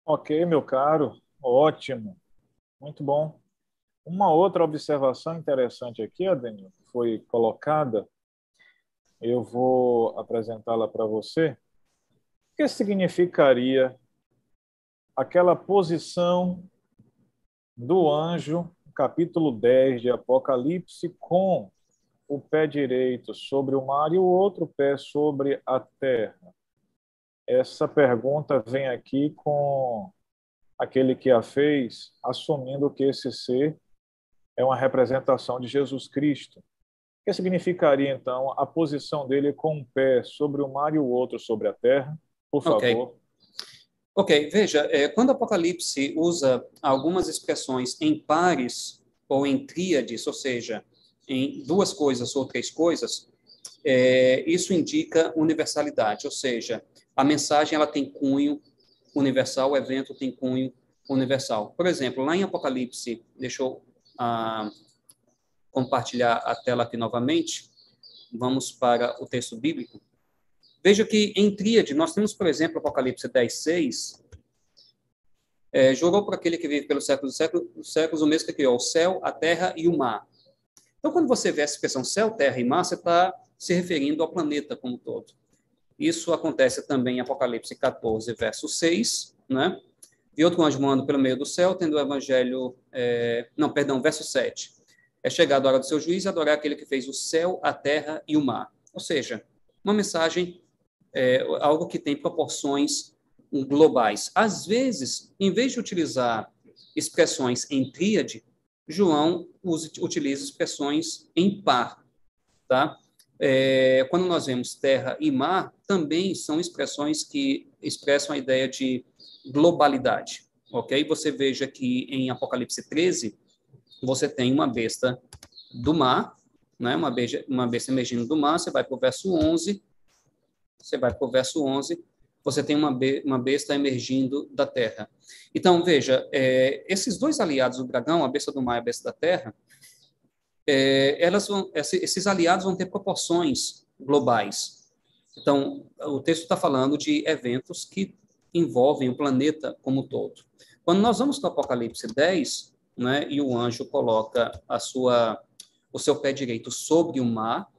Ok, meu caro, ótimo, muito bom. Uma outra observação interessante aqui, Adenil, foi colocada, eu vou apresentá-la para você. O que significaria aquela posição do anjo, capítulo 10 de Apocalipse, com o pé direito sobre o mar e o outro pé sobre a terra? Essa pergunta vem aqui com aquele que a fez, assumindo que esse ser é uma representação de Jesus Cristo. O que significaria, então, a posição dele com um pé sobre o mar e o outro sobre a terra? Por favor. Ok, okay. veja, é, quando o Apocalipse usa algumas expressões em pares ou em tríades, ou seja, em duas coisas ou três coisas, é, isso indica universalidade, ou seja, a mensagem ela tem cunho universal, o evento tem cunho universal. Por exemplo, lá em Apocalipse, deixa eu ah, compartilhar a tela aqui novamente. Vamos para o texto bíblico. Veja que em tríade, nós temos, por exemplo, Apocalipse 10, 6. É, jurou por aquele que vive pelos séculos dos séculos, séculos, o mesmo que criou o céu, a terra e o mar. Então, quando você vê essa expressão céu, terra e mar, você está se referindo ao planeta como um todo. Isso acontece também em Apocalipse 14, verso 6, né? E outro anjo voando pelo meio do céu, tendo o evangelho. É... Não, perdão, verso 7. É chegado a hora do seu juízo adorar aquele que fez o céu, a terra e o mar. Ou seja, uma mensagem, é, algo que tem proporções globais. Às vezes, em vez de utilizar expressões em tríade, João usa, utiliza expressões em par, tá? É, quando nós vemos terra e mar, também são expressões que expressam a ideia de globalidade, ok? Você veja que em Apocalipse 13, você tem uma besta do mar, né? uma, beija, uma besta emergindo do mar, você vai para o verso 11, você vai para o verso 11, você tem uma, be, uma besta emergindo da terra. Então, veja, é, esses dois aliados do dragão, a besta do mar e a besta da terra, é, elas vão, esses aliados vão ter proporções globais. Então, o texto está falando de eventos que envolvem o planeta como um todo. Quando nós vamos para o Apocalipse 10, né, e o anjo coloca a sua, o seu pé direito sobre o mar,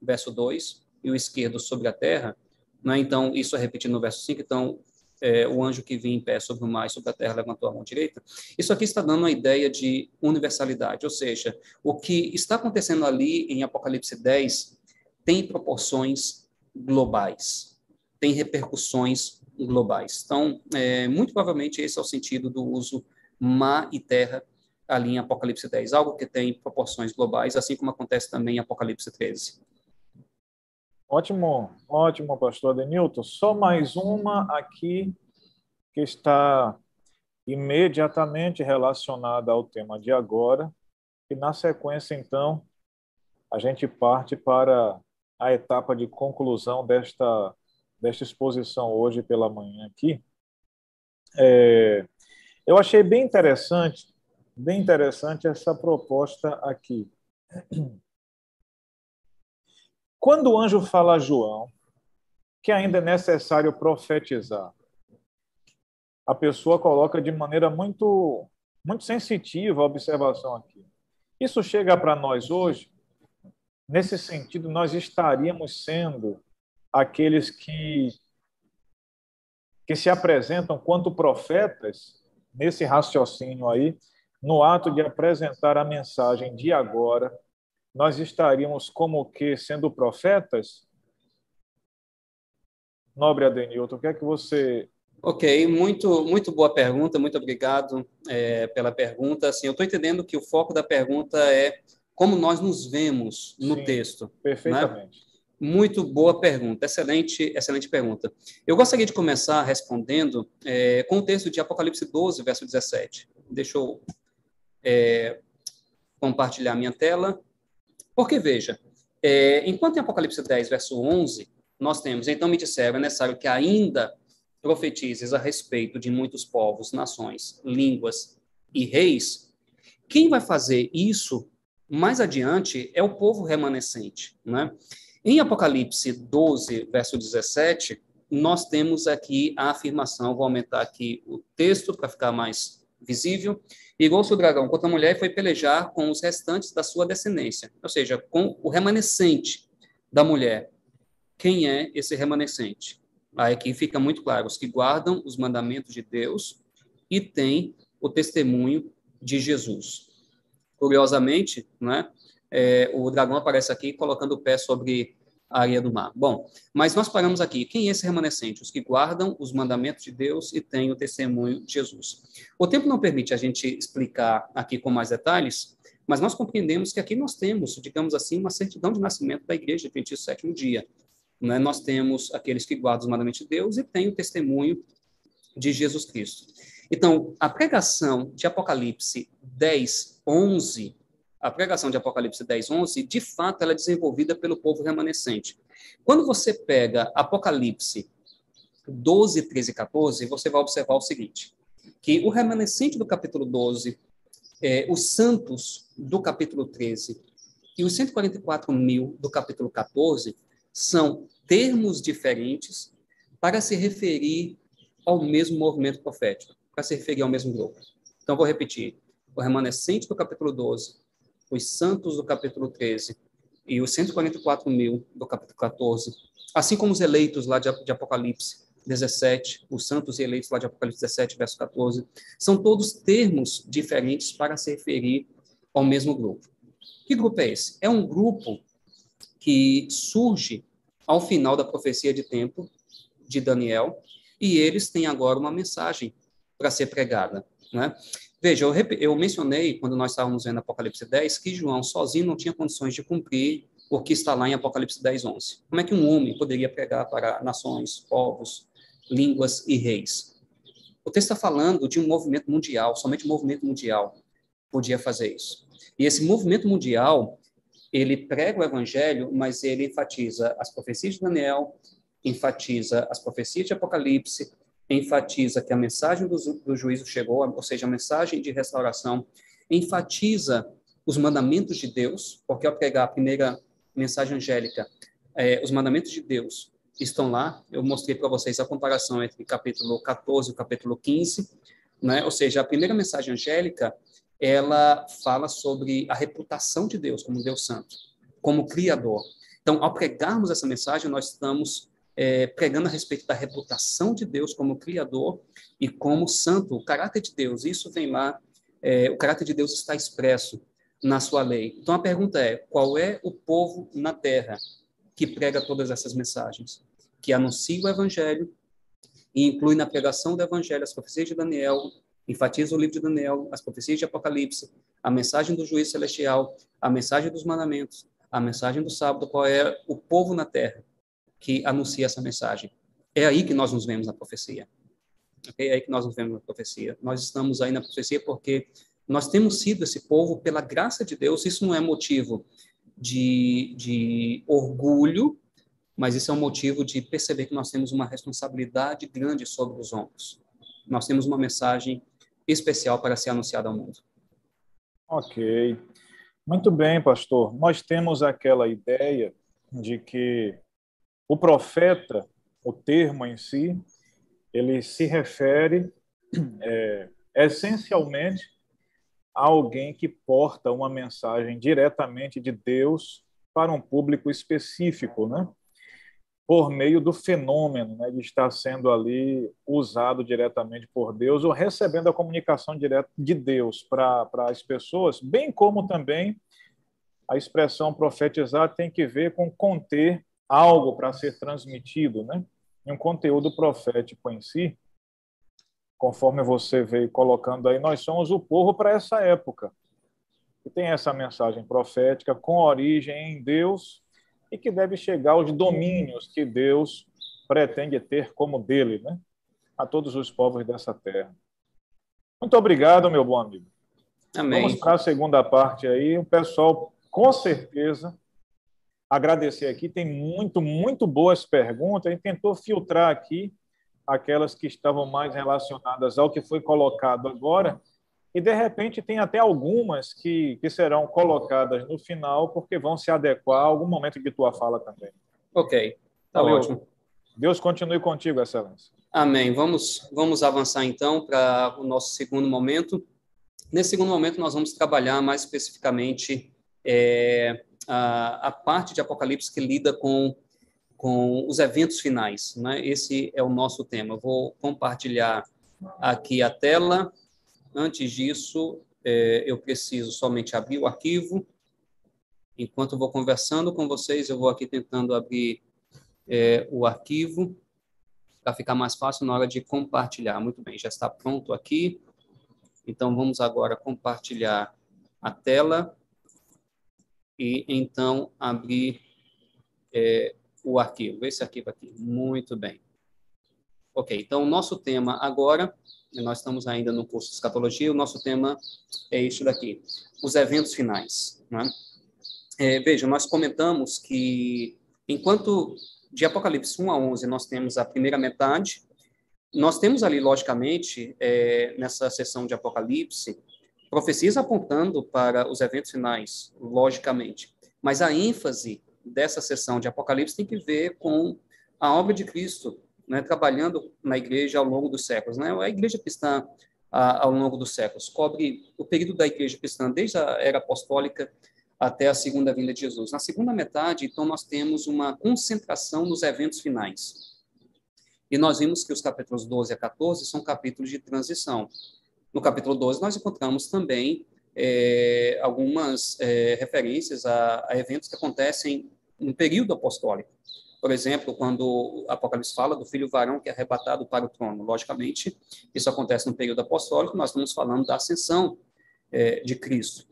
verso 2, e o esquerdo sobre a terra, né, então isso é repetido no verso 5, então é, o anjo que vinha em pé sobre o mar e sobre a terra levantou a mão direita. Isso aqui está dando uma ideia de universalidade, ou seja, o que está acontecendo ali em Apocalipse 10 tem proporções globais, tem repercussões globais. Então, é, muito provavelmente esse é o sentido do uso mar e terra ali em Apocalipse 10, algo que tem proporções globais, assim como acontece também em Apocalipse 13. Ótimo, ótimo, pastor Denilton. Só mais uma aqui que está imediatamente relacionada ao tema de agora, e na sequência, então, a gente parte para a etapa de conclusão desta, desta exposição hoje pela manhã aqui. É, eu achei bem interessante, bem interessante essa proposta aqui. Quando o anjo fala a João que ainda é necessário profetizar, a pessoa coloca de maneira muito, muito sensitiva a observação aqui. Isso chega para nós hoje, nesse sentido, nós estaríamos sendo aqueles que, que se apresentam quanto profetas, nesse raciocínio aí, no ato de apresentar a mensagem de agora, nós estaríamos como que sendo profetas? Nobre Adenilton, o que é que você Ok, muito, muito boa pergunta, muito obrigado é, pela pergunta. Assim, eu estou entendendo que o foco da pergunta é como nós nos vemos no Sim, texto. Né? Perfeitamente. Né? Muito boa pergunta, excelente, excelente pergunta. Eu gostaria de começar respondendo é, com o texto de Apocalipse 12, verso 17. Deixa eu é, compartilhar minha tela. Porque, veja, É, enquanto em Apocalipse 10, verso 11, nós temos, então me disseram, é necessário que ainda profetizes a respeito de muitos povos, nações, línguas e reis. Quem vai fazer isso mais adiante é o povo remanescente, né? Em Apocalipse 12, verso 17, nós temos aqui a afirmação, vou aumentar aqui o texto para ficar mais visível. Igual-se o dragão contra a mulher e foi pelejar com os restantes da sua descendência, ou seja, com o remanescente da mulher. Quem é esse remanescente? Aí aqui fica muito claro: os que guardam os mandamentos de Deus e têm o testemunho de Jesus. Curiosamente, né, é, o dragão aparece aqui colocando o pé sobre areia do mar. Bom, mas nós paramos aqui. Quem é esse remanescente? Os que guardam os mandamentos de Deus e têm o testemunho de Jesus. O tempo não permite a gente explicar aqui com mais detalhes, mas nós compreendemos que aqui nós temos, digamos assim, uma certidão de nascimento da igreja Adventista sétimo dia. Né? Nós temos aqueles que guardam os mandamentos de Deus e têm o testemunho de Jesus Cristo. Então, a pregação de Apocalipse 10, 11, a pregação de Apocalipse 10, 11, de fato, ela é desenvolvida pelo povo remanescente. Quando você pega Apocalipse 12, 13 e 14, você vai observar o seguinte, que o remanescente do capítulo 12, é, os santos do capítulo 13 e os 144 mil do capítulo 14 são termos diferentes para se referir ao mesmo movimento profético, para se referir ao mesmo grupo. Então, vou repetir. O remanescente do capítulo 12 os santos do capítulo 13 e os 144 mil do capítulo 14, assim como os eleitos lá de, Apocalipse 17, os santos e eleitos lá de Apocalipse 17, verso 14, são todos termos diferentes para se referir ao mesmo grupo. Que grupo é esse? É um grupo que surge ao final da profecia de tempo de Daniel, e eles têm agora uma mensagem para ser pregada. Né? Veja, eu, eu mencionei, quando nós estávamos vendo Apocalipse 10, que João sozinho não tinha condições de cumprir o que está lá em Apocalipse 10, 11. Como é que um homem poderia pregar para nações, povos, línguas e reis? O texto está falando de um movimento mundial, somente um movimento mundial podia fazer isso. E esse movimento mundial, ele prega o evangelho, mas ele enfatiza as profecias de Daniel, enfatiza as profecias de Apocalipse, enfatiza que a mensagem do, do juízo chegou, ou seja, a mensagem de restauração, enfatiza os mandamentos de Deus, porque ao pegar a primeira mensagem angélica, é, os mandamentos de Deus estão lá. Eu mostrei para vocês a comparação entre capítulo 14 e capítulo 15, né? Ou seja, a primeira mensagem angélica, ela fala sobre a reputação de Deus como Deus santo, como criador. Então, ao pregarmos essa mensagem, nós estamos é, pregando a respeito da reputação de Deus como Criador e como Santo, o caráter de Deus. Isso vem lá, é, o caráter de Deus está expresso na sua lei. Então a pergunta é: qual é o povo na terra que prega todas essas mensagens? Que anuncia o Evangelho e inclui na pregação do Evangelho as profecias de Daniel, enfatiza o livro de Daniel, as profecias de Apocalipse, a mensagem do juízo celestial, a mensagem dos mandamentos, a mensagem do sábado, qual é o povo na terra que anuncia essa mensagem. É aí que nós nos vemos na profecia. É aí que nós nos vemos na profecia. Nós estamos aí na profecia porque nós temos sido esse povo pela graça de Deus. Isso não é motivo de, de orgulho, mas isso é um motivo de perceber que nós temos uma responsabilidade grande sobre os ombros. Nós temos uma mensagem especial para ser anunciada ao mundo. Ok. Muito bem, pastor. Nós temos aquela ideia de que o profeta, o termo em si, ele se refere é, essencialmente a alguém que porta uma mensagem diretamente de Deus para um público específico, né? por meio do fenômeno né, de estar sendo ali usado diretamente por Deus ou recebendo a comunicação direta de Deus para as pessoas, bem como também a expressão profetizar tem que ver com conter algo para ser transmitido, né? E um conteúdo profético em si, conforme você veio colocando aí, nós somos o povo para essa época. Que tem essa mensagem profética com origem em Deus e que deve chegar aos domínios que Deus pretende ter como dele, né? A todos os povos dessa terra. Muito obrigado, meu bom amigo. Amém. Vamos para a segunda parte aí. O pessoal, com certeza, agradecer aqui, tem muito, muito boas perguntas. A gente tentou filtrar aqui aquelas que estavam mais relacionadas ao que foi colocado agora. E, de repente, tem até algumas que, que serão colocadas no final, porque vão se adequar a algum momento de tua fala também. Ok, tá Valeu. ótimo. Deus continue contigo, Excelência. Amém. Vamos, vamos avançar, então, para o nosso segundo momento. Nesse segundo momento, nós vamos trabalhar mais especificamente é, a, a parte de Apocalipse que lida com com os eventos finais. Né? Esse é o nosso tema. Eu vou compartilhar aqui a tela. Antes disso, é, eu preciso somente abrir o arquivo. Enquanto eu vou conversando com vocês, eu vou aqui tentando abrir é, o arquivo para ficar mais fácil na hora de compartilhar. Muito bem, já está pronto aqui. Então, vamos agora compartilhar a tela e então abrir é, o arquivo, esse arquivo aqui. Muito bem. Ok, então o nosso tema agora, nós estamos ainda no curso de escatologia, o nosso tema é isso daqui, os eventos finais. Né? É, veja, nós comentamos que enquanto de Apocalipse 1 a 11 nós temos a primeira metade, nós temos ali, logicamente, é, nessa sessão de Apocalipse, profecias apontando para os eventos finais, logicamente, mas a ênfase dessa sessão de Apocalipse tem que ver com a obra de Cristo, né, trabalhando na igreja ao longo dos séculos. Né? A igreja cristã, a, ao longo dos séculos, cobre o período da igreja cristã, desde a era apostólica até a segunda vinda de Jesus. Na segunda metade, então, nós temos uma concentração nos eventos finais. E nós vimos que os capítulos 12 a 14 são capítulos de transição. No capítulo 12, nós encontramos também é, algumas é, referências a, a, eventos que acontecem no período apostólico. Por exemplo, quando Apocalipse fala do filho varão que é arrebatado para o trono. Logicamente, isso acontece no período apostólico, nós estamos falando da ascensão é, de Cristo,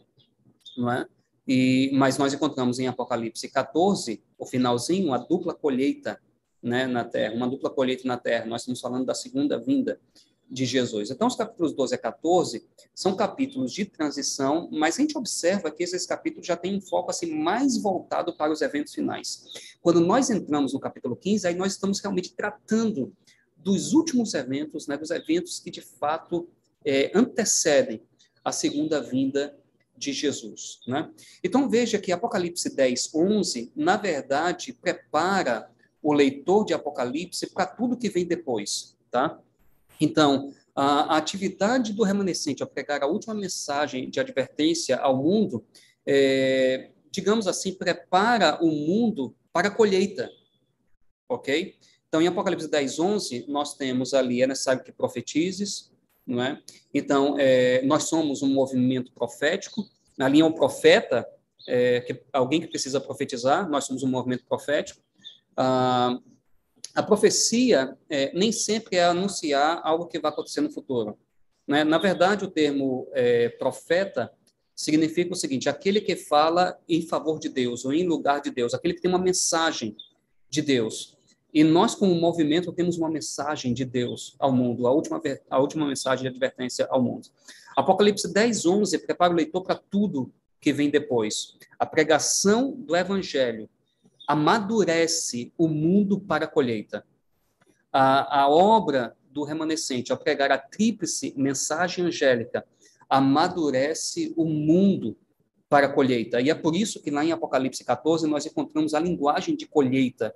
não é? E, mas nós encontramos em Apocalipse 14, o finalzinho, a dupla colheita né, na terra, uma dupla colheita na terra. Nós estamos falando da segunda vinda de Jesus. Então, os capítulos 12 a 14 são capítulos de transição, mas a gente observa que esses capítulos já têm um foco assim, mais voltado para os eventos finais. Quando nós entramos no capítulo 15, aí nós estamos realmente tratando dos últimos eventos, né, dos eventos que de fato é, antecedem a segunda vinda de Jesus. Né? Então, veja que Apocalipse 10, 11, na verdade, prepara o leitor de Apocalipse para tudo que vem depois. Tá? Então, a, atividade do remanescente ao pregar a última mensagem de advertência ao mundo, é, digamos assim, prepara o mundo para a colheita, ok? Então, em Apocalipse 10, 11, nós temos ali, é necessário que profetizes, não é? Então, é, nós somos um movimento profético, na linha o profeta, é, que, alguém que precisa profetizar, nós somos um movimento profético, ah, a profecia é, nem sempre é anunciar algo que vai acontecer no futuro. Né? Na verdade, o termo é, profeta significa o seguinte: aquele que fala em favor de Deus ou em lugar de Deus, aquele que tem uma mensagem de Deus. E nós, como movimento, temos uma mensagem de Deus ao mundo, a última, a última mensagem de advertência ao mundo. Apocalipse 10, 11 prepara o leitor para tudo que vem depois. A pregação do evangelho amadurece o mundo para a colheita. A, a obra do remanescente, ao pregar a tríplice mensagem angélica, amadurece o mundo para a colheita. E é por isso que lá em Apocalipse 14 nós encontramos a linguagem de colheita,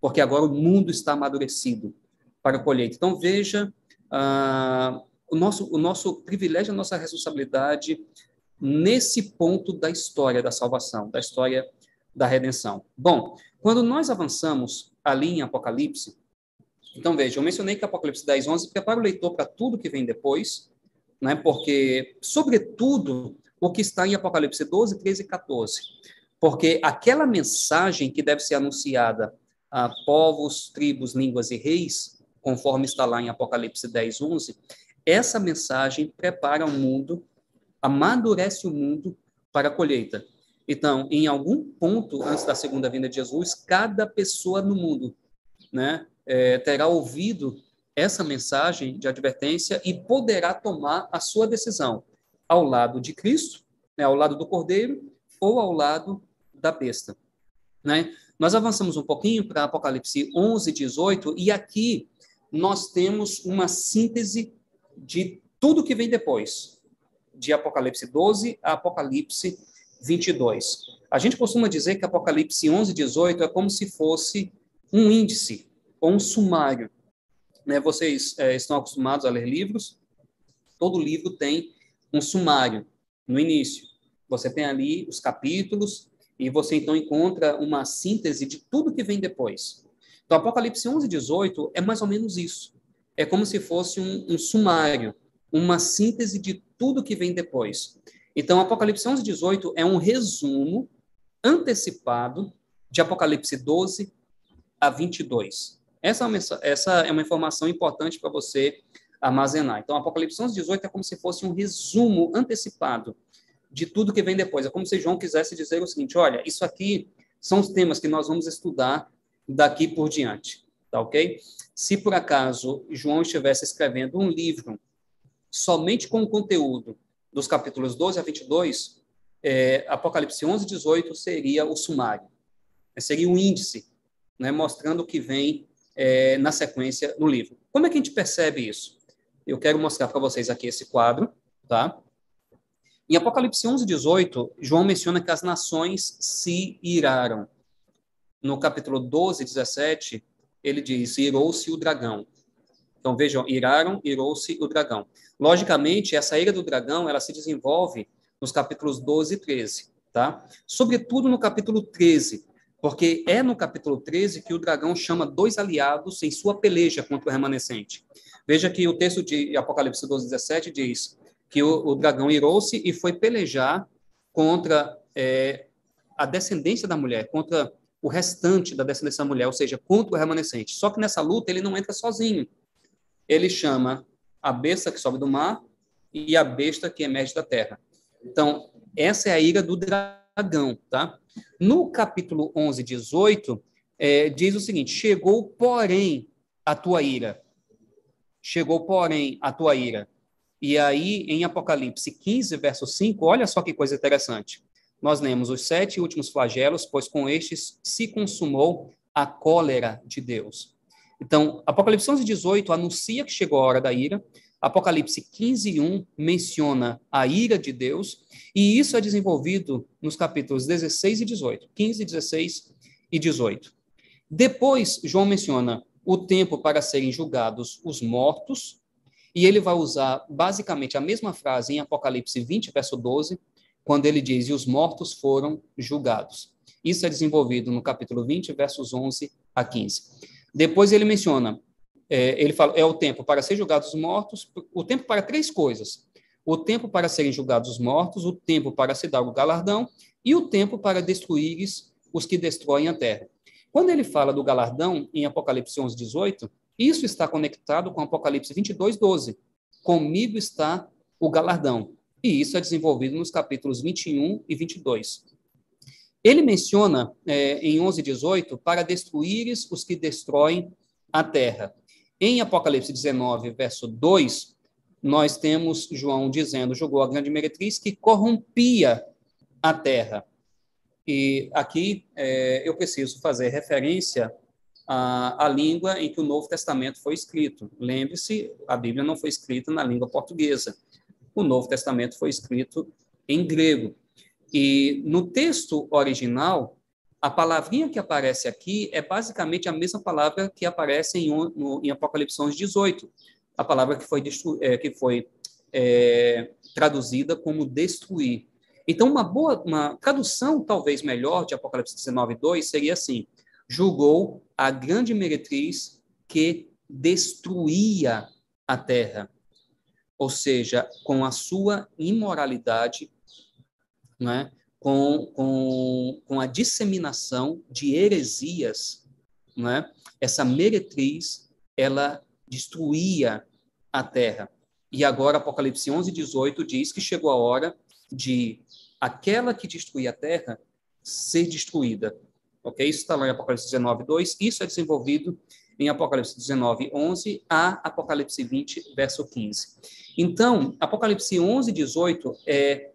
porque agora o mundo está amadurecido para a colheita. Então veja uh, o, nosso, o nosso privilégio, a nossa responsabilidade nesse ponto da história da salvação, da história da redenção. Bom, quando nós avançamos ali em Apocalipse, então veja, eu mencionei que Apocalipse 10, 11 prepara o leitor para tudo que vem depois, né? porque, sobretudo, o que está em Apocalipse 12, 13 e 14. Porque aquela mensagem que deve ser anunciada a povos, tribos, línguas e reis, conforme está lá em Apocalipse 10, 11, essa mensagem prepara o mundo, amadurece o mundo para a colheita. Então, em algum ponto antes da segunda vinda de Jesus, cada pessoa no mundo né, é, terá ouvido essa mensagem de advertência e poderá tomar a sua decisão ao lado de Cristo, né, ao lado do Cordeiro ou ao lado da besta. Né? Nós avançamos um pouquinho para Apocalipse 11, 18, e aqui nós temos uma síntese de tudo que vem depois, de Apocalipse 12 a Apocalipse 22. A gente costuma dizer que Apocalipse 11, 18 é como se fosse um índice ou um sumário. Né? Vocês é, estão acostumados a ler livros? Todo livro tem um sumário no início. Você tem ali os capítulos e você então encontra uma síntese de tudo que vem depois. Então, Apocalipse 11, 18 é mais ou menos isso. É como se fosse um, um sumário, uma síntese de tudo que vem depois. Então, Apocalipse 11, 18 é um resumo antecipado de Apocalipse 12 a 22. Essa é uma, essa é uma informação importante para você armazenar. Então, Apocalipse 11, 18 é como se fosse um resumo antecipado de tudo que vem depois. É como se João quisesse dizer o seguinte: olha, isso aqui são os temas que nós vamos estudar daqui por diante, tá ok? Se por acaso João estivesse escrevendo um livro somente com o conteúdo dos capítulos 12 a 22, é, Apocalipse 11 18 seria o sumário, seria o índice, né, mostrando o que vem é, na sequência no livro. Como é que a gente percebe isso? Eu quero mostrar para vocês aqui esse quadro, tá? Em Apocalipse 11, 18, João menciona que as nações se iraram. No capítulo 12, 17, ele diz: irou-se o dragão. Então vejam, iraram, irou-se o dragão. Logicamente, essa ira do dragão, ela se desenvolve nos capítulos 12 e 13, tá? Sobretudo no capítulo 13, porque é no capítulo 13 que o dragão chama dois aliados em sua peleja contra o remanescente. Veja que o texto de Apocalipse 12, 17 diz que o, o dragão irou-se e foi pelejar contra é, a descendência da mulher, contra o restante da descendência da mulher, ou seja, contra o remanescente. Só que nessa luta ele não entra sozinho. Ele chama a besta que sobe do mar e a besta que emerge da terra. Então, essa é a ira do dragão, tá? No capítulo 11, 18, é, diz o seguinte: Chegou, porém, a tua ira. Chegou, porém, a tua ira. E aí, em Apocalipse 15, verso 5, olha só que coisa interessante. Nós lemos os sete últimos flagelos, pois com estes se consumou a cólera de Deus. Então, Apocalipse 11, 18 anuncia que chegou a hora da ira. Apocalipse 15, 1 menciona a ira de Deus. E isso é desenvolvido nos capítulos 16 e 18. 15, 16 e 18. Depois, João menciona o tempo para serem julgados os mortos e ele vai usar basicamente a mesma frase em Apocalipse 20, verso 12, quando ele diz: E os mortos foram julgados. Isso é desenvolvido no capítulo 20, versos 11 a 15. Depois ele menciona, é, ele fala, é o tempo para ser julgados os mortos, o tempo para três coisas: o tempo para serem julgados os mortos, o tempo para se dar o galardão e o tempo para destruíres os que destroem a terra. Quando ele fala do galardão, em Apocalipse 11, 18, isso está conectado com Apocalipse 22, 12. Comigo está o galardão. E isso é desenvolvido nos capítulos 21 e 22. Ele menciona é, em 11, 18, para destruíres os que destroem a terra. Em Apocalipse 19, verso 2, nós temos João dizendo: jogou a grande meretriz que corrompia a terra. E aqui é, eu preciso fazer referência a, a língua em que o Novo Testamento foi escrito. Lembre-se, a Bíblia não foi escrita na língua portuguesa. O Novo Testamento foi escrito em grego. E no texto original, a palavrinha que aparece aqui é basicamente a mesma palavra que aparece em, no, em Apocalipse 18, a palavra que foi, é, que foi é, traduzida como destruir. Então, uma boa, uma tradução talvez melhor de Apocalipse 19, 2 seria assim: julgou a grande meretriz que destruía a terra. Ou seja, com a sua imoralidade, né, com, com, com a disseminação de heresias, né, essa meretriz, ela destruía a terra. E agora, Apocalipse 11, 18 diz que chegou a hora de aquela que destruía a terra ser destruída. Ok? Isso está lá em Apocalipse 19, 2. Isso é desenvolvido em Apocalipse 19, 11 a Apocalipse 20, verso 15. Então, Apocalipse 11, 18 é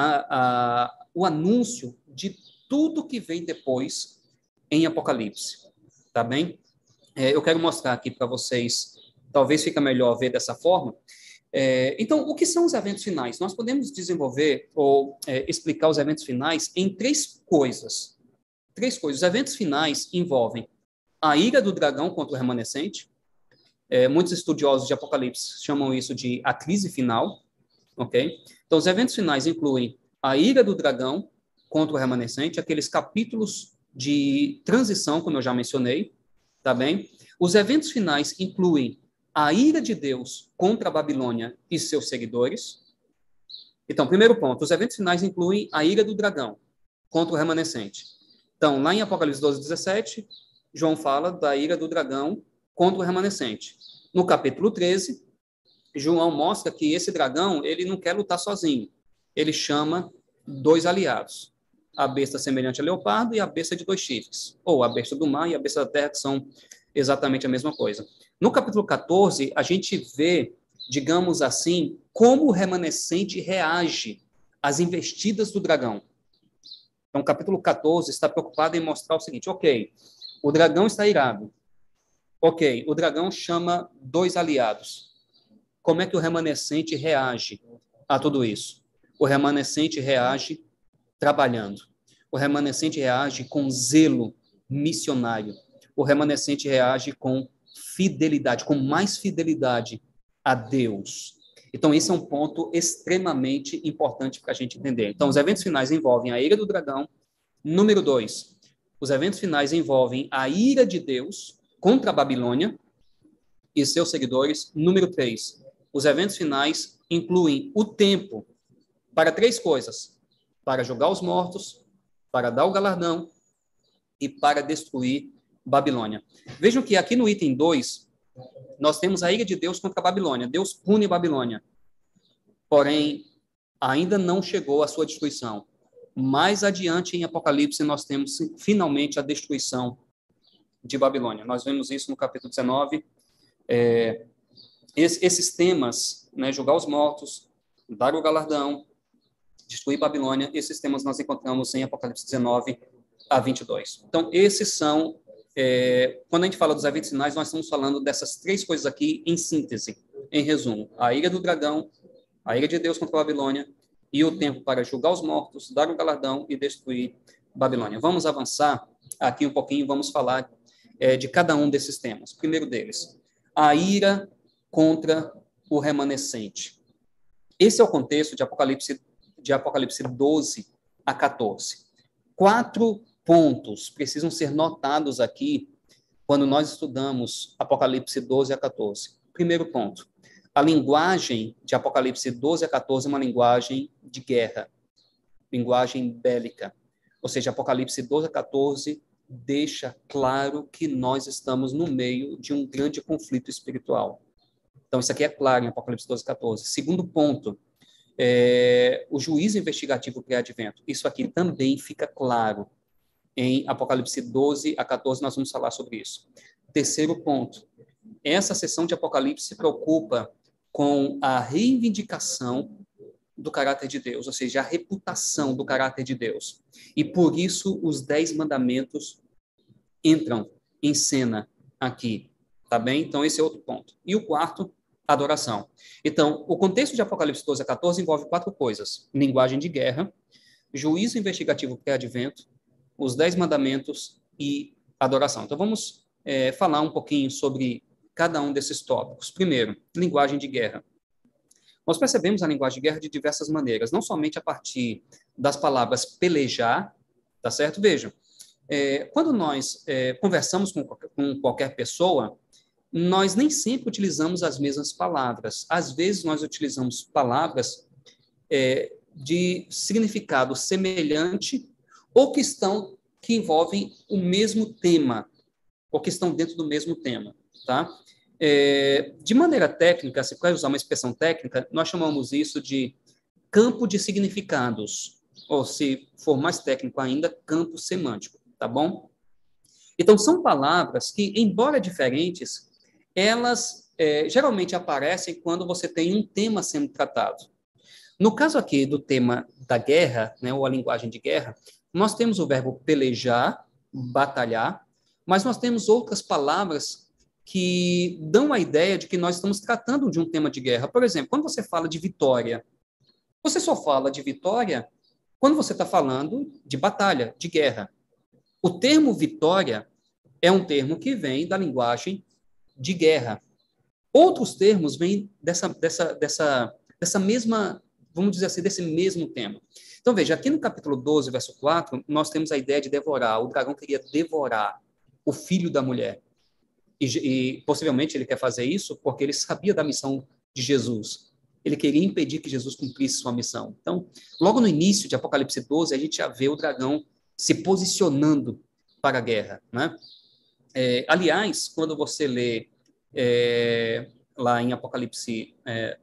a, a, o anúncio de tudo que vem depois em Apocalipse, tá bem? É, eu quero mostrar aqui para vocês, talvez fica melhor ver dessa forma. É, então, o que são os eventos finais? Nós podemos desenvolver ou é, explicar os eventos finais em três coisas. Três coisas. Os eventos finais envolvem a ira do dragão contra o remanescente. É, muitos estudiosos de Apocalipse chamam isso de a crise final, ok? Então, os eventos finais incluem a ira do dragão contra o remanescente, aqueles capítulos de transição, como eu já mencionei, tá bem? Os eventos finais incluem a ira de Deus contra a Babilônia e seus seguidores. Então, primeiro ponto, os eventos finais incluem a ira do dragão contra o remanescente. Então, lá em Apocalipse 12, 17, João fala da ira do dragão contra o remanescente. No capítulo 13, João mostra que esse dragão, ele não quer lutar sozinho. Ele chama dois aliados. A besta semelhante a leopardo e a besta de dois chifres. Ou a besta do mar e a besta da terra, que são exatamente a mesma coisa. No capítulo 14, a gente vê, digamos assim, como o remanescente reage às investidas do dragão. Então, o capítulo 14 está preocupado em mostrar o seguinte: ok, o dragão está irado. Ok, o dragão chama dois aliados. Como é que o remanescente reage a tudo isso? O remanescente reage trabalhando. O remanescente reage com zelo missionário. O remanescente reage com fidelidade, com mais fidelidade a Deus. Então, esse é um ponto extremamente importante para a gente entender. Então, os eventos finais envolvem a ira do dragão. Número dois, os eventos finais envolvem a ira de Deus contra a Babilônia e seus seguidores. Número três, os eventos finais incluem o tempo para três coisas: para julgar os mortos, para dar o galardão e para destruir Babilônia. Vejam que aqui no item 2, nós temos a ira de Deus contra a Babilônia. Deus pune Babilônia. Porém, ainda não chegou à sua destruição. Mais adiante em Apocalipse, nós temos finalmente a destruição de Babilônia. Nós vemos isso no capítulo 19. É, esses temas, né, julgar os mortos, dar o galardão, destruir Babilônia, esses temas nós encontramos em Apocalipse 19 a 22. Então, esses são é, quando a gente fala dos eventos finais, nós estamos falando dessas três coisas aqui em síntese, em resumo: a ira do dragão, a ira de Deus contra a Babilônia e o tempo para julgar os mortos, dar o galardão e destruir Babilônia. Vamos avançar aqui um pouquinho, vamos falar é, de cada um desses temas. Primeiro deles, a ira contra o remanescente. Esse é o contexto de Apocalipse, de Apocalipse 12 a 14. Quatro pontos precisam ser notados aqui quando nós estudamos Apocalipse 12 a 14. Primeiro ponto: a linguagem de Apocalipse 12 a 14 é uma linguagem de guerra, linguagem bélica. Ou seja, Apocalipse 12 a 14 deixa claro que nós estamos no meio de um grande conflito espiritual. Então, isso aqui é claro em Apocalipse 12 a 14. Segundo ponto, é, o juízo investigativo pré-advento. Isso aqui também fica claro em Apocalipse 12 a 14, nós vamos falar sobre isso. Terceiro ponto. Essa sessão de Apocalipse se preocupa com a reivindicação do caráter de Deus, ou seja, a reputação do caráter de Deus. E por isso os dez mandamentos entram em cena aqui, tá bem? Então esse é outro ponto. E o quarto, adoração. Então, o contexto de Apocalipse 12 a 14 envolve quatro coisas: linguagem de guerra, juízo investigativo pré-advento, os Dez Mandamentos e adoração. Então, vamos é, falar um pouquinho sobre cada um desses tópicos. Primeiro, linguagem de guerra. Nós percebemos a linguagem de guerra de diversas maneiras, não somente a partir das palavras pelejar, tá certo? Vejam, é, quando nós é, conversamos com, com qualquer pessoa, nós nem sempre utilizamos as mesmas palavras. Às vezes, nós utilizamos palavras é, de significado semelhante ou que estão que envolvem o mesmo tema, ou que estão dentro do mesmo tema, tá? É, de maneira técnica, se quer usar uma expressão técnica, nós chamamos isso de campo de significados, ou se for mais técnico ainda, campo semântico, tá bom? Então, são palavras que, embora diferentes, elas é, geralmente aparecem quando você tem um tema sendo tratado. No caso aqui do tema da guerra, né, ou a linguagem de guerra, nós temos o verbo pelejar batalhar, mas nós temos outras palavras que dão a ideia de que nós estamos tratando de um tema de guerra. Por exemplo, quando você fala de vitória, você só fala de vitória quando você está falando de batalha, de guerra. O termo vitória é um termo que vem da linguagem de guerra. Outros termos vêm dessa, dessa, dessa, dessa mesma, vamos dizer assim, desse mesmo tema. Então, veja, aqui no capítulo 12, verso 4, nós temos a ideia de devorar. O dragão queria devorar o filho da mulher. E, e possivelmente ele quer fazer isso porque ele sabia da missão de Jesus. Ele queria impedir que Jesus cumprisse sua missão. Então, logo no início de Apocalipse 12, a gente já vê o dragão se posicionando para a guerra. Né? É, aliás, quando você lê é, lá em Apocalipse, é,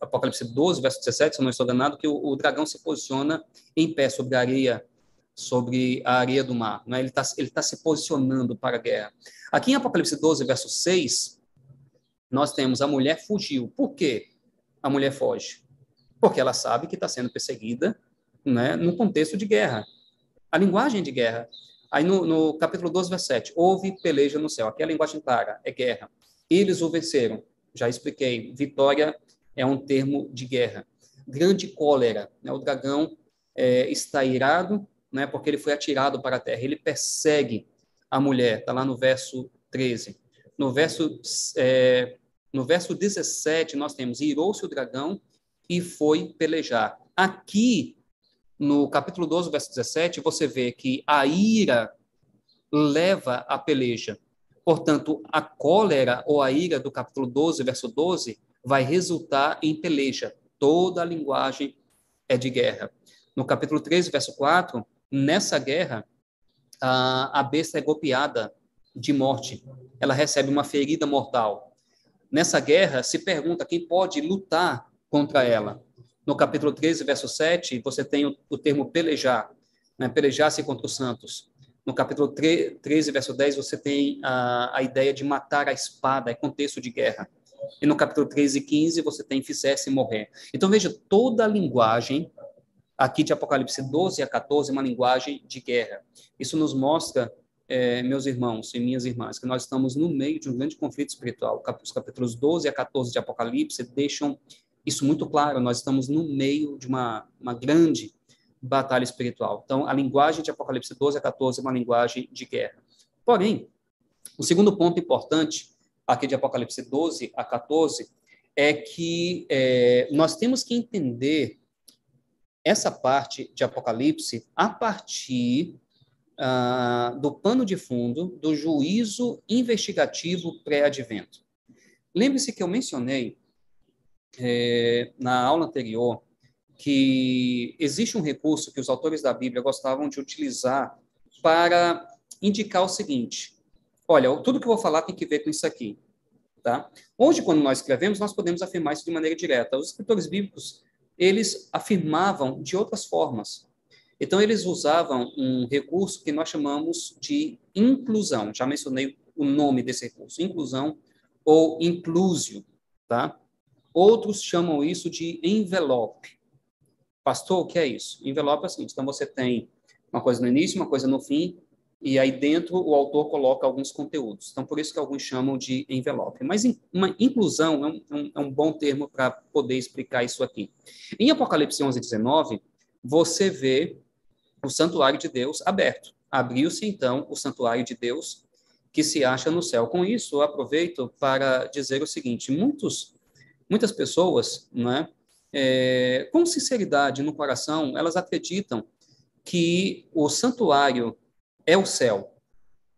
Apocalipse 12, verso 17, se eu não estou enganado, que o, o, dragão se posiciona em pé sobre a areia, sobre a areia do mar. Né? Ele está ele tá se posicionando para a guerra. Aqui em Apocalipse 12, verso 6, nós temos a mulher fugiu. Por quê a mulher foge? Porque ela sabe que está sendo perseguida né, num contexto de guerra a linguagem de guerra. Aí no, no capítulo 12, verso 7, houve peleja no céu. Aqui é a linguagem clara, é guerra. Eles o venceram. Já expliquei, vitória é um termo de guerra. Grande cólera, né? o dragão é, está irado, né? porque ele foi atirado para a terra. Ele persegue a mulher, está lá no verso 13. No verso, é, no verso 17, nós temos: irou-se o dragão e foi pelejar. Aqui no capítulo 12, verso 17, você vê que a ira leva à peleja. Portanto, a cólera ou a ira do capítulo 12, verso 12, vai resultar em peleja. Toda a linguagem é de guerra. No capítulo 13, verso 4, nessa guerra, a, besta é golpeada de morte. Ela recebe uma ferida mortal. Nessa guerra, se pergunta quem pode lutar contra ela. No capítulo 13, verso 7, você tem o, o termo pelejar, né? pelejar-se contra os santos. No capítulo 13, verso 10, você tem a, a ideia de matar a espada, é contexto de guerra. E no capítulo 13 e 15, você tem fizesse morrer. Então, veja, toda a linguagem aqui de Apocalipse 12 a 14 é uma linguagem de guerra. Isso nos mostra, é, meus irmãos e minhas irmãs, que nós estamos no meio de um grande conflito espiritual. Os capítulos 12 a 14 de Apocalipse deixam isso muito claro, nós estamos no meio de uma, uma grande batalha espiritual. Então, a linguagem de Apocalipse 12 a 14 é uma linguagem de guerra. Porém, o segundo ponto importante aqui de Apocalipse 12 a 14 é que é, nós temos que entender essa parte de Apocalipse a partir ah, do pano de fundo do juízo investigativo pré-advento. Lembre-se que eu mencionei é, na aula anterior que existe um recurso que os autores da Bíblia gostavam de utilizar para indicar o seguinte: olha, tudo que eu vou falar tem que ver com isso aqui. Tá? Hoje, quando nós escrevemos, nós podemos afirmar isso de maneira direta. Os escritores bíblicos, eles afirmavam de outras formas. Então, eles usavam um recurso que nós chamamos de inclusão. Já mencionei o nome desse recurso, inclusão ou inclusio, tá? Outros chamam isso de envelope. Pastor, o que é isso? Envelope é assim, então você tem uma coisa no início, uma coisa no fim, e aí dentro o autor coloca alguns conteúdos. Então, por isso que alguns chamam de envelope. Mas uma inclusão é um, é um bom termo para poder explicar isso aqui. Em Apocalipse 11, 19, você vê o santuário de Deus aberto. Abriu-se, então, o santuário de Deus que se acha no céu. Com isso, eu aproveito para dizer o seguinte: muitos Muitas pessoas, né, é, com sinceridade no coração, elas acreditam que o santuário é o céu.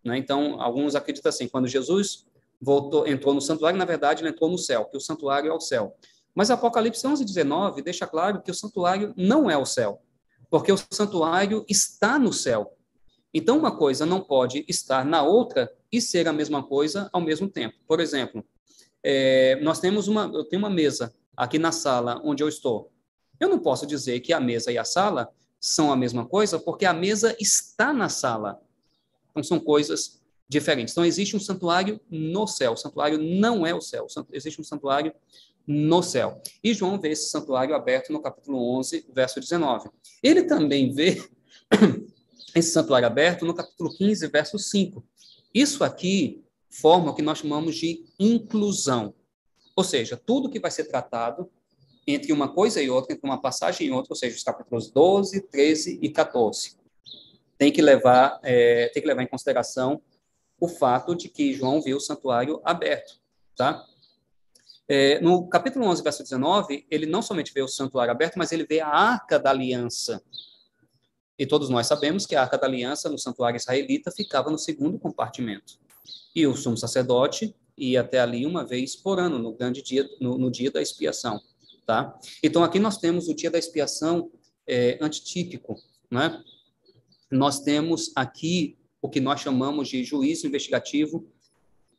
Né? Então, alguns acreditam assim, quando Jesus voltou, entrou no santuário, na verdade, ele entrou no céu, que o santuário é o céu. Mas Apocalipse 11, 19 deixa claro que o santuário não é o céu, porque o santuário está no céu. Então, uma coisa não pode estar na outra e ser a mesma coisa ao mesmo tempo. Por exemplo, é, nós temos uma, eu tenho uma mesa aqui na sala onde eu estou. Eu não posso dizer que a mesa e a sala são a mesma coisa, porque a mesa está na sala. Então, são coisas diferentes. Então, existe um santuário no céu. O santuário não é o céu. Existe um santuário no céu. E João vê esse santuário aberto no capítulo 11, verso 19. Ele também vê (coughs) esse santuário aberto no capítulo 15, verso 5. Isso aqui forma que nós chamamos de inclusão. Ou seja, tudo que vai ser tratado entre uma coisa e outra, entre uma passagem e outra, ou seja, os capítulos 12, 13 e 14. Tem que levar, é, tem que levar em consideração o fato de que João viu o santuário aberto, tá? É, no capítulo 11, verso 19, ele não somente vê o santuário aberto, mas ele vê a arca da aliança. E todos nós sabemos que a arca da aliança no santuário israelita ficava no segundo compartimento. E o sumo sacerdote ia até ali uma vez por ano, no grande dia, no, no dia da expiação. Tá? Então, aqui nós temos o dia da expiação é, antitípico. Né? Nós temos aqui o que nós chamamos de juízo investigativo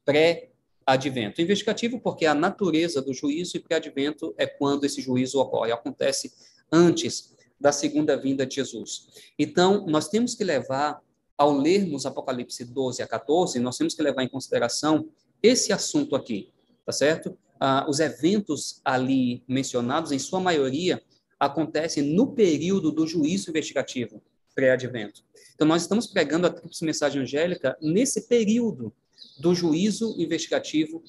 pré-advento. Investigativo porque a natureza do juízo e pré-advento é quando esse juízo ocorre, acontece antes da segunda vinda de Jesus. Então, nós temos que levar, ao lermos Apocalipse 12 a 14, nós temos que levar em consideração esse assunto aqui, tá certo? ah, os eventos ali mencionados, em sua maioria, acontecem no período do juízo investigativo pré-advento. Então, nós estamos pregando a tríplice mensagem angélica nesse período do juízo investigativo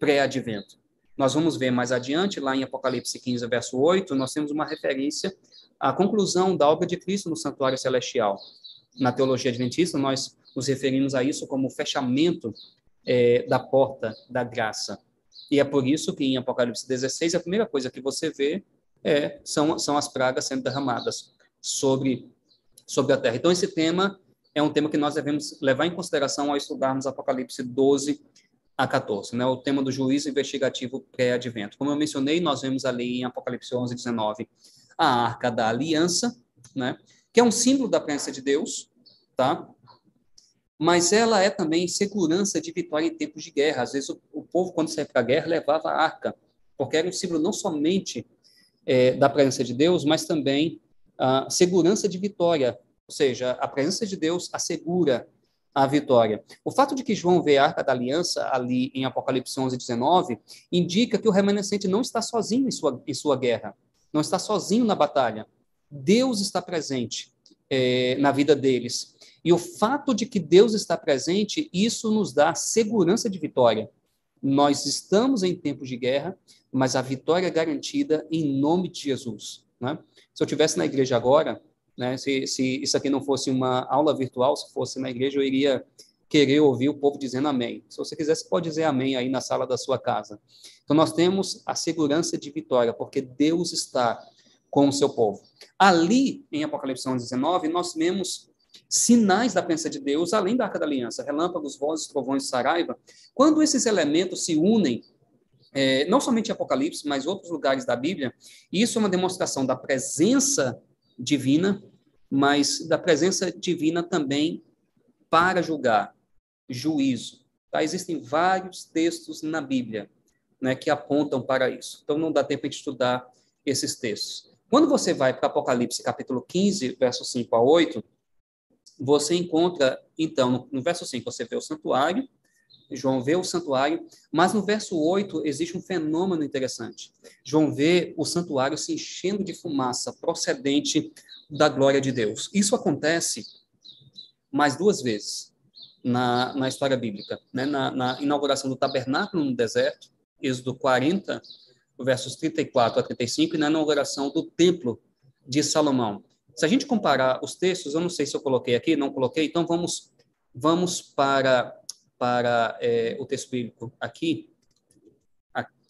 pré-advento. Nós vamos ver mais adiante, lá em Apocalipse 15, verso 8, nós temos uma referência à conclusão da obra de Cristo no santuário celestial. Na teologia adventista, nós nos referimos a isso como o fechamento é, da porta da graça. E é por isso que em Apocalipse 16, a primeira coisa que você vê é, são, são as pragas sendo derramadas sobre, sobre a terra. Então, esse tema é um tema que nós devemos levar em consideração ao estudarmos Apocalipse 12 a 14, né? o tema do juízo investigativo pré-advento. Como eu mencionei, nós vemos ali em Apocalipse 11, 19, a Arca da Aliança, né? Que é um símbolo da presença de Deus, tá? mas ela é também segurança de vitória em tempos de guerra. Às vezes, o, o povo, quando saía para a guerra, levava a arca, porque era um símbolo não somente é, da presença de Deus, mas também a segurança de vitória, ou seja, a presença de Deus assegura a vitória. O fato de que João vê a Arca da Aliança ali em Apocalipse 11, 19, indica que o remanescente não está sozinho em sua, em sua guerra, não está sozinho na batalha. Deus está presente é, na vida deles. E o fato de que Deus está presente, isso nos dá segurança de vitória. Nós estamos em tempos de guerra, mas a vitória é garantida em nome de Jesus. Né? Se eu tivesse na igreja agora, né, se, se isso aqui não fosse uma aula virtual, se fosse na igreja, eu iria querer ouvir o povo dizendo amém. Se você quiser, você pode dizer amém aí na sala da sua casa. Então, nós temos a segurança de vitória, porque Deus está com o seu povo. Ali, em Apocalipse 19, nós vemos sinais da presença de Deus, além da Arca da Aliança, relâmpagos, vozes, trovões, saraiva. Quando esses elementos se unem, é, não somente em Apocalipse, mas outros lugares da Bíblia, isso é uma demonstração da presença divina, mas da presença divina também para julgar, juízo. Tá? Existem vários textos na Bíblia né, que apontam para isso. Então, não dá tempo de estudar esses textos. Quando você vai para Apocalipse capítulo 15, versos 5 a 8, você encontra, então, no, verso 5, você vê o santuário, João vê o santuário, mas no verso 8 existe um fenômeno interessante. João vê o santuário se enchendo de fumaça procedente da glória de Deus. Isso acontece mais duas vezes na, na história bíblica. Né? Na, na inauguração do tabernáculo no deserto, Êxodo 40, versos 34 a 35, e na inauguração do templo de Salomão. Se a gente comparar os textos, eu não sei se eu coloquei aqui, não coloquei, então vamos, vamos para, para é, o texto bíblico aqui.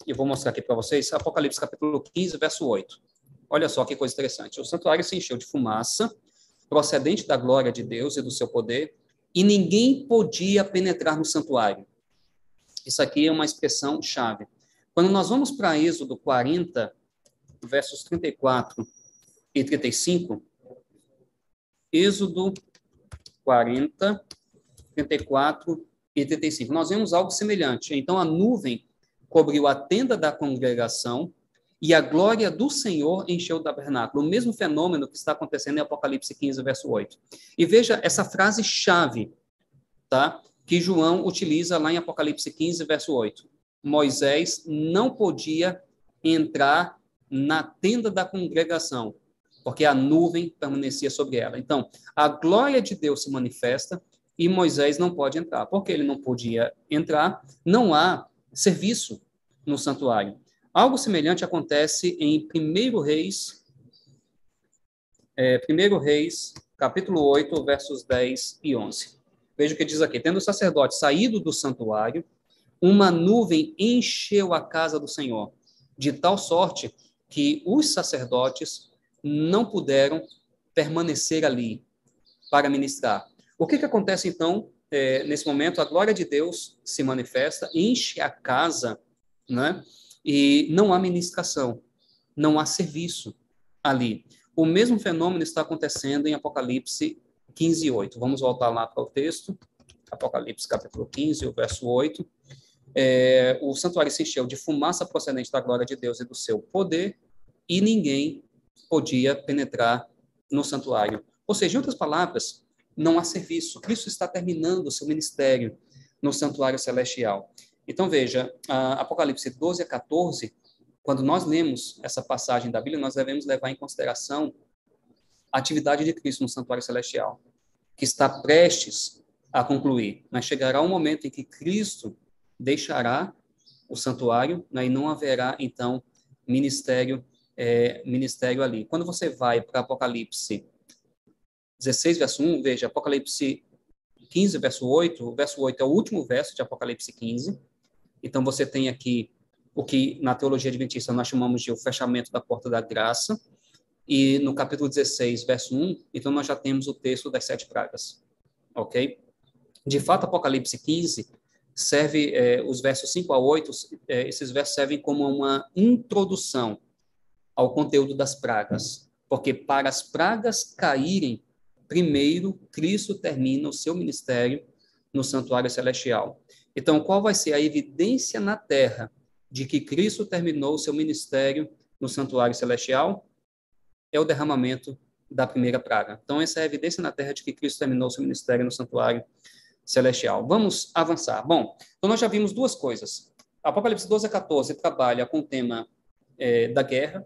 Eu vou mostrar aqui para vocês, Apocalipse capítulo 15, verso 8. Olha só que coisa interessante. O santuário se encheu de fumaça, procedente da glória de Deus e do seu poder, e ninguém podia penetrar no santuário. Isso aqui é uma expressão chave. Quando nós vamos para Êxodo 40, versos 34 e 35, Êxodo 40, 34 e 35. Nós vemos algo semelhante. Então, a nuvem cobriu a tenda da congregação e a glória do Senhor encheu o tabernáculo. O mesmo fenômeno que está acontecendo em Apocalipse 15, verso 8. E veja essa frase chave, tá? Que João utiliza lá em Apocalipse 15, verso 8. Moisés não podia entrar na tenda da congregação porque a nuvem permanecia sobre ela. Então, a glória de Deus se manifesta e Moisés não pode entrar. Porque ele não podia entrar, não há serviço no santuário. Algo semelhante acontece em 1 Reis, é, 1 Reis, capítulo 8, versos 10 e 11. Veja o que diz aqui: Tendo o sacerdote saído do santuário, uma nuvem encheu a casa do Senhor, de tal sorte que os sacerdotes não puderam permanecer ali para ministrar. O que, que acontece então é, nesse momento? A glória de Deus se manifesta, enche a casa, né? E não há ministração, não há serviço ali. O mesmo fenômeno está acontecendo em Apocalipse 15, 8. Vamos voltar lá para o texto. Apocalipse capítulo 15, o verso 8. É, o santuário se encheu de fumaça procedente da glória de Deus e do seu poder, e ninguém podia penetrar no santuário. Ou seja, em outras palavras, não há serviço. Cristo está terminando o seu ministério no santuário celestial. Então, veja, Apocalipse 12 a 14, quando nós lemos essa passagem da Bíblia, nós devemos levar em consideração a atividade de Cristo no santuário celestial, que está prestes a concluir. Mas chegará um momento em que Cristo deixará o santuário né, e não haverá, então, ministério, é, ministério ali. Quando você vai para Apocalipse 16, verso 1, veja, Apocalipse 15, verso 8, o verso 8 é o último verso de Apocalipse 15. Então, você tem aqui o que na teologia adventista nós chamamos de o fechamento da porta da graça, e no capítulo 16, verso 1, então nós já temos o texto das sete pragas. Ok? De fato, Apocalipse 15 serve, é, os versos 5 a 8, é, esses versos servem como uma introdução ao conteúdo das pragas. Porque para as pragas caírem, primeiro Cristo termina o seu ministério no santuário celestial. Então, qual vai ser a evidência na terra de que Cristo terminou o seu ministério no santuário celestial? é o derramamento da primeira praga. Então, essa é a evidência na terra de que Cristo terminou seu ministério no santuário celestial. Vamos avançar. Bom, então nós já vimos duas coisas. Apocalipse 12 a 14 trabalha com o tema é, da guerra,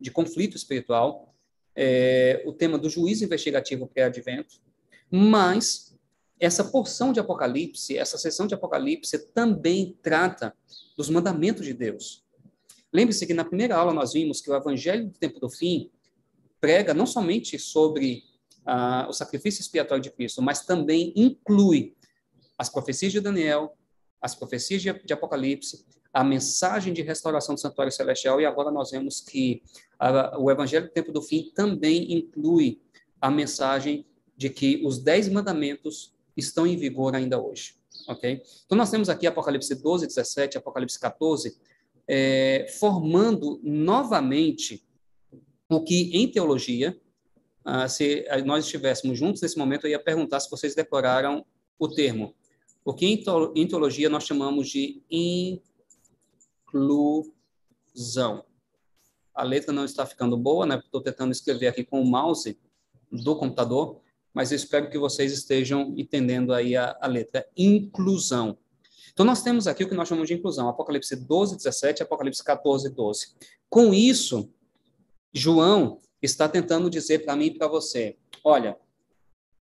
de conflito espiritual, é, o tema do juízo investigativo pré-advento, mas essa porção de Apocalipse, essa sessão de Apocalipse também trata dos mandamentos de Deus. Lembre-se que na primeira aula nós vimos que o evangelho do tempo do fim prega não somente sobre ah, o sacrifício expiatório de Cristo, mas também inclui as profecias de Daniel, as profecias de, de Apocalipse, a mensagem de restauração do santuário celestial, e agora nós vemos que o Evangelho do Tempo do Fim também inclui a mensagem de que os dez mandamentos estão em vigor ainda hoje. Ok? Então, nós temos aqui Apocalipse 12, 17, Apocalipse 14, é, formando novamente o que em teologia, ah, se nós estivéssemos juntos nesse momento, eu ia perguntar se vocês decoraram o termo. O que em teologia nós chamamos de inclusão. A letra não está ficando boa, né? Estou tentando escrever aqui com o mouse do computador, mas eu espero que vocês estejam entendendo aí a, a letra. Inclusão. Então, nós temos aqui o que nós chamamos de inclusão, Apocalipse 12, 17, Apocalipse 14, 12. Com isso, João está tentando dizer para mim e para você: olha,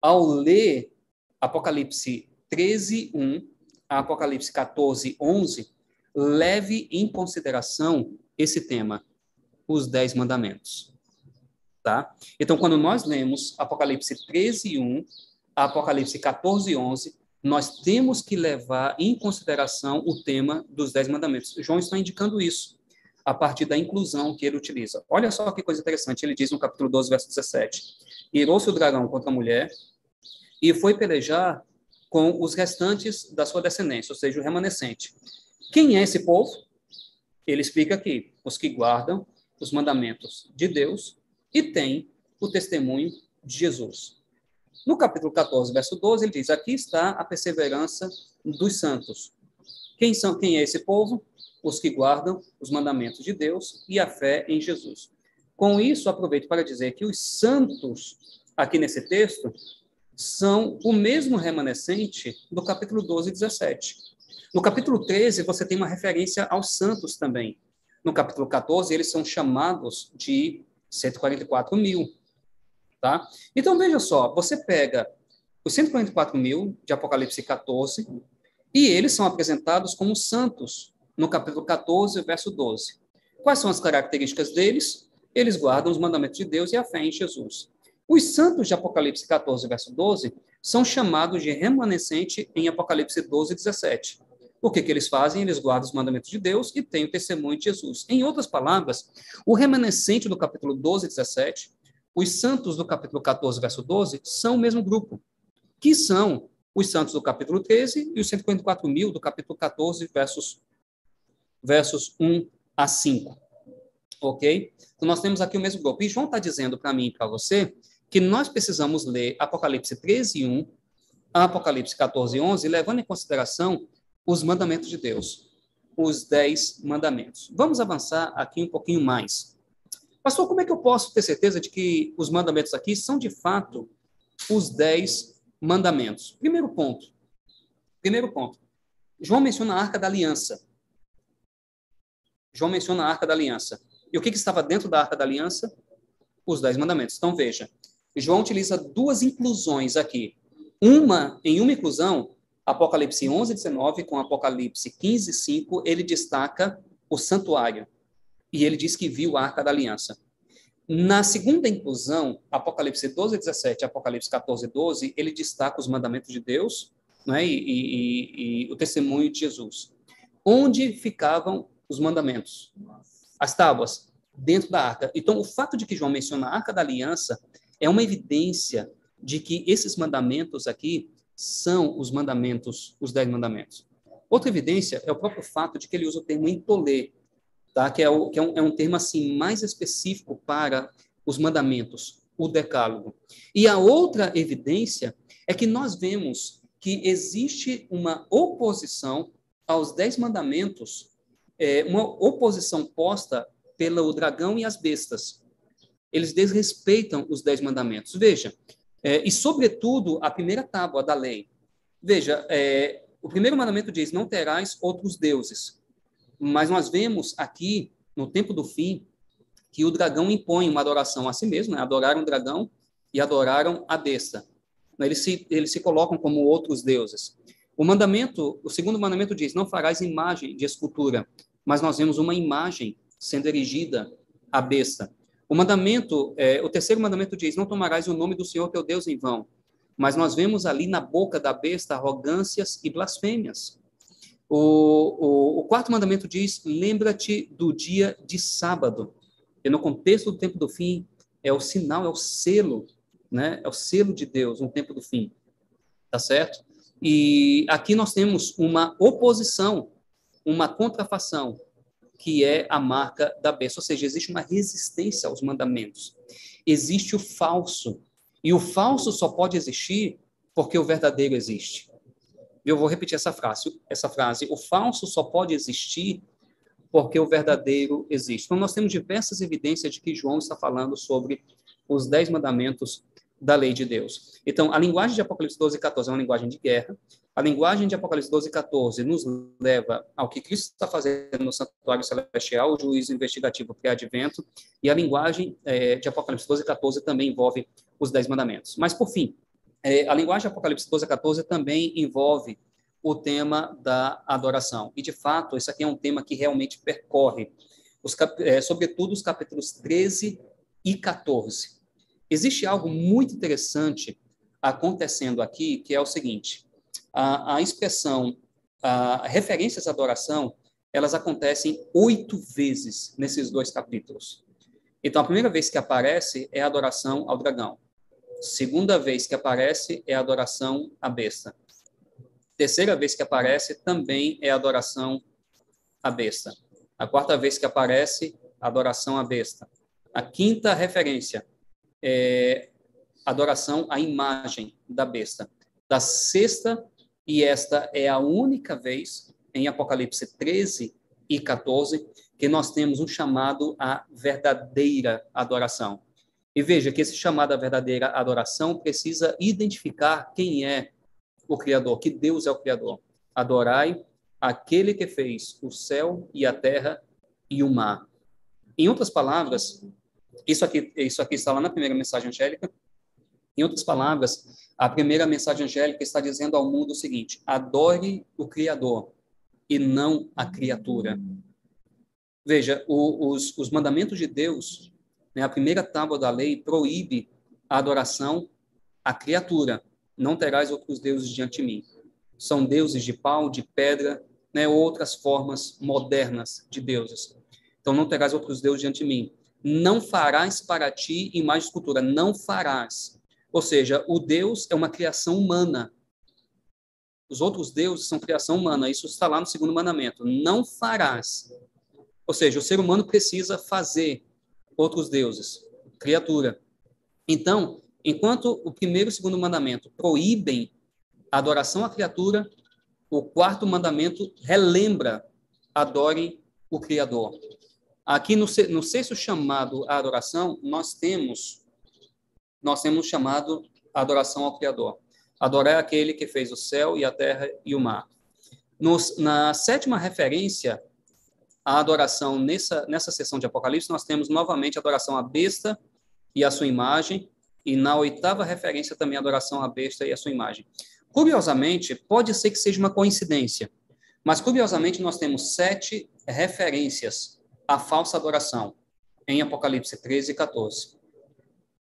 ao ler Apocalipse 13, 1 a Apocalipse 14, 11, leve em consideração esse tema, os Dez Mandamentos. Tá? Então, quando nós lemos Apocalipse 13, 1 a Apocalipse 14, 11, nós temos que levar em consideração o tema dos Dez Mandamentos. João está indicando isso a partir da inclusão que ele utiliza. Olha só que coisa interessante, ele diz no capítulo 12, verso 17: Irou-se o dragão contra a mulher e foi pelejar com os restantes da sua descendência, ou seja, o remanescente. Quem é esse povo? Ele explica aqui: os que guardam os mandamentos de Deus e têm o testemunho de Jesus. No capítulo 14, verso 12, ele diz: Aqui está a perseverança dos santos. Quem são? Quem é esse povo? Os que guardam os mandamentos de Deus e a fé em Jesus. Com isso, aproveito para dizer que os santos, aqui nesse texto, são o mesmo remanescente do capítulo 12 e 17. No capítulo 13, você tem uma referência aos santos também. No capítulo 14, eles são chamados de 144 mil. Tá? Então, veja só, você pega os 144 mil de Apocalipse 14 e eles são apresentados como santos no capítulo 14, verso 12. Quais são as características deles? Eles guardam os mandamentos de Deus e a fé em Jesus. Os santos de Apocalipse 14, verso 12, são chamados de remanescente em Apocalipse 12, 17. O que, que eles fazem? Eles guardam os mandamentos de Deus e têm o testemunho de Jesus. Em outras palavras, o remanescente do capítulo 12 e 17, os santos do capítulo 14, verso 12, são o mesmo grupo, que são os santos do capítulo 13 e os 144 mil do capítulo 14, versos, versos 1 a 5. Ok? Então, nós temos aqui o mesmo grupo. E João está dizendo para mim e para você que nós precisamos ler Apocalipse 13, 1, Apocalipse 14, 11, levando em consideração os mandamentos de Deus, os dez mandamentos. Vamos avançar aqui um pouquinho mais. Pastor, como é que eu posso ter certeza de que os mandamentos aqui são de fato os dez mandamentos? Primeiro ponto. Primeiro ponto. João menciona a Arca da Aliança. João menciona a Arca da Aliança. E o que, que estava dentro da Arca da Aliança? Os dez mandamentos. Então veja, João utiliza duas inclusões aqui. Uma, em uma inclusão, Apocalipse 11, 19 com Apocalipse 15, 5, ele destaca o santuário. E ele diz que viu a Arca da Aliança. Na segunda inclusão, Apocalipse 12, 17 Apocalipse 14, 12, ele destaca os mandamentos de Deus né, e, e, e o testemunho de Jesus. Onde ficavam os mandamentos? As tábuas, dentro da arca. Então, o fato de que João menciona a Arca da Aliança é uma evidência de que esses mandamentos aqui são os mandamentos, os dez mandamentos. Outra evidência é o próprio fato de que ele usa o termo entolê, tá? que, é, o, que é, um, é um termo assim mais específico para os mandamentos, o decálogo. E a outra evidência é que nós vemos que existe uma oposição aos dez mandamentos, é, uma oposição posta pelo dragão e as bestas. Eles desrespeitam os dez mandamentos. Veja, é, e, sobretudo, a primeira tábua da lei. Veja, é, o primeiro mandamento diz: não terás outros deuses. Mas nós vemos aqui, no tempo do fim, que o dragão impõe uma adoração a si mesmo, né? adoraram o dragão e adoraram a besta. Eles se, eles se colocam como outros deuses. O mandamento, o segundo mandamento diz: não farás imagem de escultura. Mas nós vemos uma imagem sendo erigida à besta. O mandamento, é, o terceiro mandamento diz: Não tomarás o nome do Senhor teu Deus em vão. Mas nós vemos ali na boca da besta arrogâncias e blasfêmias. O, o, o quarto mandamento diz: Lembra-te do dia de sábado. E no contexto do tempo do fim, é o sinal, é o selo, né? É o selo de Deus no tempo do fim. Tá certo? E aqui nós temos uma oposição, uma contrafação que é a marca da besta. Ou seja, existe uma resistência aos mandamentos. Existe o falso. E o falso só pode existir porque o verdadeiro existe. Eu vou repetir essa frase, essa frase. O falso só pode existir porque o verdadeiro existe. Então, nós temos diversas evidências de que João está falando sobre os dez mandamentos da lei de Deus. Então, a linguagem de Apocalipse 12 e 14 é uma linguagem de guerra. A linguagem de Apocalipse 12 e 14 nos leva ao que Cristo está fazendo no santuário celestial, o juízo investigativo pré-advento, e a linguagem é, de Apocalipse 12 e 14 também envolve os Dez Mandamentos. Mas, por fim, é, a linguagem de Apocalipse 12 e 14 também envolve o tema da adoração. E, de fato, esse aqui é um tema que realmente percorre, os, é, sobretudo, os capítulos 13 e 14. Existe algo muito interessante acontecendo aqui, que é o seguinte: a, a expressão, a, referências à adoração, elas acontecem oito vezes nesses dois capítulos. Então, a primeira vez que aparece é a adoração ao dragão. Segunda vez que aparece é a adoração à besta. Terceira vez que aparece também é a adoração à besta. A quarta vez que aparece, adoração à besta. A quinta referência é adoração à imagem da besta. Da sexta e esta é a única vez em Apocalipse 13 e 14 que nós temos um chamado à verdadeira adoração. E veja que esse chamado à verdadeira adoração precisa identificar quem é o Criador, que Deus é o Criador. Adorai aquele que fez o céu e a terra e o mar. Em outras palavras, Isso aqui, isso aqui está lá na primeira mensagem angélica. Em outras palavras, a primeira mensagem angélica está dizendo ao mundo o seguinte: adore o Criador e não a criatura. Veja, o, os, os mandamentos de Deus, né, a primeira tábua da lei proíbe a adoração à criatura. Não terás outros deuses diante de mim. São deuses de pau, de pedra, né, outras formas modernas de deuses. Então não terás outros deuses diante de mim. Não farás para ti imagem de escultura. Não farás. Ou seja, o Deus é uma criação humana. Os outros deuses são criação humana. Isso está lá no segundo mandamento. Não farás. Ou seja, o ser humano precisa fazer outros deuses, criatura. Então, enquanto o primeiro e o segundo mandamento proíbem a adoração à criatura, o quarto mandamento relembra: adorem o Criador. Aqui no, no sexto chamado à adoração, nós temos nós temos chamado adoração ao Criador. Adorar aquele que fez o céu e a terra e o mar. Nos, na sétima referência a adoração nessa, nessa sessão de Apocalipse, nós temos novamente adoração à besta e à sua imagem, e na oitava referência também adoração à besta e à sua imagem. Curiosamente, pode ser que seja uma coincidência, mas curiosamente nós temos sete referências à falsa adoração em Apocalipse 13 e 14.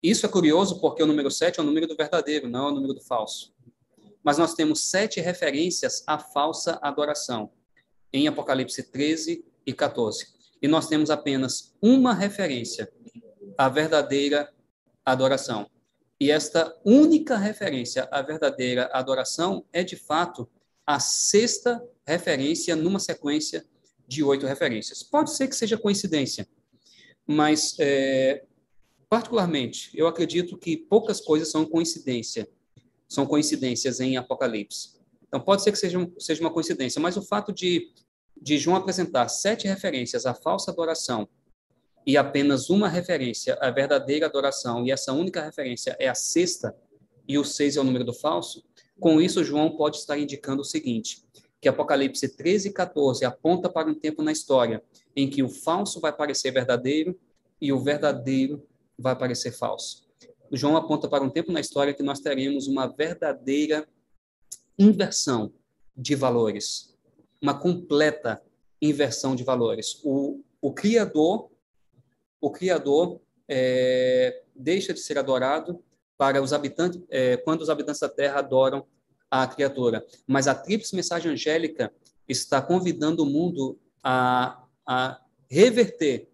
Isso é curioso porque o número 7 é o número do verdadeiro, não é o número do falso. Mas nós temos sete referências à falsa adoração em Apocalipse 13 e 14. E nós temos apenas uma referência à verdadeira adoração. E esta única referência à verdadeira adoração é, de fato, a sexta referência numa sequência de oito referências. Pode ser que seja coincidência, mas, é, particularmente, eu acredito que poucas coisas são coincidência, são coincidências em Apocalipse. Então, pode ser que seja, seja uma coincidência, mas o fato de de João apresentar sete referências à falsa adoração e apenas uma referência à verdadeira adoração, e essa única referência é a sexta, e o seis é o número do falso, com isso João pode estar indicando o seguinte, que Apocalipse 13 e 14 aponta para um tempo na história em que o falso vai parecer verdadeiro e o verdadeiro vai parecer falso. João aponta para um tempo na história que nós teremos uma verdadeira inversão de valores uma completa inversão de valores. O, o Criador, o Criador é, deixa de ser adorado para os habitantes, é, quando os habitantes da Terra adoram a criatura. Mas a tríplice mensagem angélica está convidando o mundo a, a reverter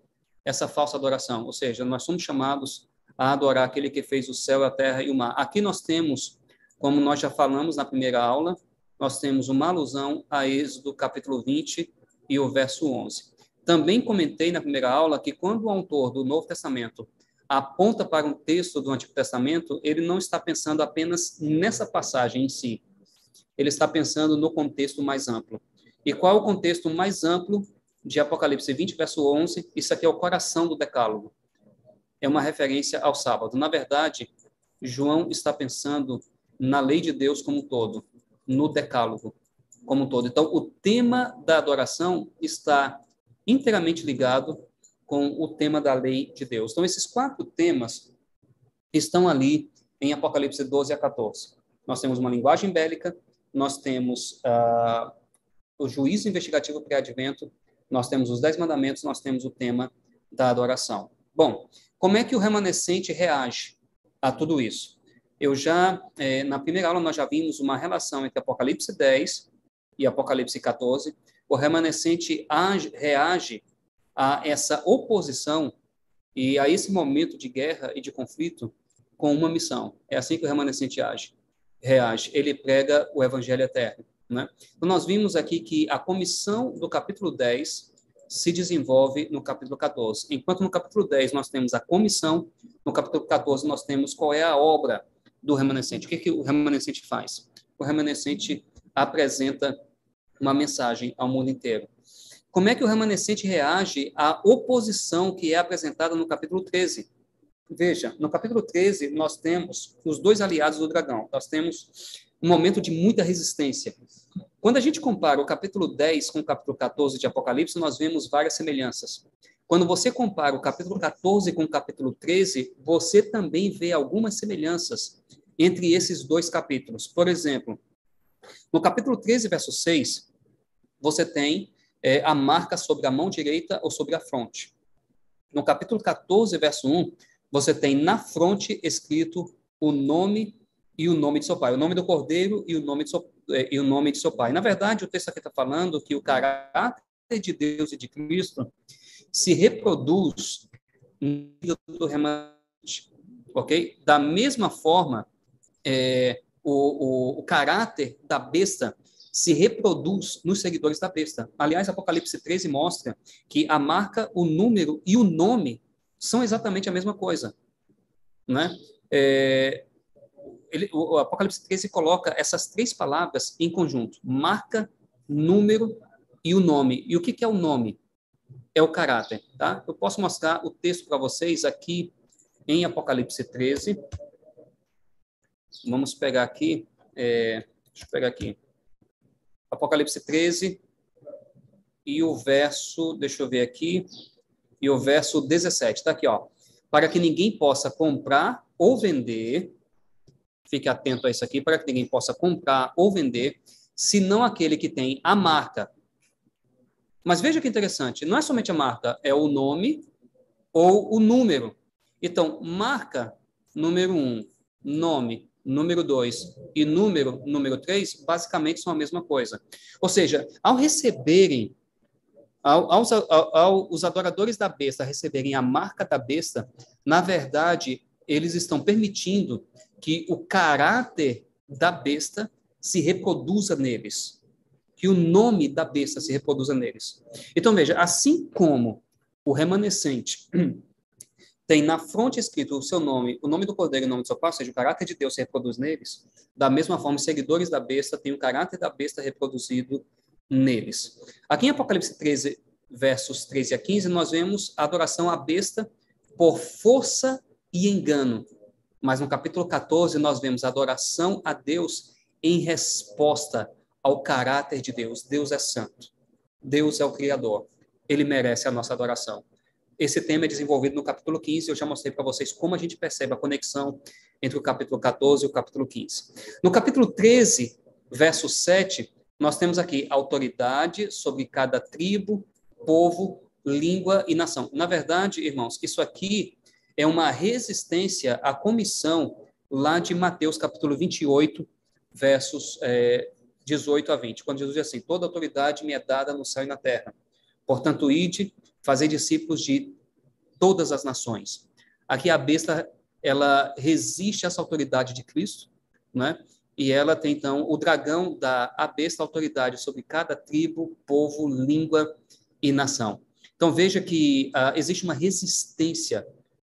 essa falsa adoração. Ou seja, nós somos chamados a adorar aquele que fez o céu, a terra e o mar. Aqui nós temos, como nós já falamos na primeira aula, nós temos uma alusão a Êxodo capítulo 20 e o verso 11. Também comentei na primeira aula que quando o autor do Novo Testamento aponta para um texto do Antigo Testamento, ele não está pensando apenas nessa passagem em si. Ele está pensando no contexto mais amplo. E qual é o contexto mais amplo de Apocalipse 20, verso 11? Isso aqui é o coração do decálogo. É uma referência ao sábado. Na verdade, João está pensando na lei de Deus como um todo no decálogo como um todo. Então, o tema da adoração está inteiramente ligado com o tema da lei de Deus. Então, esses quatro temas estão ali em Apocalipse 12 a 14. Nós temos uma linguagem bélica, nós temos uh, o juízo investigativo pré-advento, nós temos os dez mandamentos, nós temos o tema da adoração. Bom, como é que o remanescente reage a tudo isso? eu já, é, na primeira aula, nós já vimos uma relação entre Apocalipse 10 e Apocalipse 14. O remanescente age, reage a essa oposição e a esse momento de guerra e de conflito com uma missão. É assim que o remanescente age, reage. Ele prega o evangelho eterno. Né? Então, nós vimos aqui que a comissão do capítulo 10 se desenvolve no capítulo 14. Enquanto no capítulo 10 nós temos a comissão, no capítulo 14 nós temos qual é a obra do remanescente. O que, que o remanescente faz? O remanescente apresenta uma mensagem ao mundo inteiro. Como é que o remanescente reage à oposição que é apresentada no capítulo 13? Veja, no capítulo 13, nós temos os dois aliados do dragão. Nós temos um momento de muita resistência. Quando a gente compara o capítulo 10 com o capítulo 14 de Apocalipse, nós vemos várias semelhanças. Quando você compara o capítulo 14 com o capítulo 13, você também vê algumas semelhanças entre esses dois capítulos. Por exemplo, no capítulo 13, verso 6, você tem é, a marca sobre a mão direita ou sobre a fronte. No capítulo 14, verso 1, você tem na fronte escrito o nome e o nome de seu pai, o nome do cordeiro e o nome de seu, é, e o nome de seu pai. Na verdade, o texto aqui está falando que o caráter de Deus e de Cristo se reproduz no remanente, ok? Da mesma forma, é, o, o, o caráter da besta se reproduz nos seguidores da besta. Aliás, Apocalipse 13 mostra que a marca, o número e o nome são exatamente a mesma coisa. Né? É, ele, o Apocalipse 13 coloca essas três palavras em conjunto: marca, número e o nome. E o que, que é o nome? É o caráter. Tá? Eu posso mostrar o texto para vocês aqui em Apocalipse 13. Vamos pegar aqui. É, deixa eu pegar aqui. Apocalipse 13 e o verso, deixa eu ver aqui, e o verso 17, está aqui, ó. Para que ninguém possa comprar ou vender, fique atento a isso aqui, para que ninguém possa comprar ou vender, senão aquele que tem a marca. Mas veja que interessante, não é somente a marca, é o nome ou o número. Então, marca número um, nome número 2 e número número 3 basicamente são a mesma coisa. Ou seja, ao receberem, ao, aos, ao, ao, os adoradores da besta receberem a marca da besta, na verdade, eles estão permitindo que o caráter da besta se reproduza neles, que o nome da besta se reproduza neles. Então, veja, assim como o remanescente (clears throat) tem na fronte escrito o seu nome, o nome do cordeiro e o nome do seu pai, ou seja, o caráter de Deus se reproduz neles, da mesma forma, os seguidores da besta têm o caráter da besta reproduzido neles. Aqui em Apocalipse 13, versos 13 a 15, nós vemos a adoração à besta por força e engano. Mas no capítulo 14, nós vemos a adoração a Deus em resposta ao caráter de Deus. Deus é santo. Deus é o Criador. Ele merece a nossa adoração. Esse tema é desenvolvido no capítulo 15, eu já mostrei para vocês como a gente percebe a conexão entre o capítulo 14 e o capítulo 15. No capítulo 13, verso 7, nós temos aqui autoridade sobre cada tribo, povo, língua e nação. Na verdade, irmãos, isso aqui é uma resistência à comissão lá de Mateus, capítulo 28, versos é, 18 a 20, quando Jesus diz assim: Toda autoridade me é dada no céu e na terra. Portanto, ide fazer discípulos de todas as nações. Aqui a besta, ela resiste a essa autoridade de Cristo, né? E ela tem, então, o dragão dá à besta autoridade sobre cada tribo, povo, língua e nação. Então, veja que uh, existe uma resistência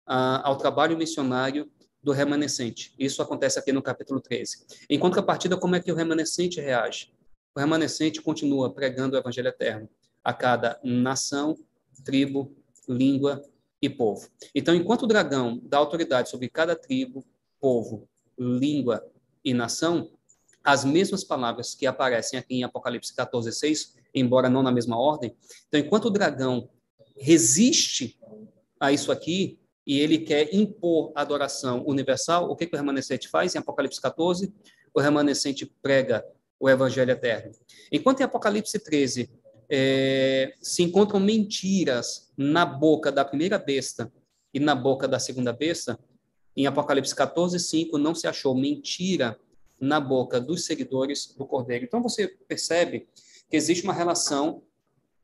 uh, ao trabalho missionário do remanescente. Isso acontece aqui no capítulo 13. Em contrapartida, como é que o remanescente reage? O remanescente continua pregando o evangelho eterno a cada nação, tribo, língua e povo. Então, enquanto o dragão dá autoridade sobre cada tribo, povo, língua e nação, as mesmas palavras que aparecem aqui em Apocalipse 14, 6, embora não na mesma ordem. Então, enquanto o dragão resiste a isso aqui, e ele quer impor adoração universal, o que, que o remanescente faz em Apocalipse 14? O remanescente prega o evangelho eterno. Enquanto em Apocalipse 13 é, se encontram mentiras na boca da primeira besta e na boca da segunda besta, em Apocalipse 14, 5, não se achou mentira na boca dos seguidores do Cordeiro. Então você percebe que existe uma relação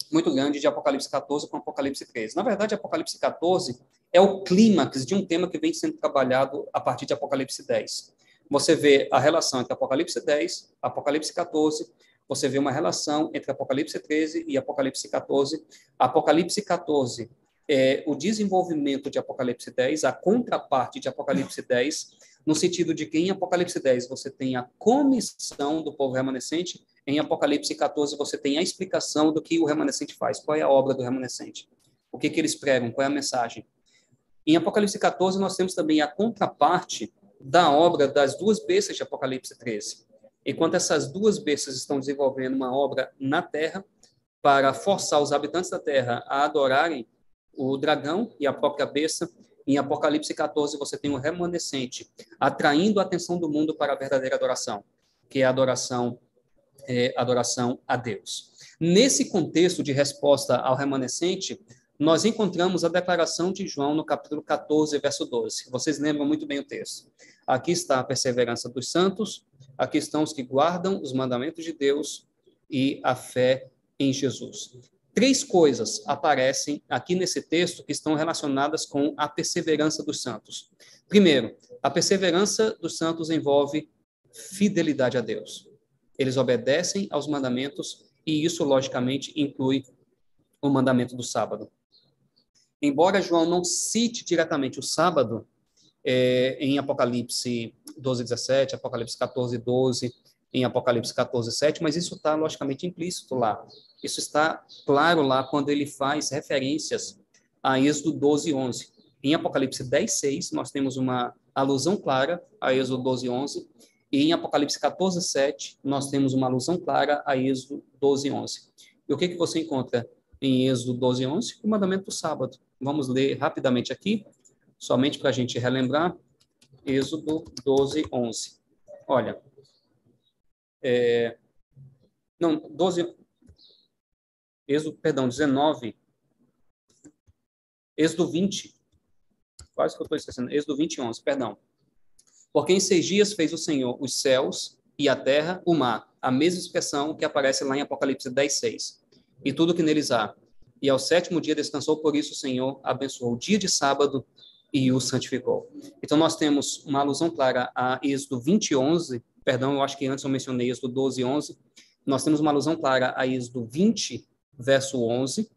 muito grande de Apocalipse 14 com Apocalipse 13. Na verdade, Apocalipse 14 é o clímax de um tema que vem sendo trabalhado a partir de Apocalipse 10. Você vê a relação entre Apocalipse 10, Apocalipse 14, você vê uma relação entre Apocalipse 13 e Apocalipse 14. Apocalipse 14 é o desenvolvimento de Apocalipse 10, a contraparte de Apocalipse 10, no sentido de que em Apocalipse 10 você tem a comissão do povo remanescente, em Apocalipse 14 você tem a explicação do que o remanescente faz, qual é a obra do remanescente, o que, que eles pregam, qual é a mensagem. Em Apocalipse 14 nós temos também a contraparte da obra das duas bestas de Apocalipse 13. Enquanto essas duas bestas estão desenvolvendo uma obra na terra para forçar os habitantes da terra a adorarem o dragão e a própria besta. Em Apocalipse 14, você tem o remanescente, atraindo a atenção do mundo para a verdadeira adoração, que é a adoração, é, adoração a Deus. Nesse contexto de resposta ao remanescente, nós encontramos a declaração de João no capítulo 14, verso 12. Vocês lembram muito bem o texto. Aqui está a perseverança dos santos, aqui estão os que guardam os mandamentos de Deus e a fé em Jesus. Três coisas aparecem aqui nesse texto que estão relacionadas com a perseverança dos santos. Primeiro, a perseverança dos santos envolve fidelidade a Deus. Eles obedecem aos mandamentos e isso, logicamente, inclui o mandamento do sábado. Embora João não cite diretamente o sábado, é, em Apocalipse 12, 17, Apocalipse 14, 12, em Apocalipse 14, 7, mas isso está logicamente implícito lá. Isso está claro lá quando ele faz referências a Êxodo 12, 11. Em Apocalipse 10, 6, nós temos uma alusão clara a Êxodo 12, 11, e em Apocalipse 14, 7, nós temos uma alusão clara a Êxodo 12, 11. E o que, que você encontra em Êxodo 12, 11? O mandamento do sábado. Vamos ler rapidamente aqui, somente para a gente relembrar. Êxodo 12, 11. Olha, é, não, 12, Êxodo, perdão, 19, Êxodo 20, quase que eu estou esquecendo, Êxodo 20, 11, perdão. Porque em seis dias fez o Senhor os céus e a terra, o mar, a mesma expressão que aparece lá em Apocalipse 10, 6, e tudo que neles há. E ao sétimo dia descansou, por isso o Senhor abençoou o dia de sábado e o santificou. Então nós temos uma alusão clara a Êxodo 20, 11, perdão, eu acho que antes eu mencionei Êxodo 12, 11, nós temos uma alusão clara a Êxodo 20, verso 11,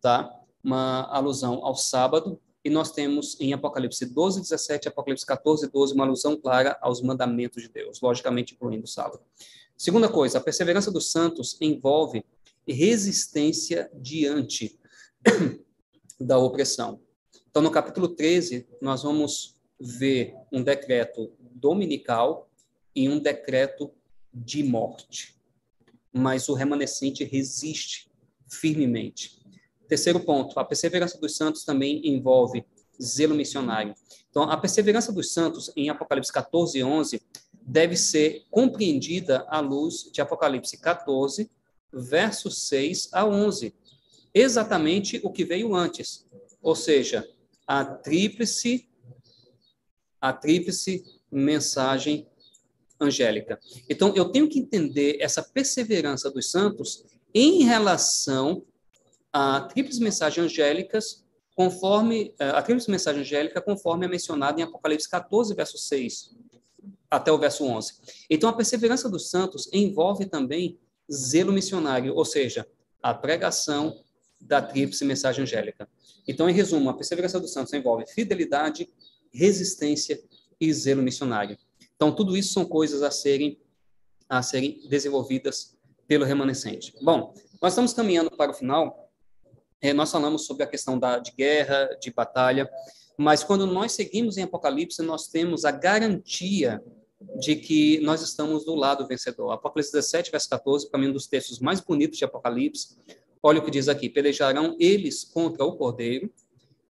tá? Uma alusão ao sábado, e nós temos em Apocalipse 12, 17 Apocalipse 14, 12 uma alusão clara aos mandamentos de Deus, logicamente incluindo o sábado. Segunda coisa, a perseverança dos santos envolve resistência diante (coughs) da opressão. Então, no capítulo 13, nós vamos ver um decreto dominical em um decreto de morte. Mas o remanescente resiste firmemente. Terceiro ponto, a perseverança dos santos também envolve zelo missionário. Então, a perseverança dos santos em Apocalipse 14 e 11 deve ser compreendida à luz de Apocalipse 14, versos 6 a 11. Exatamente o que veio antes. Ou seja, a tríplice a tríplice mensagem angélica. Então, eu tenho que entender essa perseverança dos santos em relação a tríplice mensagens angélicas, conforme eh, a tríplice mensagem angélica, conforme é mencionada em Apocalipse 14, verso 6 até o verso 11. Então, a perseverança dos santos envolve também zelo missionário, ou seja, a pregação da tríplice mensagem angélica. Então, em resumo, a perseverança dos santos envolve fidelidade, resistência e zelo missionário. Então, tudo isso são coisas a serem, a serem desenvolvidas pelo remanescente. Bom, nós estamos caminhando para o final. É, nós falamos sobre a questão da, de guerra, de batalha, mas quando nós seguimos em Apocalipse, nós temos a garantia de que nós estamos do lado vencedor. Apocalipse 17, verso 14, para mim, um dos textos mais bonitos de Apocalipse. Olha o que diz aqui: pelejarão eles contra o cordeiro,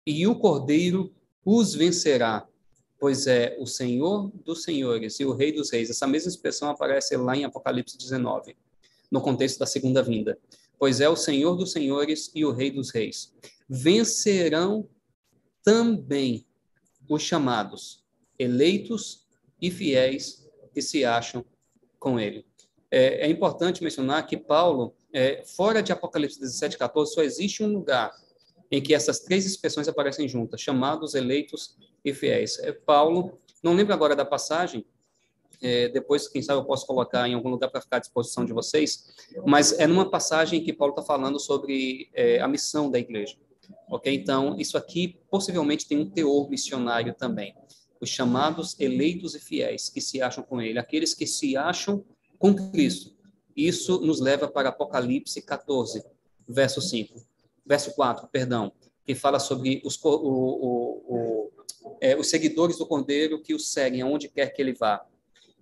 e o cordeiro os vencerá, pois é o Senhor dos senhores e o Rei dos reis. Essa mesma expressão aparece lá em Apocalipse 19, no contexto da segunda vinda. Pois é o Senhor dos senhores e o Rei dos reis. Vencerão também os chamados, eleitos e fiéis que se acham com ele. É, é importante mencionar que Paulo, é, fora de Apocalipse 17, 14, só existe um lugar em que essas três expressões aparecem juntas, chamados, eleitos e fiéis. É Paulo, não lembro agora da passagem, é, depois, quem sabe, eu posso colocar em algum lugar para ficar à disposição de vocês, mas é numa passagem que Paulo está falando sobre é, a missão da igreja. Ok? Então, isso aqui possivelmente tem um teor missionário também. Os chamados, eleitos e fiéis que se acham com ele, aqueles que se acham com Cristo. Isso nos leva para Apocalipse 14, verso 5. Verso 4, perdão, que fala sobre os, o, o, o é, os seguidores do Cordeiro que o seguem aonde quer que ele vá.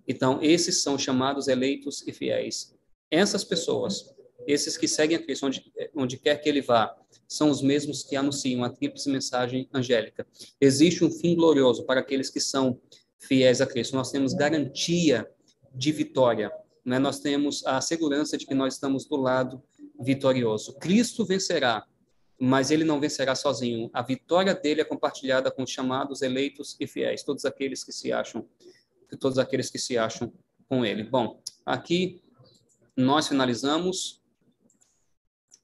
Então, esses são chamados eleitos e fiéis. Essas pessoas esses que seguem a Cristo onde, onde quer que ele vá, são os mesmos que anunciam a tríplice mensagem angélica. Existe um fim glorioso para aqueles que são fiéis a Cristo. Nós temos garantia de vitória. Né? Nós temos a segurança de que nós estamos do lado vitorioso. Cristo vencerá, mas ele não vencerá sozinho. A vitória dele é compartilhada com os chamados, eleitos e fiéis, todos aqueles que se acham, todos aqueles que se acham com ele. Bom, aqui nós finalizamos,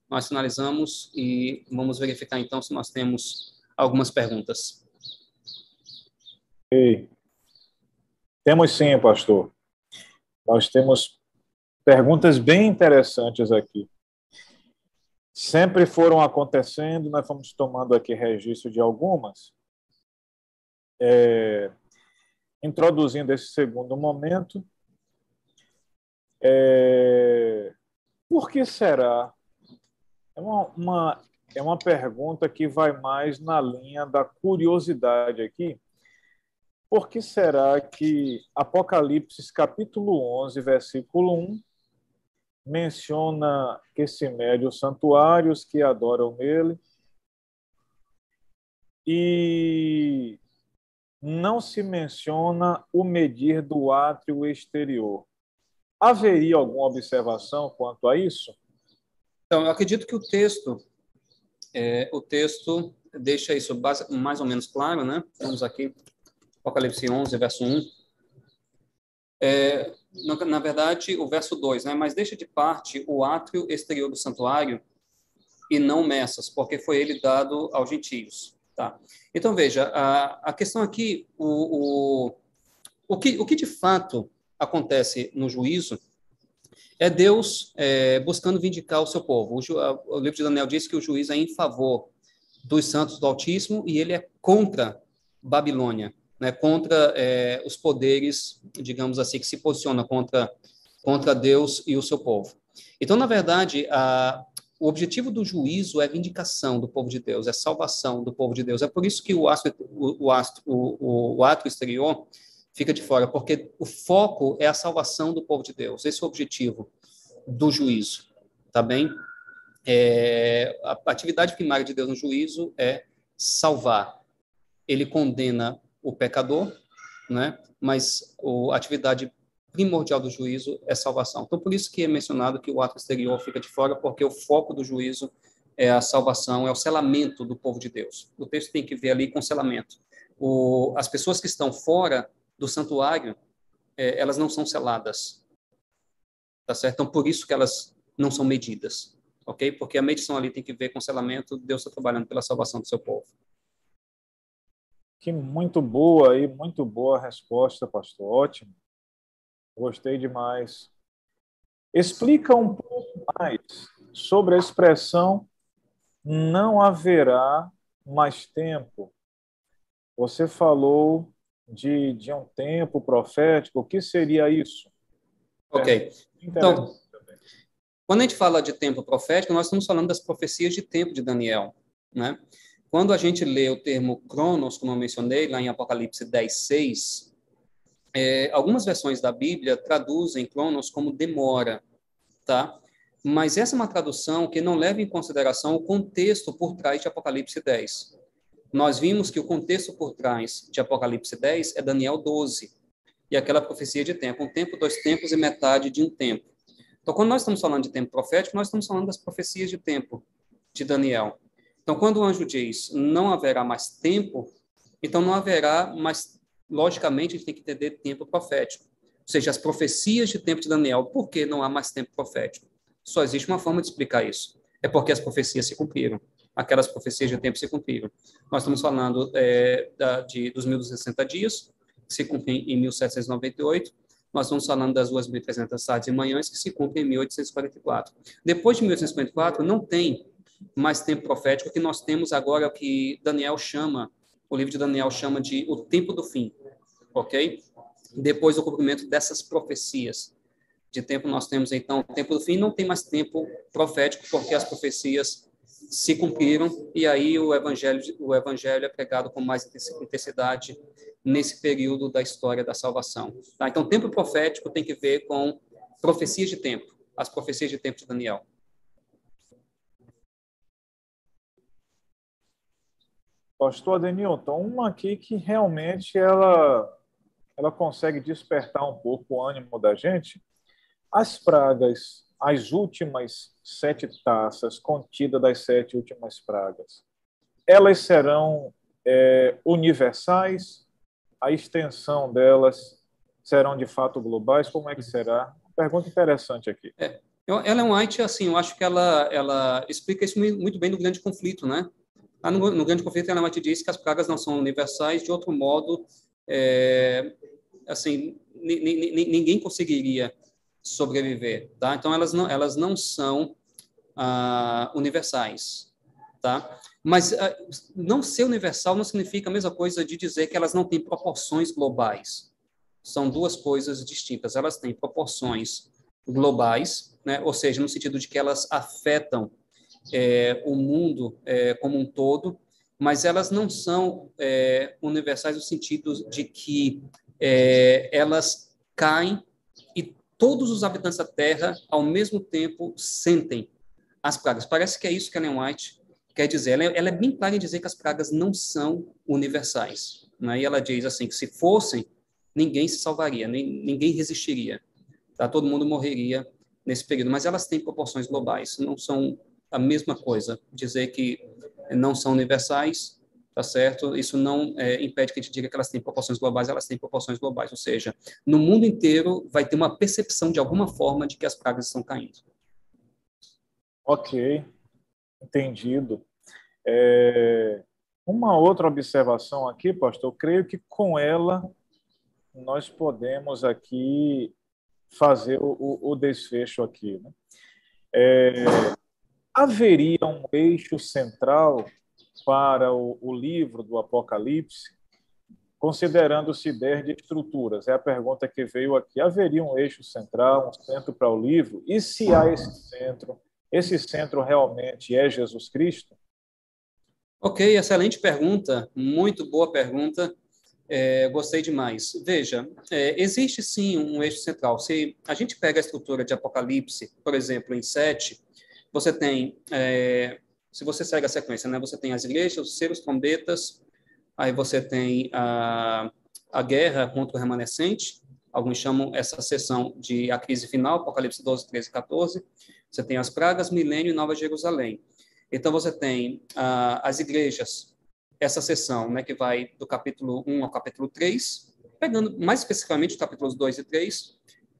nós finalizamos e vamos verificar então se nós temos algumas perguntas. Ei. Temos sim, pastor. Nós temos perguntas bem interessantes aqui. Sempre foram acontecendo, nós fomos tomando aqui registro de algumas. É, introduzindo esse segundo momento, é, por que será? É uma, uma, é uma pergunta que vai mais na linha da curiosidade aqui. Por que será que Apocalipse capítulo 11, versículo 1, menciona que se mede os santuários que adoram nele e não se menciona o medir do átrio exterior. Haveria alguma observação quanto a isso? Então, eu acredito que o texto, é, o texto deixa isso mais ou menos claro, né? Vamos aqui, Apocalipse 11, verso 1. É, na, na, verdade, o verso 2, né? Mas deixa de parte o átrio exterior do santuário e não messas, porque foi ele dado aos gentios. Tá? Então, veja, a, a questão aqui, o, o, o, que, o que de fato acontece no juízo é Deus é, buscando vindicar o seu povo. O, o, livro de Daniel diz que o juiz é em favor dos santos do Altíssimo e ele é contra Babilônia né, contra é, os poderes, digamos assim, que se posicionam contra, contra Deus e o seu povo. Então, na verdade, a, o objetivo do juízo é vindicação do povo de Deus, é salvação do povo de Deus. É por isso que o, astro, o, o, astro, o, o ato exterior fica de fora, porque o foco é a salvação do povo de Deus. Esse é o objetivo do juízo, tá bem? É, a atividade primária de Deus no juízo é salvar. Ele condena o pecador, né? Mas a atividade primordial do juízo é salvação. Então, por isso que é mencionado que o ato exterior fica de fora, porque o foco do juízo é a salvação, é o selamento do povo de Deus. O texto tem que ver ali com selamento. O, as pessoas que estão fora do santuário, é, elas não são seladas. Tá certo? Então, por isso que elas não são medidas. Ok? Porque a medição ali tem que ver com selamento, Deus está trabalhando pela salvação do seu povo. Que muito boa e muito boa resposta, pastor. Ótimo. Gostei demais. Explica um pouco mais sobre a expressão não haverá mais tempo. Você falou de, de um tempo profético. O que seria isso? Ok. É então, quando a gente fala de tempo profético, nós estamos falando das profecias de tempo de Daniel, né? Quando a gente lê o termo cronos, como eu mencionei, lá em Apocalipse 10, 6, é, algumas versões da Bíblia traduzem cronos como demora, tá? Mas essa é uma tradução que não leva em consideração o contexto por trás de Apocalipse 10. Nós vimos que o contexto por trás de Apocalipse 10 é Daniel 12, e aquela profecia de tempo, um tempo, dois tempos e metade de um tempo. Então, quando nós estamos falando de tempo profético, nós estamos falando das profecias de tempo de Daniel. Então, quando o anjo diz não haverá mais tempo, então não haverá mais, logicamente, a gente tem que entender tempo profético. Ou seja, as profecias de tempo de Daniel, por que não há mais tempo profético? Só existe uma forma de explicar isso. É porque as profecias se cumpriram. Aquelas profecias de tempo se cumpriram. Nós estamos falando é, da, de, dos 1.260 dias, que se cumprem em 1798. Nós estamos falando das 2.300 tardes e manhãs, que se cumprem em 1844. Depois de 1844, não tem mais tempo profético que nós temos agora o que Daniel chama, o livro de Daniel chama de o tempo do fim, ok? Depois do cumprimento dessas profecias de tempo nós temos então o tempo do fim, não tem mais tempo profético porque as profecias se cumpriram e aí o evangelho o evangelho é pregado com mais intensidade nesse período da história da salvação. Tá? Então, tempo profético tem que ver com profecias de tempo, as profecias de tempo de Daniel Pastor Adenilton, uma aqui que realmente ela, ela consegue despertar um pouco o ânimo da gente. As pragas, as últimas sete taças contidas das sete últimas pragas, elas serão é, universais? A extensão delas serão de fato globais? Como é que será? Pergunta interessante aqui. É, ela é um White, assim, eu acho que ela, ela explica isso muito bem no grande conflito, né? Lá no, no grande conflito, ela White diz que as pragas não são universais, de outro modo, é, assim, ninguém conseguiria sobreviver, tá? Então, elas não, elas não são ah, universais, tá? Mas ah, não ser universal não significa a mesma coisa de dizer que elas não têm proporções globais. São duas coisas distintas. Elas têm proporções globais, né? ou seja, no sentido de que elas afetam é, o mundo é, como um todo, mas elas não são é, universais no sentido de que é, elas caem e todos os habitantes da Terra, ao mesmo tempo, sentem as pragas. Parece que é isso que a Ellen White quer dizer. Ela, é, ela é bem clara em dizer que as pragas não são universais. Né? E ela diz assim, que se fossem, ninguém se salvaria, nem, ninguém resistiria. Tá? Todo mundo morreria nesse período. Mas elas têm proporções globais, não são a mesma coisa. Dizer que não são universais, tá certo? Isso não é, impede que a gente diga que elas têm proporções globais, elas têm proporções globais, ou seja, no mundo inteiro vai ter uma percepção de alguma forma de que as pragas estão caindo. Ok, entendido. É, uma outra observação aqui, pastor, eu creio que com ela nós podemos aqui fazer o, o desfecho aqui. Né? É, haveria um eixo central para o, o livro do Apocalipse, considerando-se ideias de estruturas? É a pergunta que veio aqui. Haveria um eixo central, um centro para o livro? E se há esse centro, esse centro realmente é Jesus Cristo? Ok, excelente pergunta, muito boa pergunta. É, gostei demais. Veja, é, existe sim um eixo central. Se a gente pega a estrutura de Apocalipse, por exemplo, em 7, você tem, é, se você segue a sequência, né, você tem as igrejas, os selos, trombetas, aí você tem a, a guerra contra o remanescente, alguns chamam essa sessão de a crise final, Apocalipse 12, 13 e 14. Você tem as pragas, milênio e Nova Jerusalém. Então, você tem as igrejas essa sessão, né, que vai do capítulo 1 ao capítulo 3, pegando mais especificamente os capítulos 2 e 3.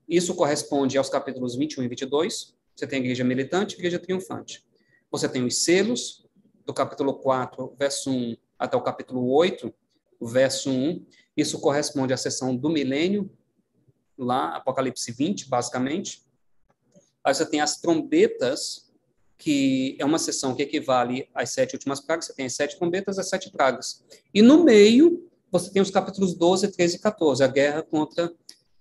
Isso corresponde aos capítulos 21 e 22. Você tem a igreja militante a igreja triunfante. Você tem os selos, do capítulo 4, verso 1 até o capítulo 8, verso 1. Isso corresponde à sessão do milênio, lá, Apocalipse 20, basicamente. Aí você tem as trombetas, que é uma sessão que equivale às sete últimas pragas, você tem as sete trombetas, as sete pragas. E no meio, você tem os capítulos 12, 13 e 14, a guerra contra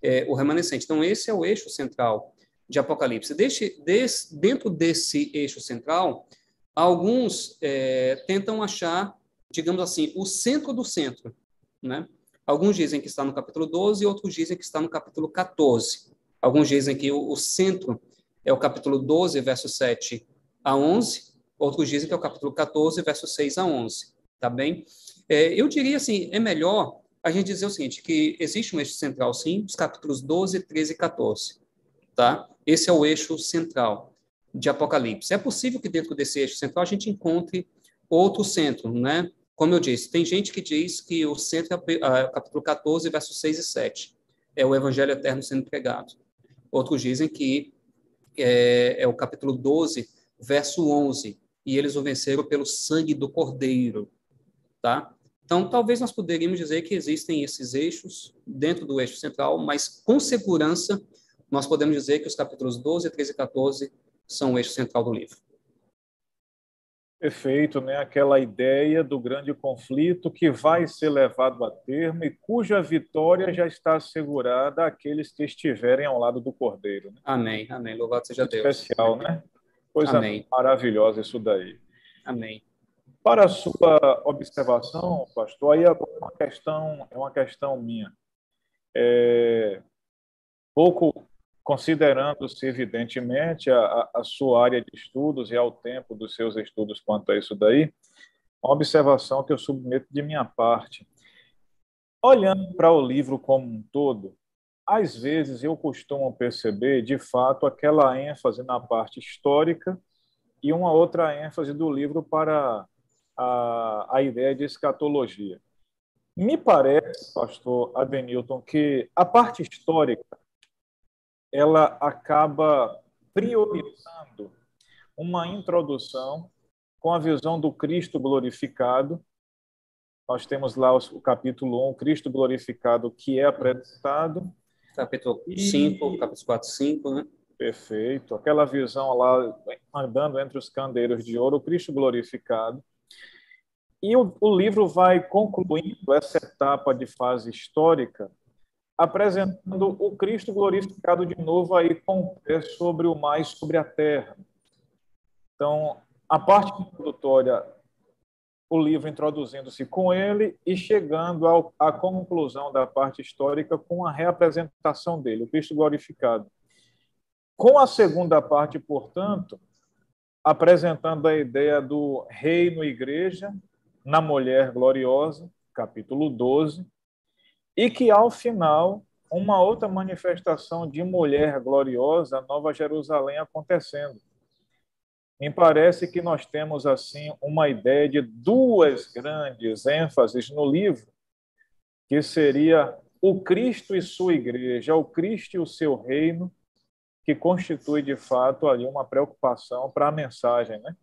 é, o remanescente. Então, esse é o eixo central de Apocalipse. Deixe, des, dentro desse eixo central, alguns é, tentam achar, digamos assim, o centro do centro. Né? Alguns dizem que está no capítulo 12, outros dizem que está no capítulo 14. Alguns dizem que o, o centro é o capítulo 12, verso 7 a 11, outros dizem que é o capítulo 14, verso 6 a 11, tá bem? É, eu diria assim, é melhor a gente dizer o seguinte, que existe um eixo central, sim, dos capítulos 12, 13 e 14, tá? Esse é o eixo central de Apocalipse. É possível que dentro desse eixo central a gente encontre outro centro, né? Como eu disse, tem gente que diz que o centro é capítulo 14, versos 6 e 7. É o evangelho eterno sendo pregado. Outros dizem que é, é o capítulo 12, verso 11, e eles o venceram pelo sangue do Cordeiro, tá? Então, talvez nós poderíamos dizer que existem esses eixos dentro do eixo central, mas com segurança nós podemos dizer que os capítulos 12, 13 e 14 são o eixo central do livro. Perfeito, né? Aquela ideia do grande conflito que vai ser levado a termo e cuja vitória já está assegurada àqueles que estiverem ao lado do Cordeiro. Né? Amém, amém. Louvado seja Deus. Especial, né? Coisa Amém. maravilhosa isso daí. Amém. Para a sua observação, pastor, aí é uma questão, é uma questão minha. É, pouco considerando-se, evidentemente, a, a, sua área de estudos e ao tempo dos seus estudos quanto a isso daí, uma observação que eu submeto de minha parte. Olhando para o livro como um todo, às vezes eu costumo perceber, de fato, aquela ênfase na parte histórica e uma outra ênfase do livro para a, a ideia de escatologia. Me parece, pastor Adenilton, que a parte histórica ela acaba priorizando uma introdução com a visão do Cristo glorificado. Nós temos lá o capítulo 1, Cristo glorificado, que é apresentado. Capítulo 5, capítulo 4, 5, né? Perfeito. Aquela visão lá, andando entre os candeiros de ouro, o Cristo glorificado. E o, o livro vai concluindo essa etapa de fase histórica, apresentando o Cristo glorificado de novo aí com o pé sobre o mais sobre a terra. Então, a parte introdutória, o livro introduzindo-se com ele e chegando ao, à conclusão da parte histórica com a reapresentação dele, o Cristo glorificado. Com a segunda parte, portanto, apresentando a ideia do reino e igreja na mulher gloriosa, capítulo 12, e que ao final uma outra manifestação de mulher gloriosa, Nova Jerusalém acontecendo me parece que nós temos assim uma ideia de duas grandes ênfases no livro, que seria o Cristo e sua igreja, o Cristo e o seu reino, que constitui de fato ali uma preocupação para a mensagem, né?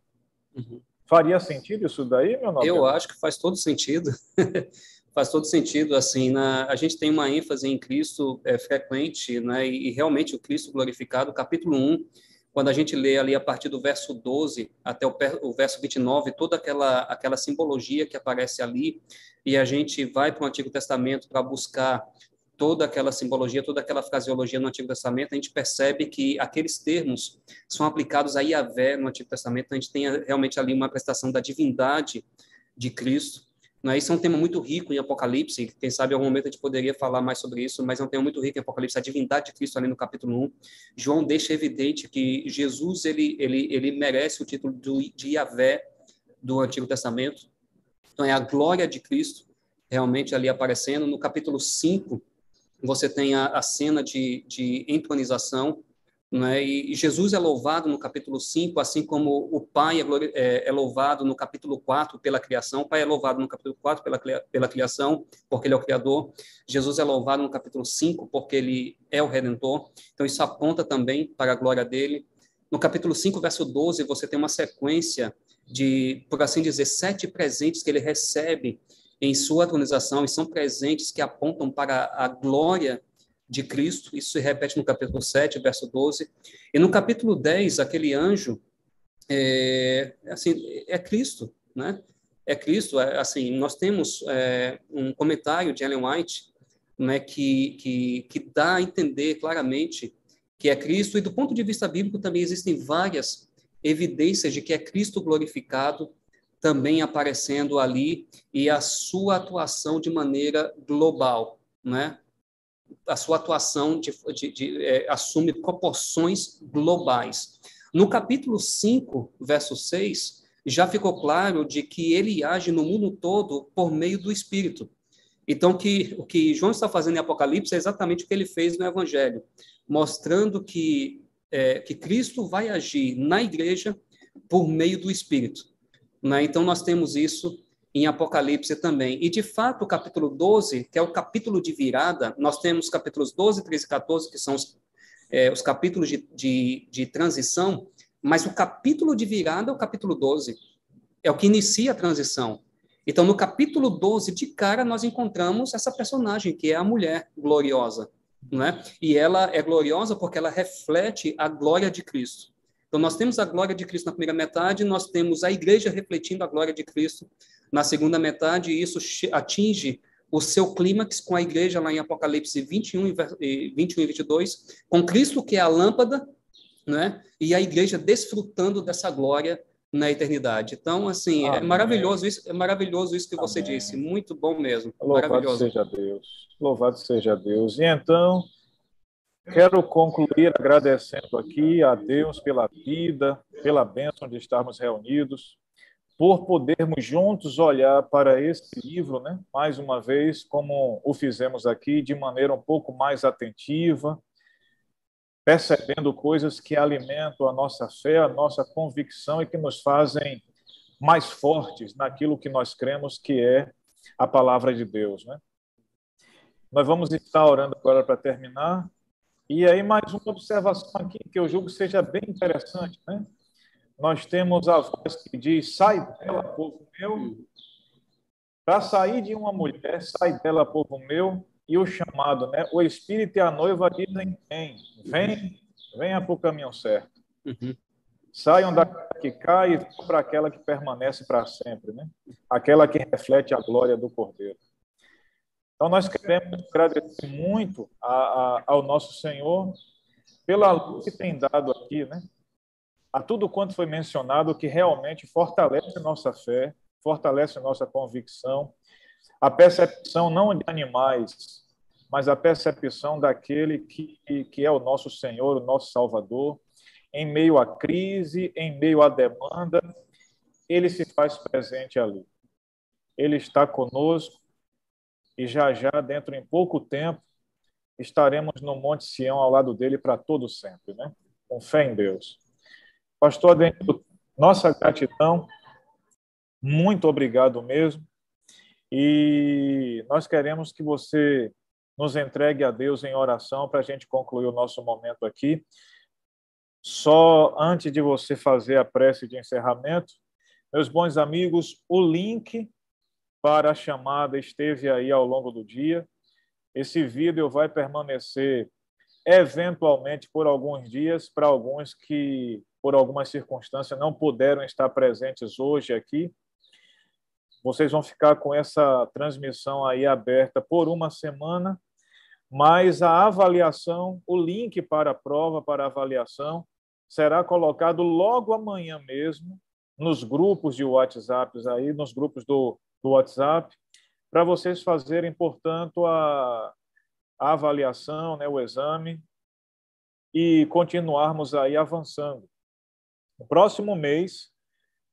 Uhum. Faria sentido isso daí, meu nome? Eu acho que faz todo sentido. (laughs) faz todo sentido assim na a gente tem uma ênfase em Cristo é, frequente né e, e realmente o Cristo glorificado capítulo 1 quando a gente lê ali a partir do verso 12 até o, o verso 29, toda aquela, aquela simbologia que aparece ali, e a gente vai para o Antigo Testamento para buscar toda aquela simbologia, toda aquela fraseologia no Antigo Testamento, a gente percebe que aqueles termos são aplicados a Yahvé no Antigo Testamento, a gente tem realmente ali uma prestação da divindade de Cristo, né? Isso é um tema muito rico em Apocalipse, quem sabe em algum momento a gente poderia falar mais sobre isso, mas é um tema muito rico em Apocalipse, a divindade de Cristo ali no capítulo 1. João deixa evidente que Jesus ele, ele, ele merece o título de Yahvé do Antigo Testamento. Então é a glória de Cristo realmente ali aparecendo. No capítulo 5, você tem a, a cena de, de entronização né? E Jesus é louvado no capítulo 5, assim como o Pai é, é, é, louvado no capítulo 4 pela criação. O Pai é louvado no capítulo 4 pela, pela criação, porque ele é o Criador. Jesus é louvado no capítulo 5, porque ele é o Redentor. Então, isso aponta também para a glória dele. No capítulo 5, verso 12, você tem uma sequência de, por assim dizer, sete presentes que ele recebe em sua atualização, e são presentes que apontam para a glória de Cristo, isso se repete no capítulo 7, verso 12, e no capítulo 10, aquele anjo, é, assim, é Cristo, né? É Cristo, é, assim, nós temos é, um comentário de Ellen White, né, que, que, que dá a entender claramente que é Cristo, e do ponto de vista bíblico também existem várias evidências de que é Cristo glorificado, também aparecendo ali, e a sua atuação de maneira global, né? A sua atuação de, de, de, é, assume proporções globais. No capítulo 5, verso 6, já ficou claro de que ele age no mundo todo por meio do Espírito. Então, que, o que João está fazendo em Apocalipse é exatamente o que ele fez no Evangelho, mostrando que, é, que Cristo vai agir na igreja por meio do Espírito. Né? Então, nós temos isso em Apocalipse também. E, de fato, o capítulo 12, que é o capítulo de virada, nós temos capítulos 12, 13 e 14, que são os, é, os capítulos de, de, de, transição, mas o capítulo de virada é o capítulo 12, é o que inicia a transição. Então, no capítulo 12, de cara, nós encontramos essa personagem, que é a mulher gloriosa. Não é? E ela é gloriosa porque ela reflete a glória de Cristo. Então, nós temos a glória de Cristo na primeira metade, nós temos a igreja refletindo a glória de Cristo na segunda metade, isso atinge o seu clímax com a igreja lá em Apocalipse 21 e 21 e 22, com Cristo que é a lâmpada, né? E a igreja desfrutando dessa glória na eternidade. Então, assim, é Amém. é maravilhoso isso, é maravilhoso isso que Amém. você disse, muito bom mesmo. Louvado seja Deus. Louvado seja Deus. E então, quero concluir agradecendo aqui a Deus pela vida, pela bênção de estarmos reunidos por podermos juntos olhar para esse livro, né, mais uma vez, como o fizemos aqui, de maneira um pouco mais atentiva, percebendo coisas que alimentam a nossa fé, a nossa convicção e que nos fazem mais fortes naquilo que nós cremos que é a palavra de Deus, né? Nós vamos estar orando agora para terminar. E aí mais uma observação aqui que eu julgo seja bem interessante, né? Nós temos a voz que diz: "Sai dela, povo meu". Para sair de uma mulher, sai dela, povo meu, e o chamado, né? O Espírito e a noiva dizem: vem, vem, venha para o caminho certo. Uhum. Saiam daquela que cai e para aquela que permanece para sempre, né? Aquela que reflete a glória do Cordeiro. Então, nós queremos agradecer muito a, a, ao nosso Senhor pela luz que tem dado aqui, né? A tudo quanto foi mencionado que realmente fortalece nossa fé, fortalece nossa convicção, a percepção não de animais, mas a percepção daquele que, que é o nosso Senhor, o nosso Salvador, em meio à crise, em meio à demanda, ele se faz presente ali. Ele está conosco e já já, dentro em pouco tempo, estaremos no Monte Sião ao lado dele para todo sempre, né? Com fé em Deus. Pastor Adenildo, nossa gratidão, muito obrigado mesmo. E nós queremos que você nos entregue a Deus em oração para a gente concluir o nosso momento aqui. Só antes de você fazer a prece de encerramento, meus bons amigos, o link para a chamada esteve aí ao longo do dia. Esse vídeo vai permanecer eventualmente por alguns dias para alguns que por alguma circunstância não puderam estar presentes hoje aqui vocês vão ficar com essa transmissão aí aberta por uma semana, mas a avaliação, o link para a prova, para a avaliação, será colocado logo amanhã mesmo nos grupos de WhatsApp aí, nos grupos do, do WhatsApp, para vocês fazerem, portanto, a, a avaliação, né, o exame, e continuarmos aí avançando. No próximo mês,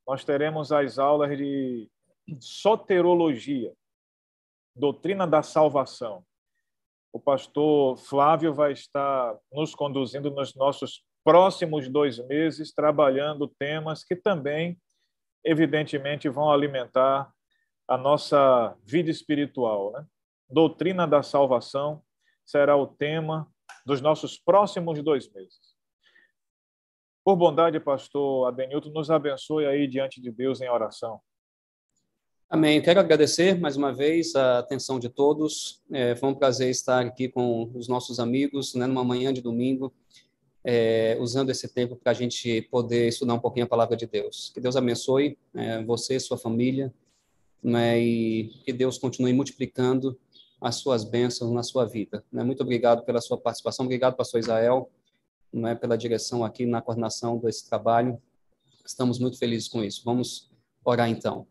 nós teremos as aulas de soterologia, doutrina da salvação. O pastor Flávio vai estar nos conduzindo nos nossos próximos dois meses, trabalhando temas que também, evidentemente, vão alimentar a nossa vida espiritual. Né? Doutrina da salvação será o tema dos nossos próximos dois meses. Por bondade, pastor Adenilton, nos abençoe aí diante de Deus em oração. Amém. Quero agradecer mais uma vez a atenção de todos. É, foi um prazer estar aqui com os nossos amigos, né, numa manhã de domingo, é, usando esse tempo para a gente poder estudar um pouquinho a palavra de Deus. Que Deus abençoe é, você, sua família, né, e que Deus continue multiplicando as suas bênçãos na sua vida. Né? Muito obrigado pela sua participação. Obrigado, pastor Israel, né, pela direção aqui na coordenação desse trabalho. Estamos muito felizes com isso. Vamos orar então.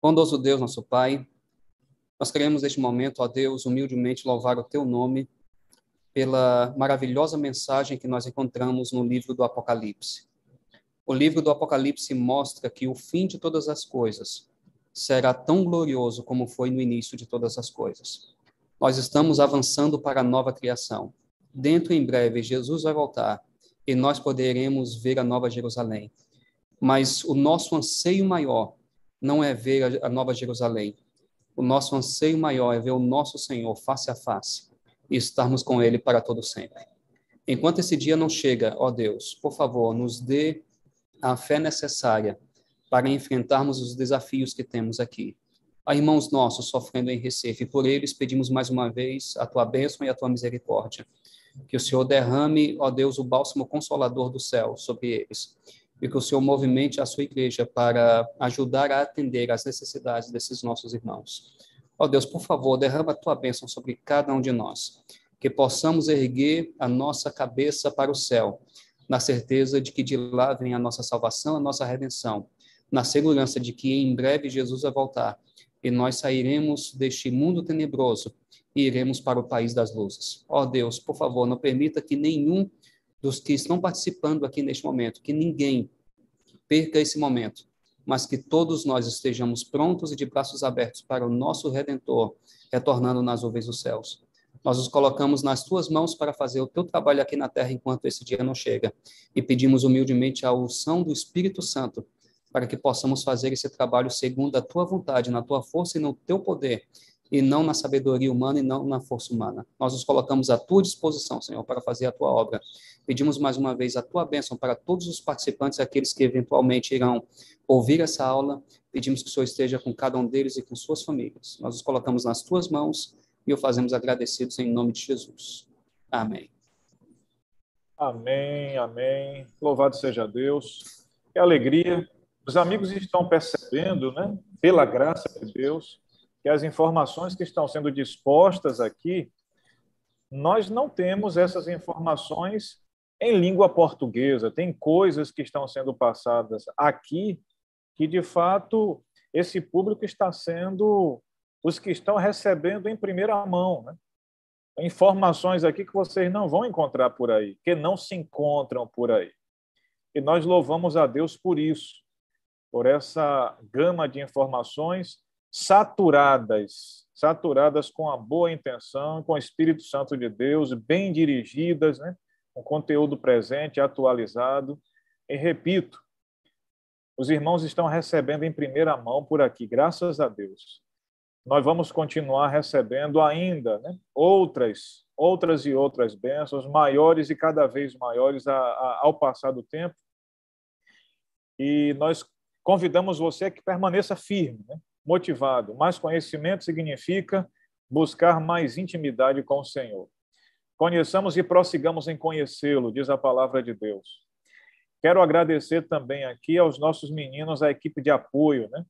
Bondoso Deus, nosso Pai, nós queremos neste momento, ó Deus, humildemente louvar o teu nome pela maravilhosa mensagem que nós encontramos no livro do Apocalipse. O livro do Apocalipse mostra que o fim de todas as coisas será tão glorioso como foi no início de todas as coisas. Nós estamos avançando para a nova criação. Dentro em breve, Jesus vai voltar e nós poderemos ver a nova Jerusalém. Mas o nosso anseio maior não é ver a nova Jerusalém. O nosso anseio maior é ver o nosso Senhor face a face e estarmos com Ele para todo sempre. Enquanto esse dia não chega, ó Deus, por favor, nos dê a fé necessária para enfrentarmos os desafios que temos aqui. Há irmãos nossos sofrendo em Recife, por eles pedimos mais uma vez a tua bênção e a tua misericórdia. Que o Senhor derrame, ó Deus, o bálsamo consolador do céu sobre eles e que o Senhor movimente a sua igreja para ajudar a atender às necessidades desses nossos irmãos. Ó Deus, por favor, derrama a tua bênção sobre cada um de nós, que possamos erguer a nossa cabeça para o céu, na certeza de que de lá vem a nossa salvação, a nossa redenção, na segurança de que em breve Jesus vai voltar e nós sairemos deste mundo tenebroso e iremos para o país das luzes. Ó Deus, por favor, não permita que nenhum dos que estão participando aqui neste momento, que ninguém perca esse momento mas que todos nós estejamos prontos e de braços abertos para o nosso Redentor, retornando nas nuvens dos céus. Nós nos colocamos nas tuas mãos para fazer o teu trabalho aqui na terra enquanto esse dia não chega. E pedimos humildemente a unção do Espírito Santo para que possamos fazer esse trabalho segundo a tua vontade, na tua força e no teu poder, e não na sabedoria humana e não na força humana. Nós nos colocamos à tua disposição, Senhor, para fazer a tua obra. Pedimos mais uma vez a tua bênção para todos os participantes, aqueles que eventualmente irão ouvir essa aula. Pedimos que o Senhor esteja com cada um deles e com suas famílias. Nós nos colocamos nas tuas mãos e o fazemos agradecidos em nome de Jesus. Amém. Amém, amém. Louvado seja Deus. Que alegria os amigos estão percebendo, né, pela graça de Deus, que as informações que estão sendo dispostas aqui, nós não temos essas informações em língua portuguesa. Tem coisas que estão sendo passadas aqui que, de fato, esse público está sendo os que estão recebendo em primeira mão. Né? Informações aqui que vocês não vão encontrar por aí, que não se encontram por aí. E nós louvamos a Deus por isso por essa gama de informações saturadas, saturadas com a boa intenção, com o Espírito Santo de Deus, bem dirigidas, né? com conteúdo presente, atualizado. E repito, os irmãos estão recebendo em primeira mão por aqui, graças a Deus. Nós vamos continuar recebendo ainda né? outras, outras e outras bênçãos, maiores e cada vez maiores a, a, ao passar do tempo. E nós convidamos você que permaneça firme, né? motivado. Mais conhecimento significa buscar mais intimidade com o Senhor. Conheçamos e prossigamos em conhecê-lo, diz a palavra de Deus. Quero agradecer também aqui aos nossos meninos, a equipe de apoio, né?